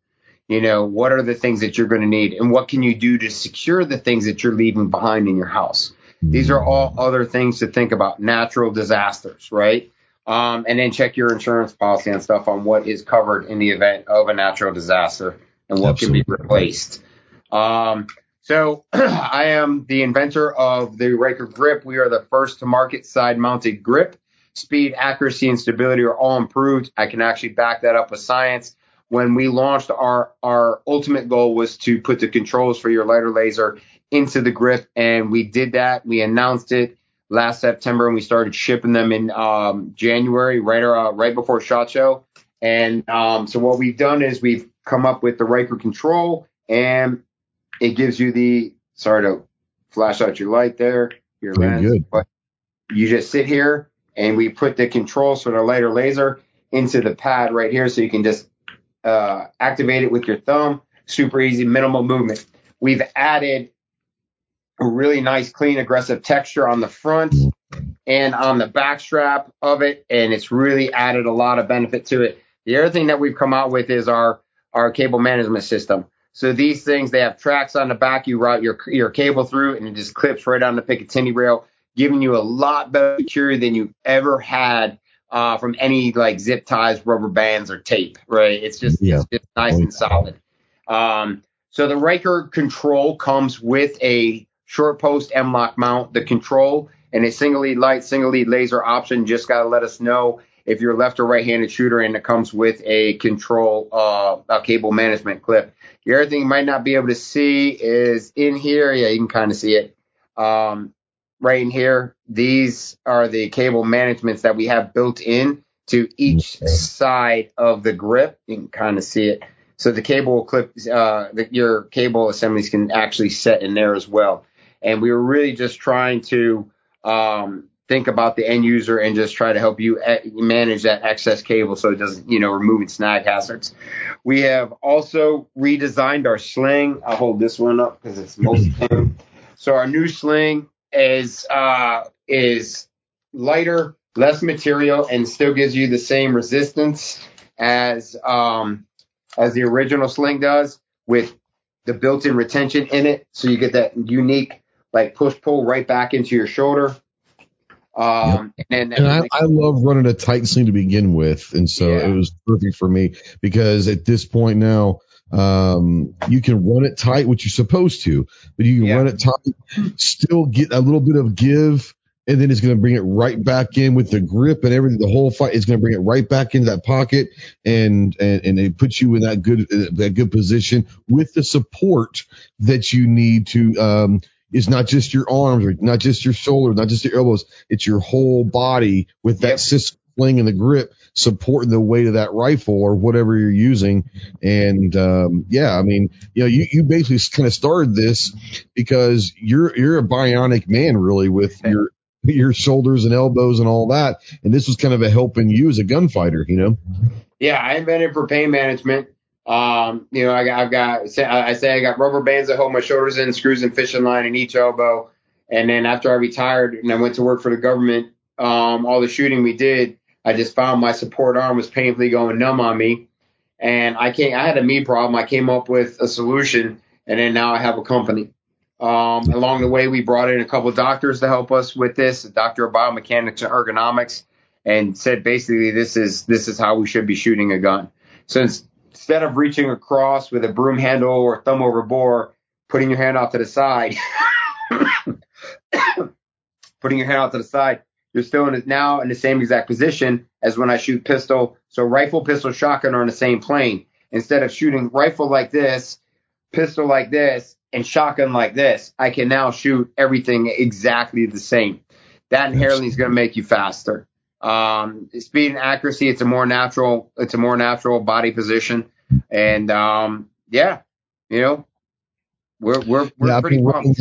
You know, what are the things that you're going to need and what can you do to secure the things that you're leaving behind in your house? These are all other things to think about. Natural disasters, right? Um, and then check your insurance policy and stuff on what is covered in the event of a natural disaster and what can be replaced. Um, so I am the inventor of the Ryker grip. We are the first to market side mounted grip. Speed, accuracy, and stability are all improved. I can actually back that up with science. When we launched our, our ultimate goal was to put the controls for your lighter laser into the grip, and we did that. We announced it last September, and we started shipping them in um, January, right uh, right before Shot Show. And um, so what we've done is we've come up with the Ryker control, and it gives you the sorry to flash out your light there, your Very lens, good. but you just sit here, and we put the controls for the lighter laser into the pad right here, so you can just uh, activate it with your thumb. Super easy, minimal movement. We've added a really nice, clean, aggressive texture on the front and on the back strap of it, and it's really added a lot of benefit to it. The other thing that we've come out with is our our cable management system. So these things they have tracks on the back. You route your your cable through, and it just clips right on the Picatinny rail, giving you a lot better security than you've ever had uh, from any like zip ties, rubber bands, or tape. Right? It's just Yeah. it's just nice and solid. Um, so the Ryker control comes with a short post M-LOK mount. The control and a single lead light, single lead laser option. Just got to let us know if you're a left or right handed shooter and it comes with a control, uh, a cable management clip. The other thing you might not be able to see is in here. Yeah, you can kind of see it. Um, right in here. These are the cable managements that we have built in to each side of the grip. You can kind of see it. So the cable clip, uh, the, your cable assemblies can actually set in there as well. And we were really just trying to um, think about the end user and just try to help you manage that excess cable so it doesn't, you know, removing snag hazards. We have also redesigned our sling. I'll hold this one up because it's most. So our new sling is uh, is lighter, less material, and still gives you the same resistance as um, as the original sling does with the built-in retention in it. So you get that unique like push pull right back into your shoulder. Um, yep. and, and I, I, love running a tight sling to begin with, and so yeah. it was perfect for me because at this point now, um, you can run it tight, which you're supposed to, but you can yeah. run it tight, still get a little bit of give, and then it's going to bring it right back in with the grip and everything. The whole fight is going to bring it right back into that pocket, and and and it puts you in that good that good position with the support that you need to um, it's not just your arms or not just your shoulders, not just your elbows. It's your whole body with that yep. system sling and the grip supporting the weight of that rifle or whatever you're using. And, um, yeah, I mean, you know, you, you basically kind of started this because you're, you're a bionic man really with your, your shoulders and elbows and all that. And this was kind of a helping you as a gunfighter, you know? Yeah, I invented for pain management. Um, you know, I, I've got, I say I got rubber bands that hold my shoulders in, screws and fishing line in each elbow. And then after I retired and I went to work for the government, um, all the shooting we did, I just found my support arm was painfully going numb on me. And I came, I had a me problem. I came up with a solution and then now I have a company. Um, along the way, we brought in a couple of doctors to help us with this, a doctor of biomechanics and ergonomics, and said basically this is, this is how we should be shooting a gun. Since instead of reaching across with a broom handle or thumb over bore, putting your hand out to the side, putting your hand out to the side, you're still in now in the same exact position as when I shoot pistol. So rifle, pistol, shotgun are in the same plane. Instead of shooting rifle like this, pistol like this, and shotgun like this, I can now shoot everything exactly the same. That inherently is going to make you faster. Um, speed and accuracy, it's a more natural, it's a more natural body position. And, um, yeah, you know, we're, we're, we're yeah, pretty I've been,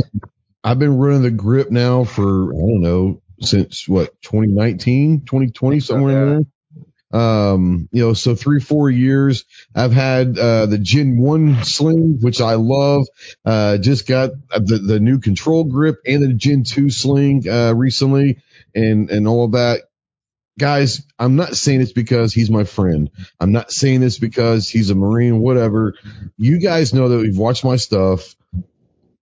I've been running the grip now for, I don't know, since what, 2019, 2020, somewhere yeah. in there. Um, you know, so three, four years. I've had, uh, the Gen 1 sling, which I love. Uh, just got the, the new control grip and the Gen 2 sling, uh, recently and, and all of that guys, I'm not saying it's because he's my friend. I'm not saying this because he's a Marine, whatever. You guys know that we've watched my stuff.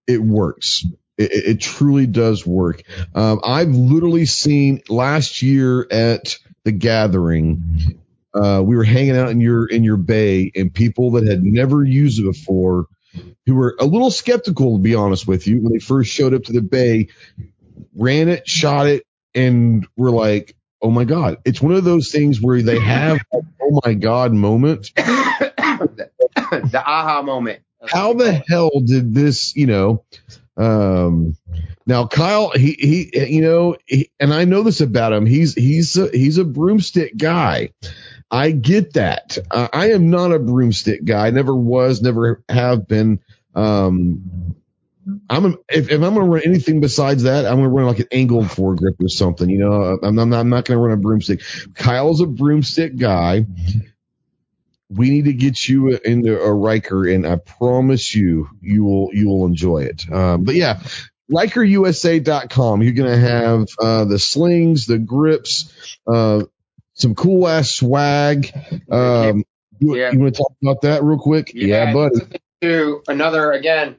It works. It, it truly does work. Um, I've literally seen last year at the gathering, uh, we were hanging out in your, in your bay and people that had never used it before who were a little skeptical, to be honest with you, when they first showed up to the bay, ran it, shot it, and were like, oh my god. It's one of those things where they have oh my god moment. The, the aha moment. How the hell did this you know um now kyle he he you know he, and i know this about him he's he's a, he's a broomstick guy i get that uh, i am not a broomstick guy never was never have been um I'm a, if, if I'm going to run anything besides that, I'm going to run like an angled foregrip or something. You know, I'm, I'm not, I'm not going to run a broomstick. Kyle's a broomstick guy. We need to get you into a Ryker, and I promise you, you will you will enjoy it. Um, but yeah, RykerUSA.com. You're going to have uh, the slings, the grips, uh, some cool ass swag. Um, you, yeah. you want to talk about that real quick? Yeah, yeah buddy. To another again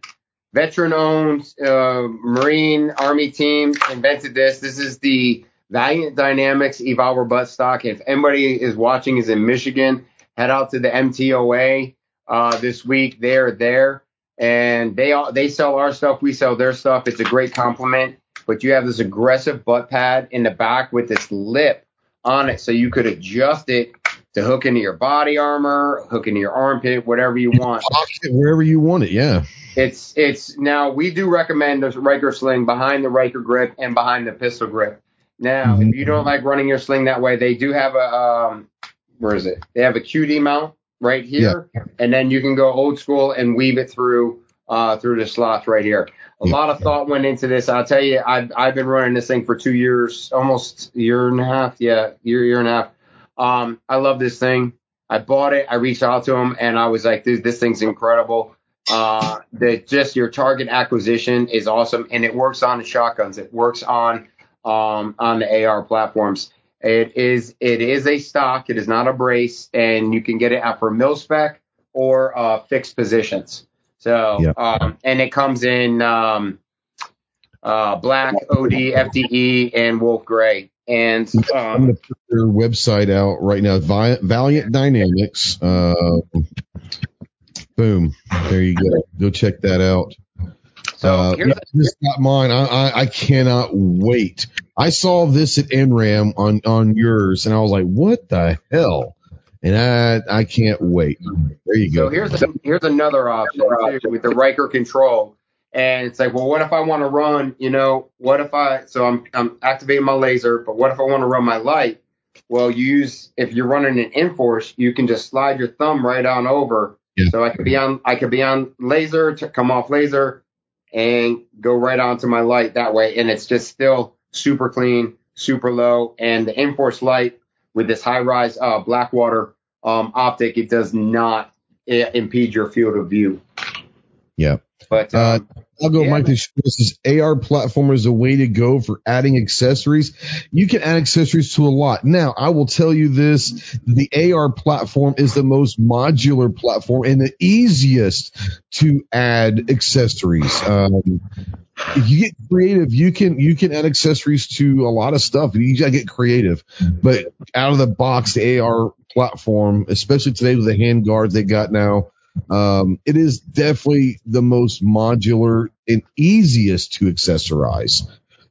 veteran owned uh, Marine Army team invented this. This is the Valiant Dynamics Evolver buttstock. If anybody is watching is in Michigan, head out to the MTOA uh, this week. They're there and they all, they sell our stuff. We sell their stuff. It's a great compliment. But you have this aggressive butt pad in the back with this lip on it, so you could adjust it to hook into your body armor, hook into your armpit, whatever you want. Wherever you want it. Yeah. It's it's now we do recommend the Ryker sling behind the Ryker grip and behind the pistol grip. Now, Mhm. if you don't like running your sling that way, they do have a um, where is it? They have a QD mount right here, and then you can go old school and weave it through uh, through the slots right here. A Yeah. lot of thought went into this. I'll tell you, I've I've been running this thing for two years, almost a year and a half. Yeah, year year and a half. Um, I love this thing. I bought it. I reached out to him, and I was like, dude, this thing's incredible. Uh, that just your target acquisition is awesome, and it works on the shotguns. It works on um, on the AR platforms. It is it is a stock. It is not a brace, and you can get it out for mil spec or uh, fixed positions. So Yeah. um, and it comes in um, uh, black, OD, FDE, and Wolf Gray. And I'm um, going to put their website out right now. Valiant Dynamics. Uh, boom. There you go. Go check that out. so Uh, yeah, this got mine. I, I, I cannot wait. I saw this at NRAM on, on yours and I was like, what the hell? And I, I can't wait. There you go. So here's a, here's another option too, with the Ryker control, and it's like, well, what if I want to run? You know, what if I? So I'm I'm activating my laser, but what if I want to run my light? Well, you use if you're running an Inforce, you can just slide your thumb right on over. Yeah. So I could be on I could be on laser to come off laser, and go right onto my light that way, and it's just still super clean, super low, and the Inforce light with this high rise uh, Blackwater um, optic, it does not i- impede your field of view. Yeah. But Uh, um, I'll go, Yeah, Mike. This this is AR platform is a way to go for adding accessories. You can add accessories to a lot. Now, I will tell you this: the AR platform is the most modular platform and the easiest to add accessories. Um, if you get creative, you can you can add accessories to a lot of stuff. You gotta get creative, but out of the box, the AR platform, especially today with the hand guards they got now, um, it is definitely the most modular and easiest to accessorize.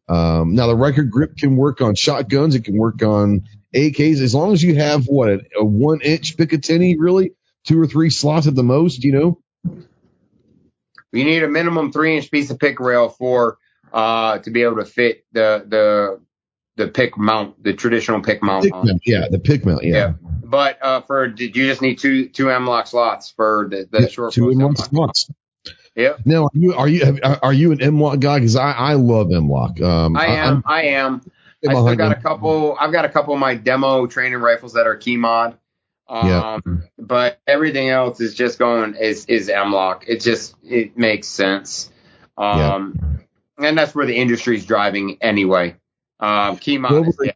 Um, now the record grip can work on shotguns. It can work on AKs as long as you have what a, a one inch Picatinny, really two or three slots at the most. You know, you need a minimum three inch piece of pick rail for uh, to be able to fit the the the pick mount, the traditional pick mount. pick mount, yeah, the pick mount, yeah, Yeah. But uh, for did you just need two two M-LOK slots for the, the Yeah, short two one M-LOK? slots. Yep. Now, are you are you are you an M-LOK guy? Because I I love M-LOK. Um, I am. I am. I still got a couple. I've got a couple of my demo training rifles that are KeyMod. Um, Yeah. But everything else is just going is is M-LOK. It just it makes sense. Um, and that's where the industry's driving anyway. Um, KeyMod. Well, is- yeah.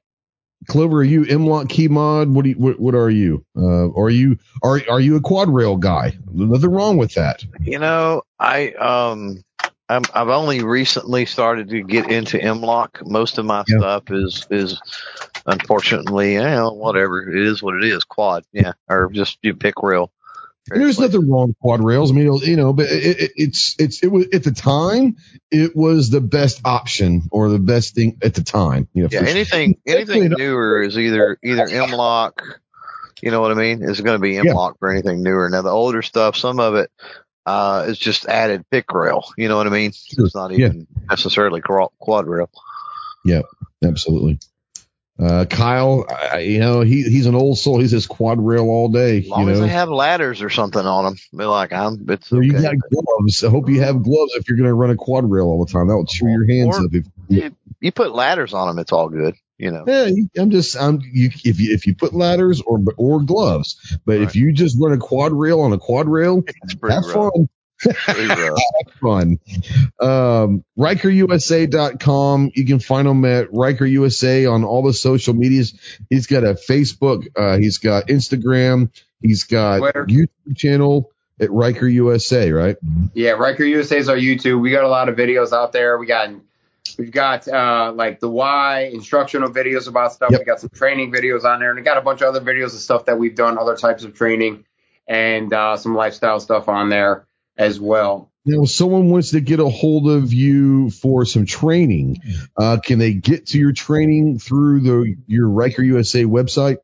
Clover, are you M-LOK key mod? What do you, what, what are you? Uh, are you are are you a quad rail guy? Nothing wrong with that. You know, I um, I'm, I've only recently started to get into M-LOK. Most of my Yeah. stuff is is unfortunately, you know, whatever it is, what it is, quad, yeah, or just you pick rail. And there's nothing wrong with quad rails. I mean, you know, but it, it, it's it's it was at the time it was the best option or the best thing at the time. You know, Yeah, anything anything newer is either either M-LOK. You know what I mean? Is going to be M-LOK for anything newer. Now the older stuff, some of it uh, is just added pick rail. You know what I mean? It's not Yeah. even necessarily cra- quad rail. Yeah, absolutely. Uh, Kyle, I, you know, he he's an old soul. He says quad rail all day. As long you as they have ladders or something on them, be like, I'm. It's okay. you got gloves. I hope you have gloves if you're going to run a quad rail all the time. That will chew your hands Or- up. If, you, you put ladders on them, it's all good. You know. yeah, I'm just I'm you if you if you put ladders or or gloves, but if you just run a quad rail on a quad rail, It's pretty have rough. fun. Fun. Um, RykerUSA.com. You can find him at RykerUSA on all the social medias. He's got a Facebook. Uh, he's got Instagram. He's got Twitter. YouTube channel at RykerUSA, right? Yeah, Ryker USA is our YouTube. We got a lot of videos out there. We got we've got uh, like the why instructional videos about stuff. Yep. We got some training videos on there, and we got a bunch of other videos of stuff that we've done, other types of training, and uh, some lifestyle stuff on there as well. Now, if someone wants to get a hold of you for some training, uh, can they get to your training through the your Ryker USA website?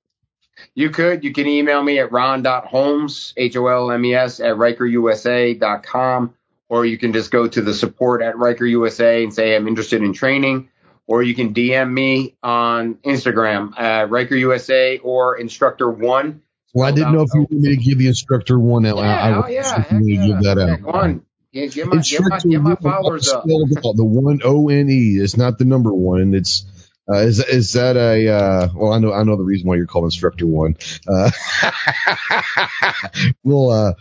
You could. You can email me at ron.holmes, H-O-L-M-E-S, at rykerusa.com, or you can just go to the support at Ryker USA and say I'm interested in training, or you can DM me on Instagram at Ryker USA or Instructor One. Well, I didn't know if you wanted me to give the instructor one out. Yeah, I, I oh, yeah, if you heck yeah. give that out. go on. Yeah, get my, get my, get my followers up. The one O N E. It's not the number one. It's uh, is is that a uh, well? I know I know the reason why you're called Instructor One. Uh, well, uh,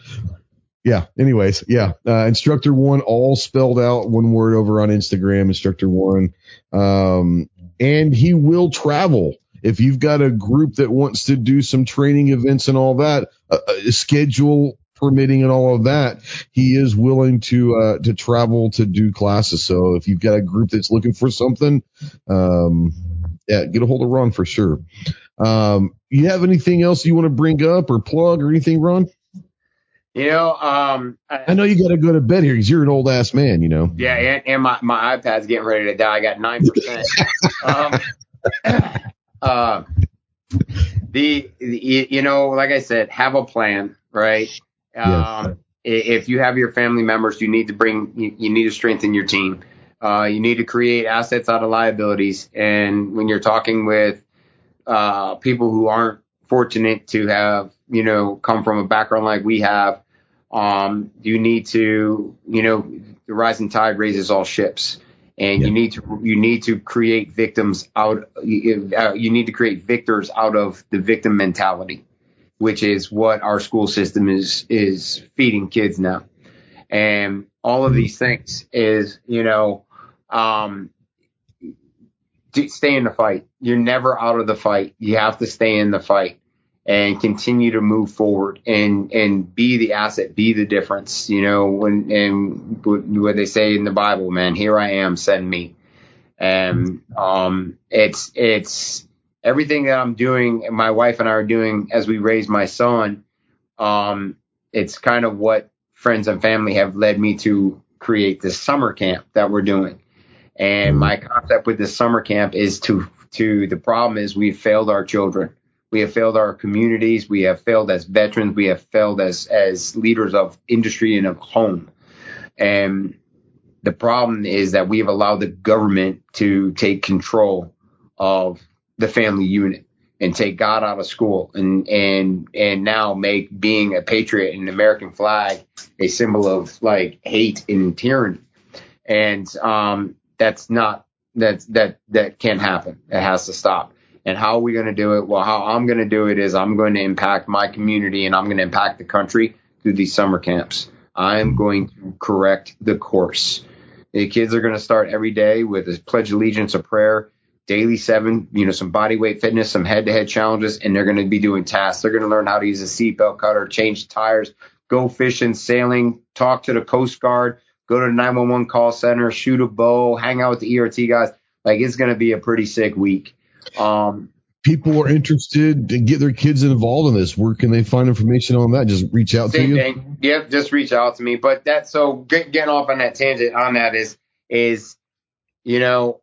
yeah. Anyways, yeah. Uh, Instructor One, all spelled out, one word over on Instagram. Instructor One, um, and he will travel. If you've got a group that wants to do some training events and all that, uh, uh, schedule permitting and all of that, he is willing to uh, to travel to do classes. So if you've got a group that's looking for something, um, yeah, get a hold of Ron for sure. Um, you have anything else you want to bring up or plug or anything, Ron? You know, um, I know you got to go to bed here because you're an old ass man, you know. Yeah, and, and my, my iPad's getting ready to die. I got nine percent. um, uh, the, the you know, like I said, have a plan, right? Um, i- if you have your family members, you need to bring, you, you need to strengthen your team. Uh, you need to create assets out of liabilities. And when you're talking with uh, people who aren't fortunate to have, you know, come from a background like we have, um, you need to, you know, the rising tide raises all ships, and Yeah. you need to you need to create victims out. You, uh, you need to create victors out of the victim mentality, which is what our school system is is feeding kids now, and all of these things is, you know, um, stay in the fight. You're never out of the fight. You have to stay in the fight and continue to move forward and and be the asset, be the difference. You know, when and what they say in the Bible, man, here I am, send me. And um, it's it's everything that I'm doing, my wife and I are doing as we raise my son. Um, it's kind of what friends and family have led me to create this summer camp that we're doing. And my concept with this summer camp is to to the problem is we've failed our children. We have failed our communities. We have failed as veterans. We have failed as as leaders of industry and of home. And the problem is that we have allowed the government to take control of the family unit and take God out of school and and and now make being a patriot and an American flag a symbol of like hate and tyranny. And um, that's not that that that can't happen. It has to stop. And how are we going to do it? Well, how I'm going to do it is I'm going to impact my community and I'm going to impact the country through these summer camps. I'm going to correct the course. The kids are going to start every day with a pledge allegiance, a prayer, daily seven, you know, some body weight fitness, some head to head challenges, and they're going to be doing tasks. They're going to learn how to use a seatbelt cutter, change tires, go fishing, sailing, talk to the Coast Guard, go to the 911 call center, shoot a bow, hang out with the ERT guys. Like it's going to be a pretty sick week. Um, People are interested to get their kids involved in this. Where can they find information on that? Just reach out to you. thing. Yep, just reach out to me. But that's so get, getting off on that tangent on that is is you know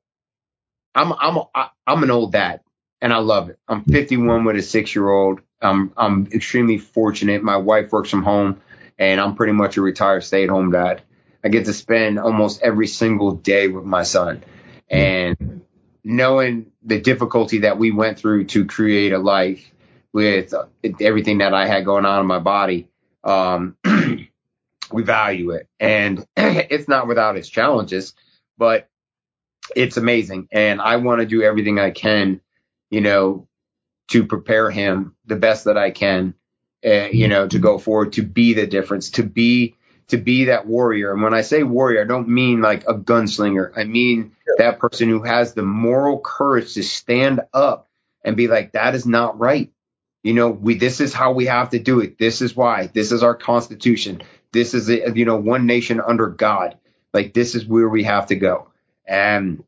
I'm I'm I'm an old dad and I love it. I'm 51 with a six year old. I'm I'm extremely fortunate. My wife works from home and I'm pretty much a retired stay at home dad. I get to spend almost every single day with my son and knowing the difficulty that we went through to create a life with everything that I had going on in my body. Um, we value it and it's not without its challenges, but it's amazing. And I want to do everything I can, you know, to prepare him the best that I can, uh, you know, to go forward, to be the difference, to be, to be that warrior. And when I say warrior, I don't mean like a gunslinger. I mean that person who has the moral courage to stand up and be like, that is not right. You know, we, this is how we have to do it. This is why. This is our constitution. This is, you know, one nation under God. Like this is where we have to go. And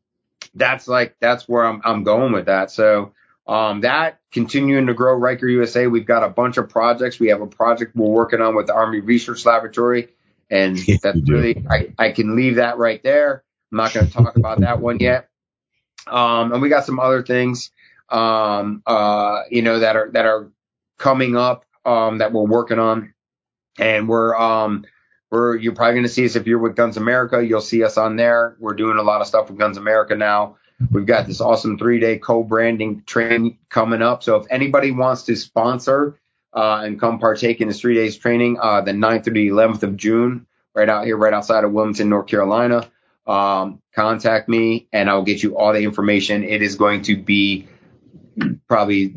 that's like, that's where I'm, I'm going with that. So, um, that continuing to grow Ryker USA. We've got a bunch of projects. We have a project we're working on with the Army Research Laboratory And that's really, I, I can leave that right there. I'm not going to talk about that one yet. Um, and we got some other things, um, uh, you know, that are, that are coming up, um, that we're working on. And we're, um, we're, you're probably going to see us if you're with Guns America, you'll see us on there. We're doing a lot of stuff with Guns America now. We've got this awesome three day co-branding training coming up. So if anybody wants to sponsor, uh, and come partake in this three days training, uh, the 9th through the 11th of June, right out here, right outside of Wilmington, North Carolina, um, contact me and I'll get you all the information. It is going to be probably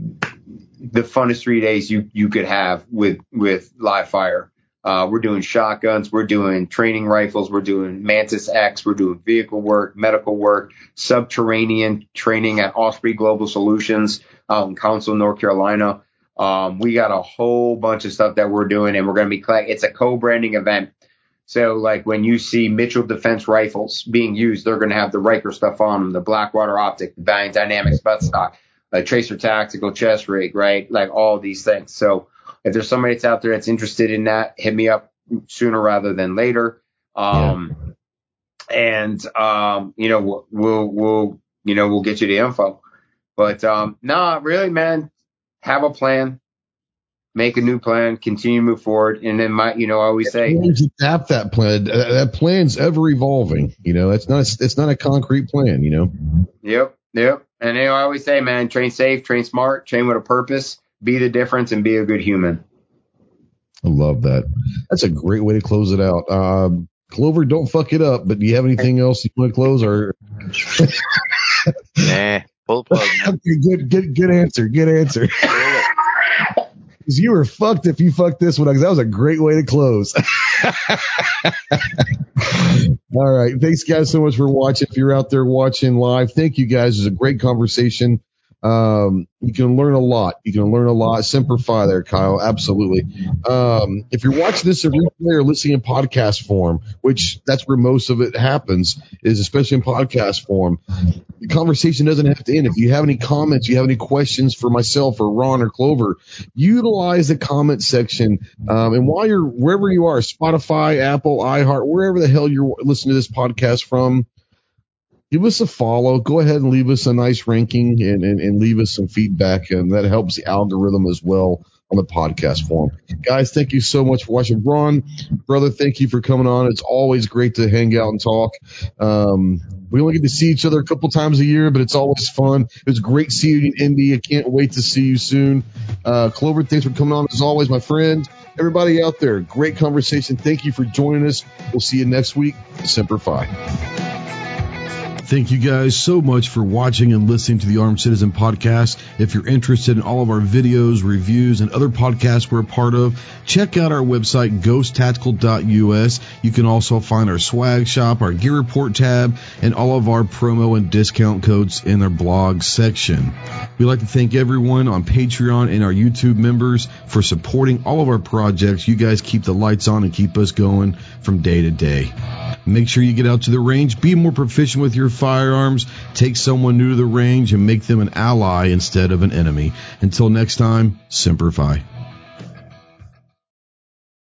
the funnest three days you, you could have with, with live fire. Uh, we're doing shotguns. We're doing training rifles. We're doing Mantis X. We're doing vehicle work, medical work, subterranean training at Osprey Global Solutions out in Council, North Carolina. Um, we got a whole bunch of stuff that we're doing and we're going to be, it's a co-branding event. So like when you see Mitchell Defense rifles being used, they're going to have the Ryker stuff on them, the Blackwater Optic, the Valiant Dynamics buttstock, a Tracer Tactical chest rig, right? Like all these things. So if there's somebody that's out there that's interested in that, hit me up sooner rather than later. Um, and, um, you know, we'll, we'll, we'll, you know, we'll get you the info, but, um, nah, really, man, have a plan, make a new plan, continue to move forward. And then my, you know, I always say, adapt that plan. That plan's ever evolving. You know, it's not it's not a concrete plan. You know. Yep, yep. And you know, I always say, man, train safe, train smart, train with a purpose, be the difference, and be a good human. I love that. That's a great way to close it out. Um, Clover, don't fuck it up. But do you have anything else you want to close? Or Nah, pull plug. okay, good, good, good answer. Good answer. Because you were fucked if you fucked this one. Because that was a great way to close. All right. Thanks, guys, so much for watching. If you're out there watching live, thank you, guys. It was a great conversation. Um, you can learn a lot. You can learn a lot. Simplify there, Kyle. Absolutely. Um, if you're watching this in replay or listening in podcast form, which that's where most of it happens, is especially in podcast form, the conversation doesn't have to end. If you have any comments, you have any questions for myself or Ron or Clover, utilize the comment section. Um, and while you're wherever you are, Spotify, Apple, iHeart, wherever the hell you're listening to this podcast from, give us a follow. Go ahead and leave us a nice ranking and, and, and leave us some feedback. And that helps the algorithm as well on the podcast form. Guys, thank you so much for watching. Ron, brother, thank you for coming on. It's always great to hang out and talk. Um, we only get to see each other a couple times a year, but it's always fun. It was great seeing you in Indy. I can't wait to see you soon. Uh, Clover, thanks for coming on as always, my friend. Everybody out there, great conversation. Thank you for joining us. We'll see you next week. Semper Fi. Thank you guys so much for watching and listening to the Armed Citizen podcast. If you're interested in all of our videos, reviews, and other podcasts we're a part of, check out our website, ghosttactical.us. You can also find our swag shop, our gear report tab, and all of our promo and discount codes in our blog section. We'd like to thank everyone on Patreon and our YouTube members for supporting all of our projects. You guys keep the lights on and keep us going from day to day. Make sure you get out to the range, be more proficient with your firearms, take someone new to the range, and make them an ally instead of an enemy. Until next time, Semper Fi.